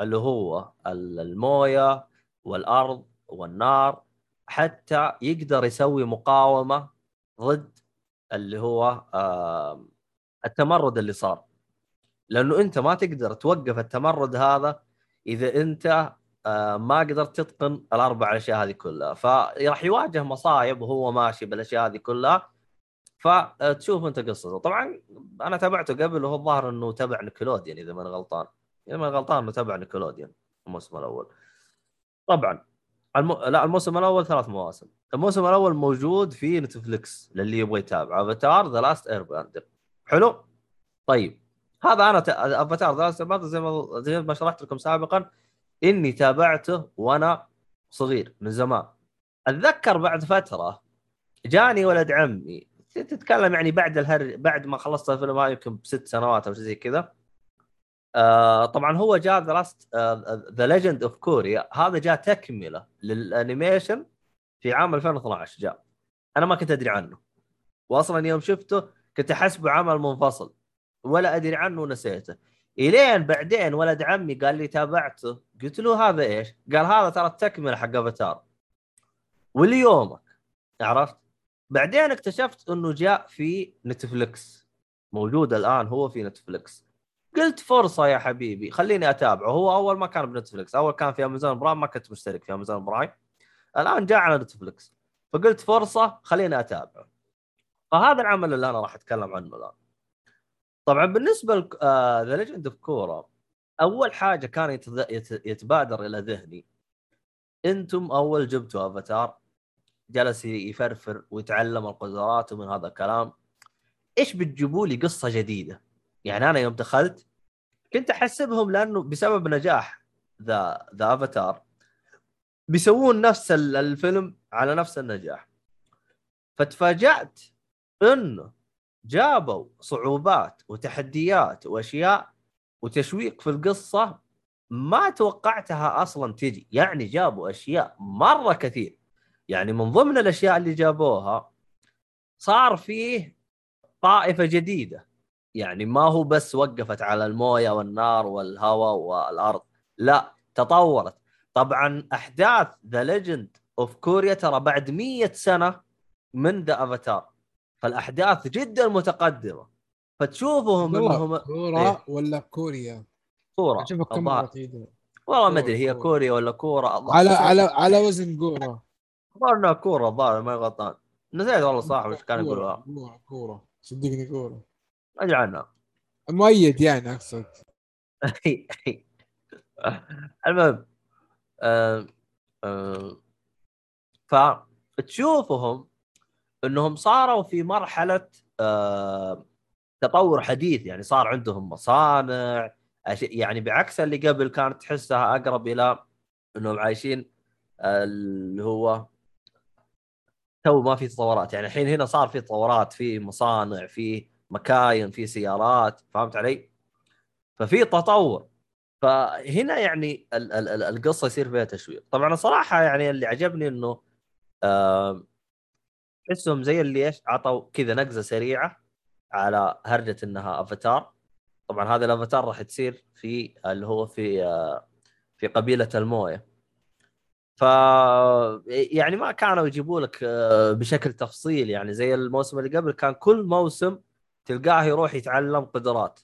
اللي هو ال- الموية والأرض والنار حتى يقدر يسوي مقاومة ضد اللي هو آه، التمرد اللي صار. لأنه أنت ما تقدر توقف التمرد هذا إذا أنت آه، ما قدرت تتقن الأربع أشياء هذه كلها. فراح يواجه مصايب وهو ماشي بالأشياء هذه كلها. فتشوف أنت قصته. طبعا أنا تابعته قبل وهو الظاهر إنه تبع Nickelodeon إذا ما أنا غلطان. اذا ما غلطان انه تبع Nickelodeon الموسم الأول. طبعا الم... لا الموسم الأول ثلاث مواسم. الموسم الأول موجود في Netflix للي يبغى يتابع Avatar The Last Airbender حلو؟ طيب هذا أنا. Avatar The Last Air زي ما زي ما شرحت لكم سابقا إني تابعته وأنا صغير من زمان. أتذكر بعد فترة جاني ولد عمي. تتكلم يعني بعد الهر بعد ما خلصت الفيلم هذا يمكن بست سنوات أو شيء زي كذا. آه طبعا هو جاء Last The Legend of Korra هذا جاء تكملة لل animation في عام 2012 جاء. أنا ما كنت أدري عنه. واصلا يوم شفته كنت احسبه عمل منفصل ولا أدري عنه ونسيته. إلين بعدين ولد عمي قال لي تابعته. قلت له هذا إيش؟ قال هذا ترى التكملة حق افاتار وليومك عرفت؟ بعدين اكتشفت إنه جاء في Netflix موجود الآن هو في Netflix قلت فرصة يا حبيبي خليني أتابعه. هو أول ما كان ب Netflix أول كان في Amazon Prime ما كنت مشترك في Amazon Prime. الآن جاء على Netflix فقلت فرصة خليني أتابعه. فهذا العمل اللي أنا راح أتكلم عنه الآن. طبعا بالنسبة The Legend of Korra أول حاجة كان. يتبادر إلى ذهني. أنتم أول جبتوا أفاتار جلس يفرفر ويتعلم القدرات ومن هذا الكلام. إيش بتجيبوا لي قصة جديدة؟ يعني أنا يوم دخلت كنت أحسبهم لأنه بسبب نجاح ذا ذا أفاتار بيسوون نفس ال- الفيلم على نفس النجاح. فتفاجأت إنه جابوا صعوبات وتحديات وأشياء وتشويق في القصة ما توقعتها أصلا تجي. يعني جابوا أشياء مرة كثير. يعني من ضمن الأشياء اللي جابوها صار فيه طائفة جديدة. يعني ما هو بس وقفت على الموية والنار والهواء والأرض لا تطورت. طبعا أحداث The Legend of Korra ترى بعد مية سنة من The Avatar فالأحداث جدا متقدمة. فتشوفهم انهم Korra إيه. ولا كوريا؟ Korra اشوفها كم تعيدها والله ما Korra، أدري هي Korra. كوريا ولا Korra؟ على على على وزن كورة. الظاهر إنها Korra الظاهر ما غلطان نسيت والله صح وش كان يقولها كورة كورة. صدقني كورة. ادري عنها مؤيد يعني أقصد. المهم فتشوفهم إنهم صاروا في مرحلة تطور حديث. يعني صار عندهم مصانع يعني بعكس اللي قبل كانت تحسها أقرب إلى إنهم عايشين اللي هو تو ما في تطورات. يعني الحين هنا صار في تطورات في مصانع في مكاين في سيارات فهمت علي؟ ففي تطور. فهنا يعني ال- ال- ال- القصة يصير فيها تشويق. طبعا الصراحه يعني اللي عجبني إنه تحسهم زي اللي إيش عطوا كذا نقزة سريعة على هرجة إنها أفاتار. طبعا هذا الأفاتار راح تصير في اللي هو في في قبيلة الموية. ف يعني ما كانوا يجيبوا لك بشكل تفصيل. يعني زي الموسم اللي قبل كان كل موسم تلقاه يروح يتعلم قدرات.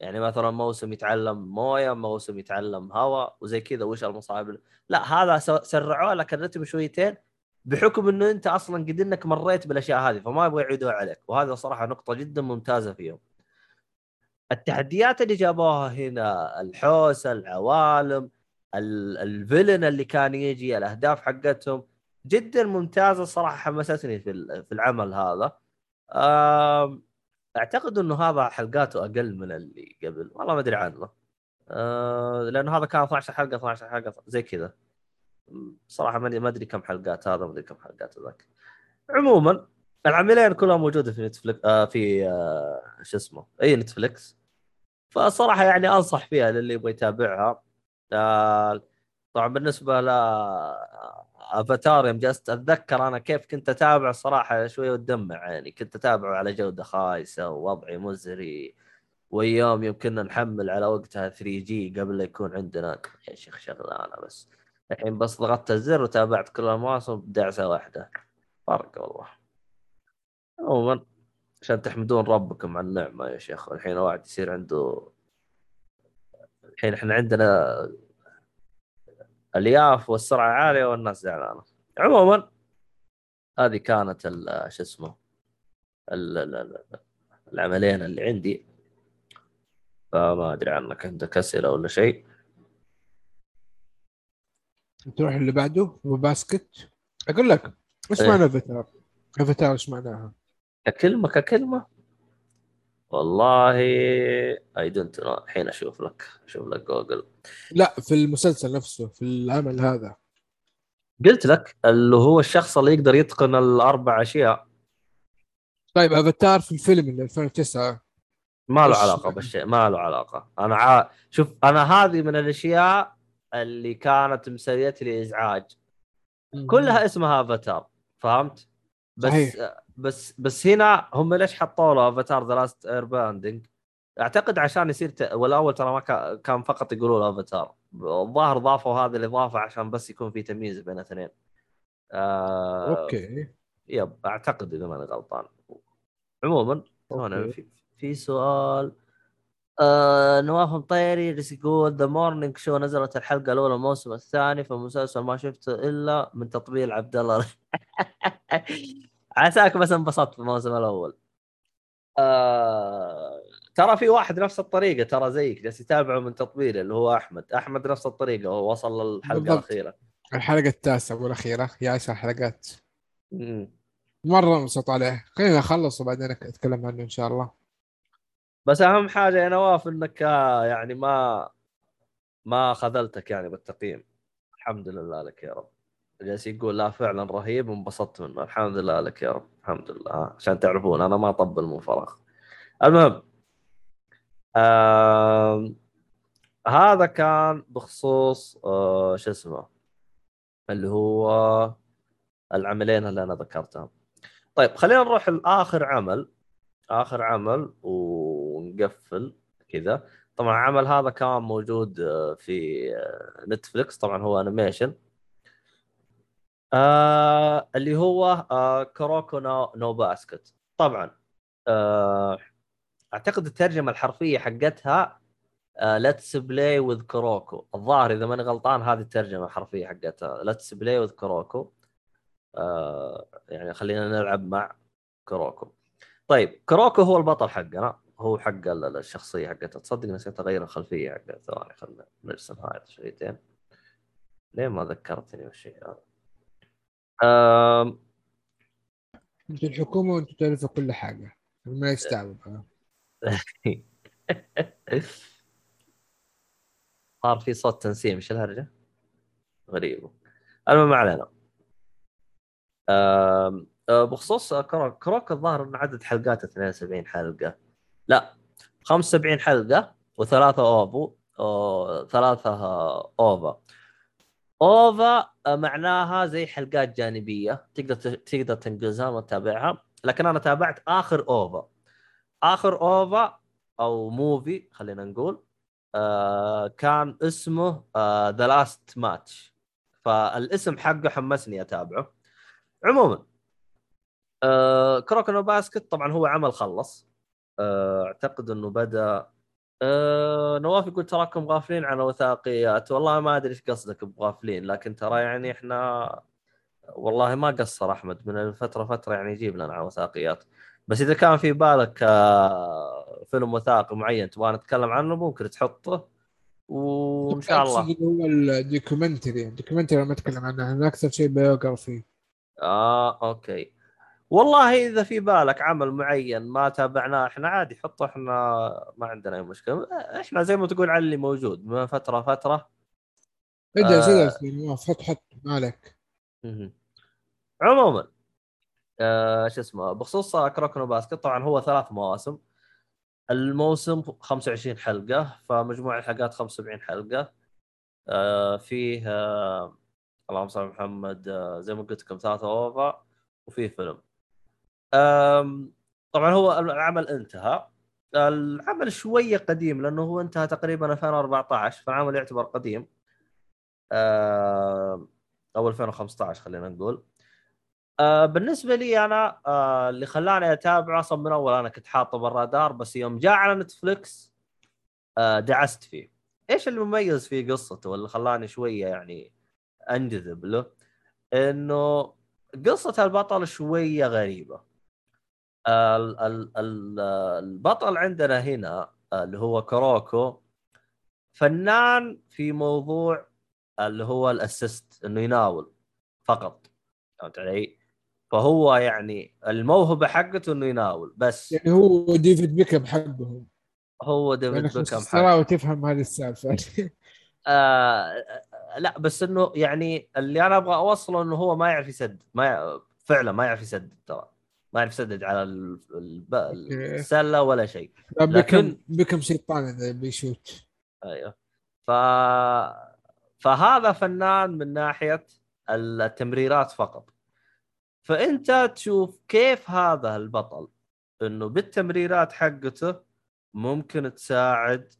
يعني مثلا موسم يتعلم موية موسم يتعلم هواء وزي كذا وش المصاعب اللي- لا هذا سرعوا لك الرتم شويتين بحكم إنه أنت أصلا قد إنك مريت بالأشياء هذه فما يبغوا يعيدوها عليك. وهذا صراحة نقطة جدا ممتازة فيهم. التحديات اللي جابوها هنا الحوسه العوالم ال- الفيلن اللي كان يجي الأهداف حقتهم جدا ممتازة صراحة حمستني في في العمل هذا. أعتقد إنه هذا حلقاته أقل من اللي قبل. والله ما أدري عنه. آه، لأنه هذا كان 12 حلقة 12 حلقة زي كذا. صراحة ما أدري كم حلقات هذا ما أدري كم حلقات ذاك عموما العملين كلها موجودة في Netflix آه في آه شو اسمه أي Netflix فصراحة يعني أنصح فيها للي يبغى يتابعها. آه طبعا بالنسبة ل أفاتار يوم جلست أتذكر أنا كيف كنت أتابع الصراحه شوية وتدمع يعني. كنت اتابعه على جودة خايسة ووضعي مزري وايام يوم كنا نحمل على وقتها 3G قبل لا يكون عندنا. يا شيخ شغلانة بس. الحين بس ضغطت الزر وتابعت كل المواسم بدعسه واحدة. فرق والله عموما عشان تحمدون ربكم على النعمة يا شيخ. الحين الواحد يصير عنده الحين إحنا عندنا الياف والسرعة عاليه والناس زعلانة عموما هذه كانت ال- شو اسمه ال- ال- ال- العملين اللي عندي فما أدري عنك عندك أسئلة ولا شيء تروح اللي بعده هو باسكت أقول لك إيش إيه. معنى Avatar؟ Avatar إيش معناها؟ ككلمة ككلمة والله I don't know الحين أشوف لك أشوف لك جوجل لا في المسلسل نفسه في العمل هذا. قلت لك اللي هو الشخص اللي يقدر يتقن الأربع أشياء. طيب أفاتار في الفيلم اللي 2009 ما له علاقة؟ بالشيء ما له علاقة. أنا ع... شوف أنا هذه من الأشياء اللي كانت مسويت لي إزعاج. كلها اسمها أفاتار فهمت؟ بس صحيح. بس بس هنا هم ليش حطوا له Avatar The Last Airbending؟ أعتقد عشان يصير ت... والأول ترى ما كا- كان فقط يقولوا له افاتار الظاهر ضافوا هذه الإضافة عشان بس يكون في تمييز بين الاثنين آه... Okay. Yep أعتقد إذا ماني غلطان. عموما هنا. في, في سؤال. آه نواف مطيري يقول The Morning Show نزلت الحلقة الأولى الموسم الثاني فالمسلسل ما شفته إلا من تطبيل عبد الله. عساك بس انبسطت في الموسم الأول. آه ترى في واحد نفس الطريقة ترى زيك جالس يتابعه من تطبيله اللي هو أحمد. أحمد نفس الطريقة وهو وصل للحلقة بالضبط. الأخيرة. الحلقة التاسعة والاخيره يا عشر حلقات مم. مرة انبسط عليه. خلينا نخلص وبعدين اتكلم عنه إن شاء الله. بس أهم حاجة يا نواف إنك آه، يعني ما ما خذلتك يعني بالتقييم. الحمد لله لك يا رب. جالس يقول لا فعلا رهيب وانبسطت منه. الحمد لله لك يا رب. الحمد لله. عشان تعرفون أنا ما أطبل من فراغ. المهم آم... هذا كان بخصوص آه شو اسمه اللي هو العملين اللي أنا ذكرتهم. طيب خلينا نروح لآخر عمل. آخر عمل ونقفل كذا. طبعا العمل هذا كان موجود آه، في آه، نتفلكس طبعا هو animation آه اللي هو آه Kuroko no, no Basket. طبعا آه أعتقد الترجمة الحرفية حقتها Let's play with Kuroko الظاهر إذا ماني غلطان هذه الترجمة الحرفية حقتها. Let's play with Kuroko يعني خلينا نلعب مع كروكو طيب كروكو هو البطل حقنا. هو حق ال- الشخصية حقته. تصدق نسيت أغير الخلفية حقته. ثواني خلنا نرسم هاي شويتين ليه ما ذكرتني بالشيء هذا آم، أنتوا الحكومة وانتوا تعرفوا كل حاجة. ما يستعبد. صار في صوت تنسيم إيش الهرجة؟ غريب. المهم ما علينا. آه، بخصوص Kuroko Kuroko الظاهر ان عدد حلقات 72 حلقة. لا 75 حلقة وثلاثة OVA أو ثلاثة OVA. OVA آه، معناها زي حلقات جانبية. تقدر تقدر تنجزها وتتابعها لكن أنا تابعت آخر OVA آخر OVA أو movie خلينا نقول آه كان اسمه The Last Match فالاسم حقه حمسني أتابعه. عموما آه Kuroko no Basket طبعا هو عمل خلص. آه أعتقد إنه بدأ آه نواف يقول تراكم غافلين عن وثائقيات والله ما أدري إيش قصدك بغافلين لكن ترى يعني إحنا والله ما قصر أحمد من فتره فترة يعني يجيب لنا عن وثائقيات بس إذا كان في بالك آه فيلم وثائقي معين تبغى نتكلم عنه ممكن تحطه وإن شاء الله. هو ال documentary ال documentary ما أتكلم عنه أنا أكثر شيء biography آه أوكي. والله إذا في بالك عمل معين ما تابعناه إحنا عادي حطه إحنا ما عندنا أي مشكلة. إحنا زي ما تقول على اللي موجود من فترة فترة. ادرس آه. ادرس نواف حط حط ما عليك. مهم. عموما آه شو اسمه بخصوص Kuroko no Basket طبعا هو ثلاث مواسم. الموسم 25 حلقة فمجموع الحلقات 75 حلقة. آه فيه آه اللهم صل محمد آه زي ما قلت لكم ثلاثة OVA وفيه فيلم. طبعا هو العمل انتهى. العمل شوية قديم لأنه هو انتهى تقريبا 2014 فالعمل يعتبر قديم. أو 2015 خلينا نقول. آه بالنسبة لي أنا آه اللي خلاني أتابعه أصلا من أول أنا كنت حاطه بالرادار بس يوم جاء على نتفلكس آه دعست فيه. إيش المميز في قصته واللي خلاني شوية يعني انجذب له؟ إنه قصة البطل شوية غريبة. البطل عندنا هنا اللي هو كروكو فنان في موضوع اللي هو الأسيست إنه يناول فقط فهمت علي؟ فهو يعني الموهبة حقته إنه يناول بس يعني هو ديفيد بيكم حقهم هو يعني ديفيد خمس بيكم حق ترى وتفهم هذه السالفة. آه لا بس إنه يعني اللي أنا أبغى أوصله إنه هو ما يعرف يسدد ما ي... فعلا ما يعرف يسدد ترى. ما يعرف يسدد على الب... السلة ولا شيء. لكن- بيكم شيطان إذا بيشوت. أيوه. ف فهذا فنان من ناحية التمريرات فقط. فأنت تشوف كيف هذا البطل إنه بالتمريرات حقته ممكن تساعد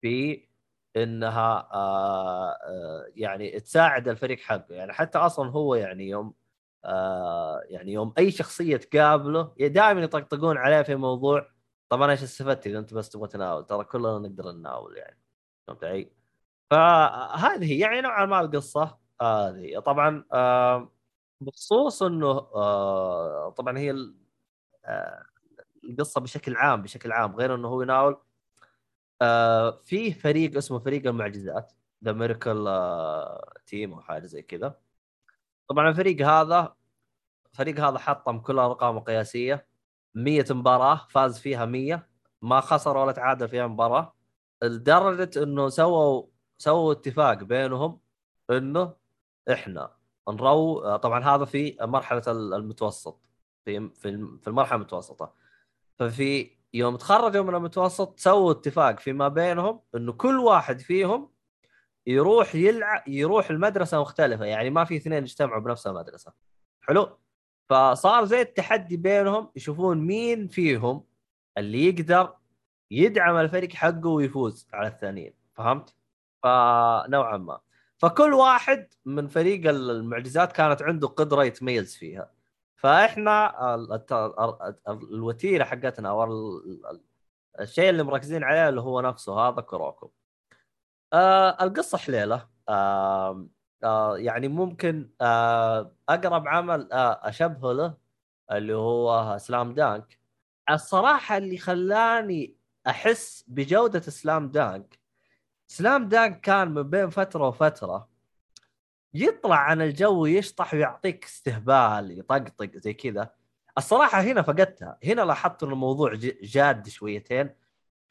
في إنها آه آه يعني تساعد الفريق حقه. يعني حتى أصلا هو يعني يوم آه يعني يوم أي شخصية تقابله دائما يطقطقون عليه في موضوع طب أنا إيش استفدت إذا أنت بس تبغى تناول؟ ترى كلنا نقدر نناول يعني فهمت علي؟ فهذه يعني نوعا ما القصة هذه. طبعا آه بخصوص إنه آه طبعا هي ال- القصة بشكل عام بشكل عام غير إنه هو يناول فيه فريق اسمه فريق المعجزات ذا ميركل تيم أو حاجة زي كذا. طبعا الفريق هذا الفريق هذا حطم كل الارقام القياسيه 100 مباراة فاز فيها 100 ما خسر ولا تعادل فيها مباراة. لدرجة إنه سووا سووا اتفاق بينهم إنه إحنا نرو طبعا هذا في مرحلة المتوسط. في في المرحلة المتوسطة. ففي يوم تخرجوا من المتوسط سووا اتفاق فيما بينهم إنه كل واحد فيهم يروح يلعب يروح المدرسة مختلفة يعني ما في اثنين يجتمعوا بنفس المدرسة. حلو؟ فصار زي التحدي بينهم يشوفون مين فيهم اللي يقدر يدعم الفريق حقه ويفوز على الثانيين. فهمت؟ فنوعا ما. فكل واحد من فريق المعجزات كانت عنده قدرة يتميز فيها. فإحنا الوتيرة حقتنا أو الشيء اللي مركزين عليه اللي هو نفسه هذا كروكو. آه القصة حليلة. آه آه يعني ممكن آه أقرب عمل آه أشبهه له اللي هو سلام دانك. الصراحة اللي خلاني أحس بجودة سلام دانك سلام دانك كان من بين فترة وفترة يطلع عن الجو يشطح ويعطيك استهبال يطقطق زي كذا. الصراحة هنا فقدتها. هنا لاحظت إن الموضوع جاد شويتين.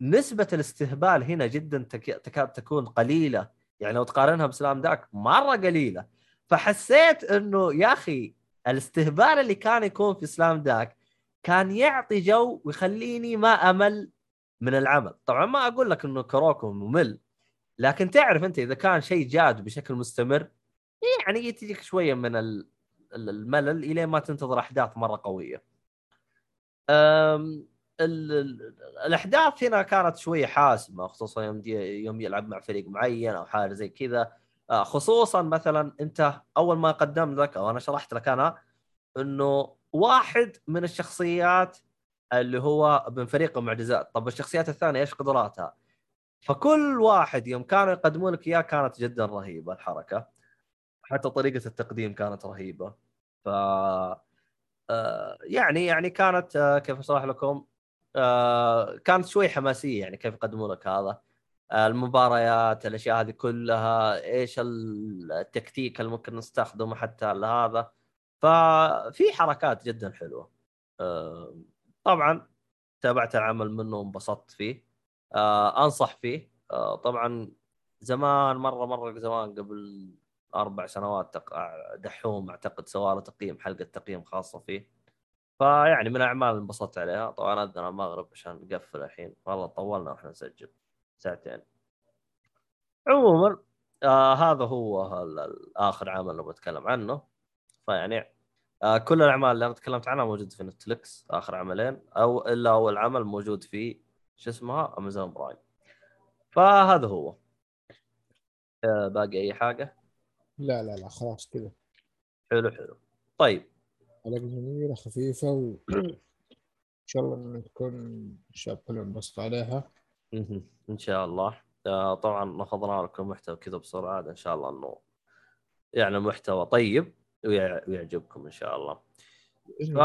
نسبة الاستهبال هنا جدا تكاد تكون قليلة. يعني لو تقارنها بسلام داك مرة قليلة. فحسيت إنه يا أخي الاستهبال اللي كان يكون في سلام داك كان يعطي جو ويخليني ما أمل من العمل. طبعا ما أقول لك إنه كروكو ممل لكن تعرف أنت إذا كان شيء جاد بشكل مستمر يعني تجيك شوية من الملل الين ما تنتظر أحداث مرة قوية. الأحداث هنا كانت شوية حاسمة خصوصا يوم يوم يلعب مع فريق معين أو حاجة زي كذا. آه، خصوصا مثلا أنت أول ما قدم لك أو أنا شرحت لك أنا إنه واحد من الشخصيات اللي هو من فريق المعجزات. طب الشخصيات الثانية إيش قدراتها؟ فكل واحد يوم كانوا يقدمون لك إياه كانت جدا رهيبة الحركة. حتى طريقة التقديم كانت رهيبة. ف آه، يعني يعني كانت آه، كيف أشرح لكم؟ آه، كانت شوي حماسية يعني كيف يقدموا لك هذا. المباريات الأشياء هذه كلها إيش التكتيك اللي ممكن نستخدمه حتى لهذا. ففي حركات جدا حلوة. طبعا تابعت العمل منه وانبسطت فيه. أنصح فيه. طبعا زمان مرة مرة زمان قبل أربع سنوات دحوم أعتقد سوى له تقييم حلقة تقييم خاصة فيه. فيعني من الاعمال اللي انبسطت عليها. طبعا اذن المغرب عشان نقفل الحين. والله طولنا وإحنا نسجل ساعتين. عموما آه هذا هو آخر عمل اللي بتكلم عنه. فيعني آه كل الأعمال اللي أنا تكلمت عنها موجودة في نتفلكس آخر عملين أو إلا أول عمل موجود في شو اسمها؟ امازون برايم فهذا هو. آه باقي أي حاجة؟ لا لا لا خلاص كذا. حلو حلو. طيب. حلقة جميلة خفيفة و إن شاء الله إن تكون الشباب كلهم انبسطوا عليها. إن شاء الله. آه، طبعا أخذنا لكم محتوى كذا بسرعة إن شاء الله إنه يعني محتوى طيب ويعجبكم إن شاء الله. ف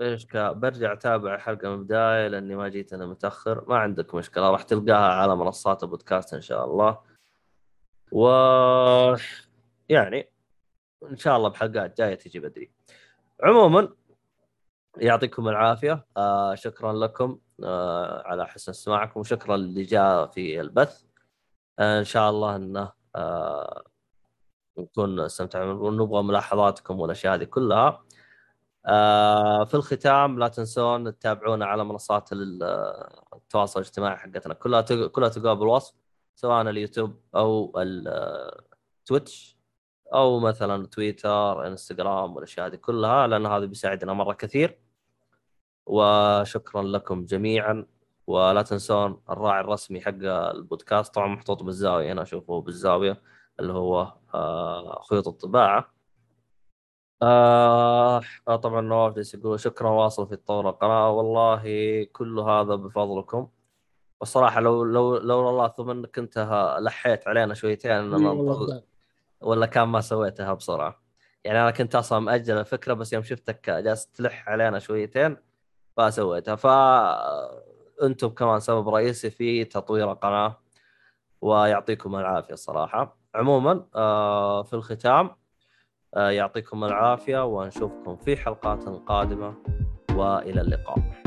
إيش برجع أتابع الحلقة من البداية لأني ما جيت أنا متأخر. ما عندك مشكلة راح تلقاها على منصات البودكاست إن شاء الله. و يعني ان شاء الله بحلقات جاية تجي بدري. عموما يعطيكم العافية. آه شكرا لكم آه على حسن استماعكم وشكرا اللي جاء في البث. آه إن شاء الله إنه آه نكون استمتعنا ونبغى ملاحظاتكم والأشياء هذه كلها. آه في الختام لا تنسون تتابعونا على منصات التواصل الاجتماعي حقتنا كلها كلها تلقاها بالوصف سواء اليوتيوب أو التويتش أو مثلا تويتر إنستغرام والأشياء هذه كلها لأن هذا بيساعدنا مرة كثير. وشكرا لكم جميعا. ولا تنسون الراعي الرسمي حق البودكاست. طبعا محطوط بالزاوية أنا أشوفه بالزاوية اللي هو آه، خيوط الطباعة. آه, طبعا نواف يقول شكرا واصل في تطور القناة. والله كل هذا بفضلكم. والصراحة لو لو لو الله ثم إنك انت لحيت علينا شويتين إننا ولا كان ما سويتها بسرعة. يعني أنا كنت أصلا مأجل الفكرة بس يوم شفتك جالس تلح علينا شويتين فسويتها ف أنتم كمان سبب رئيسي في تطوير القناة ويعطيكم العافية الصراحه عموما آه، في الختام آه، يعطيكم العافية ونشوفكم في حلقات قادمة وإلى اللقاء.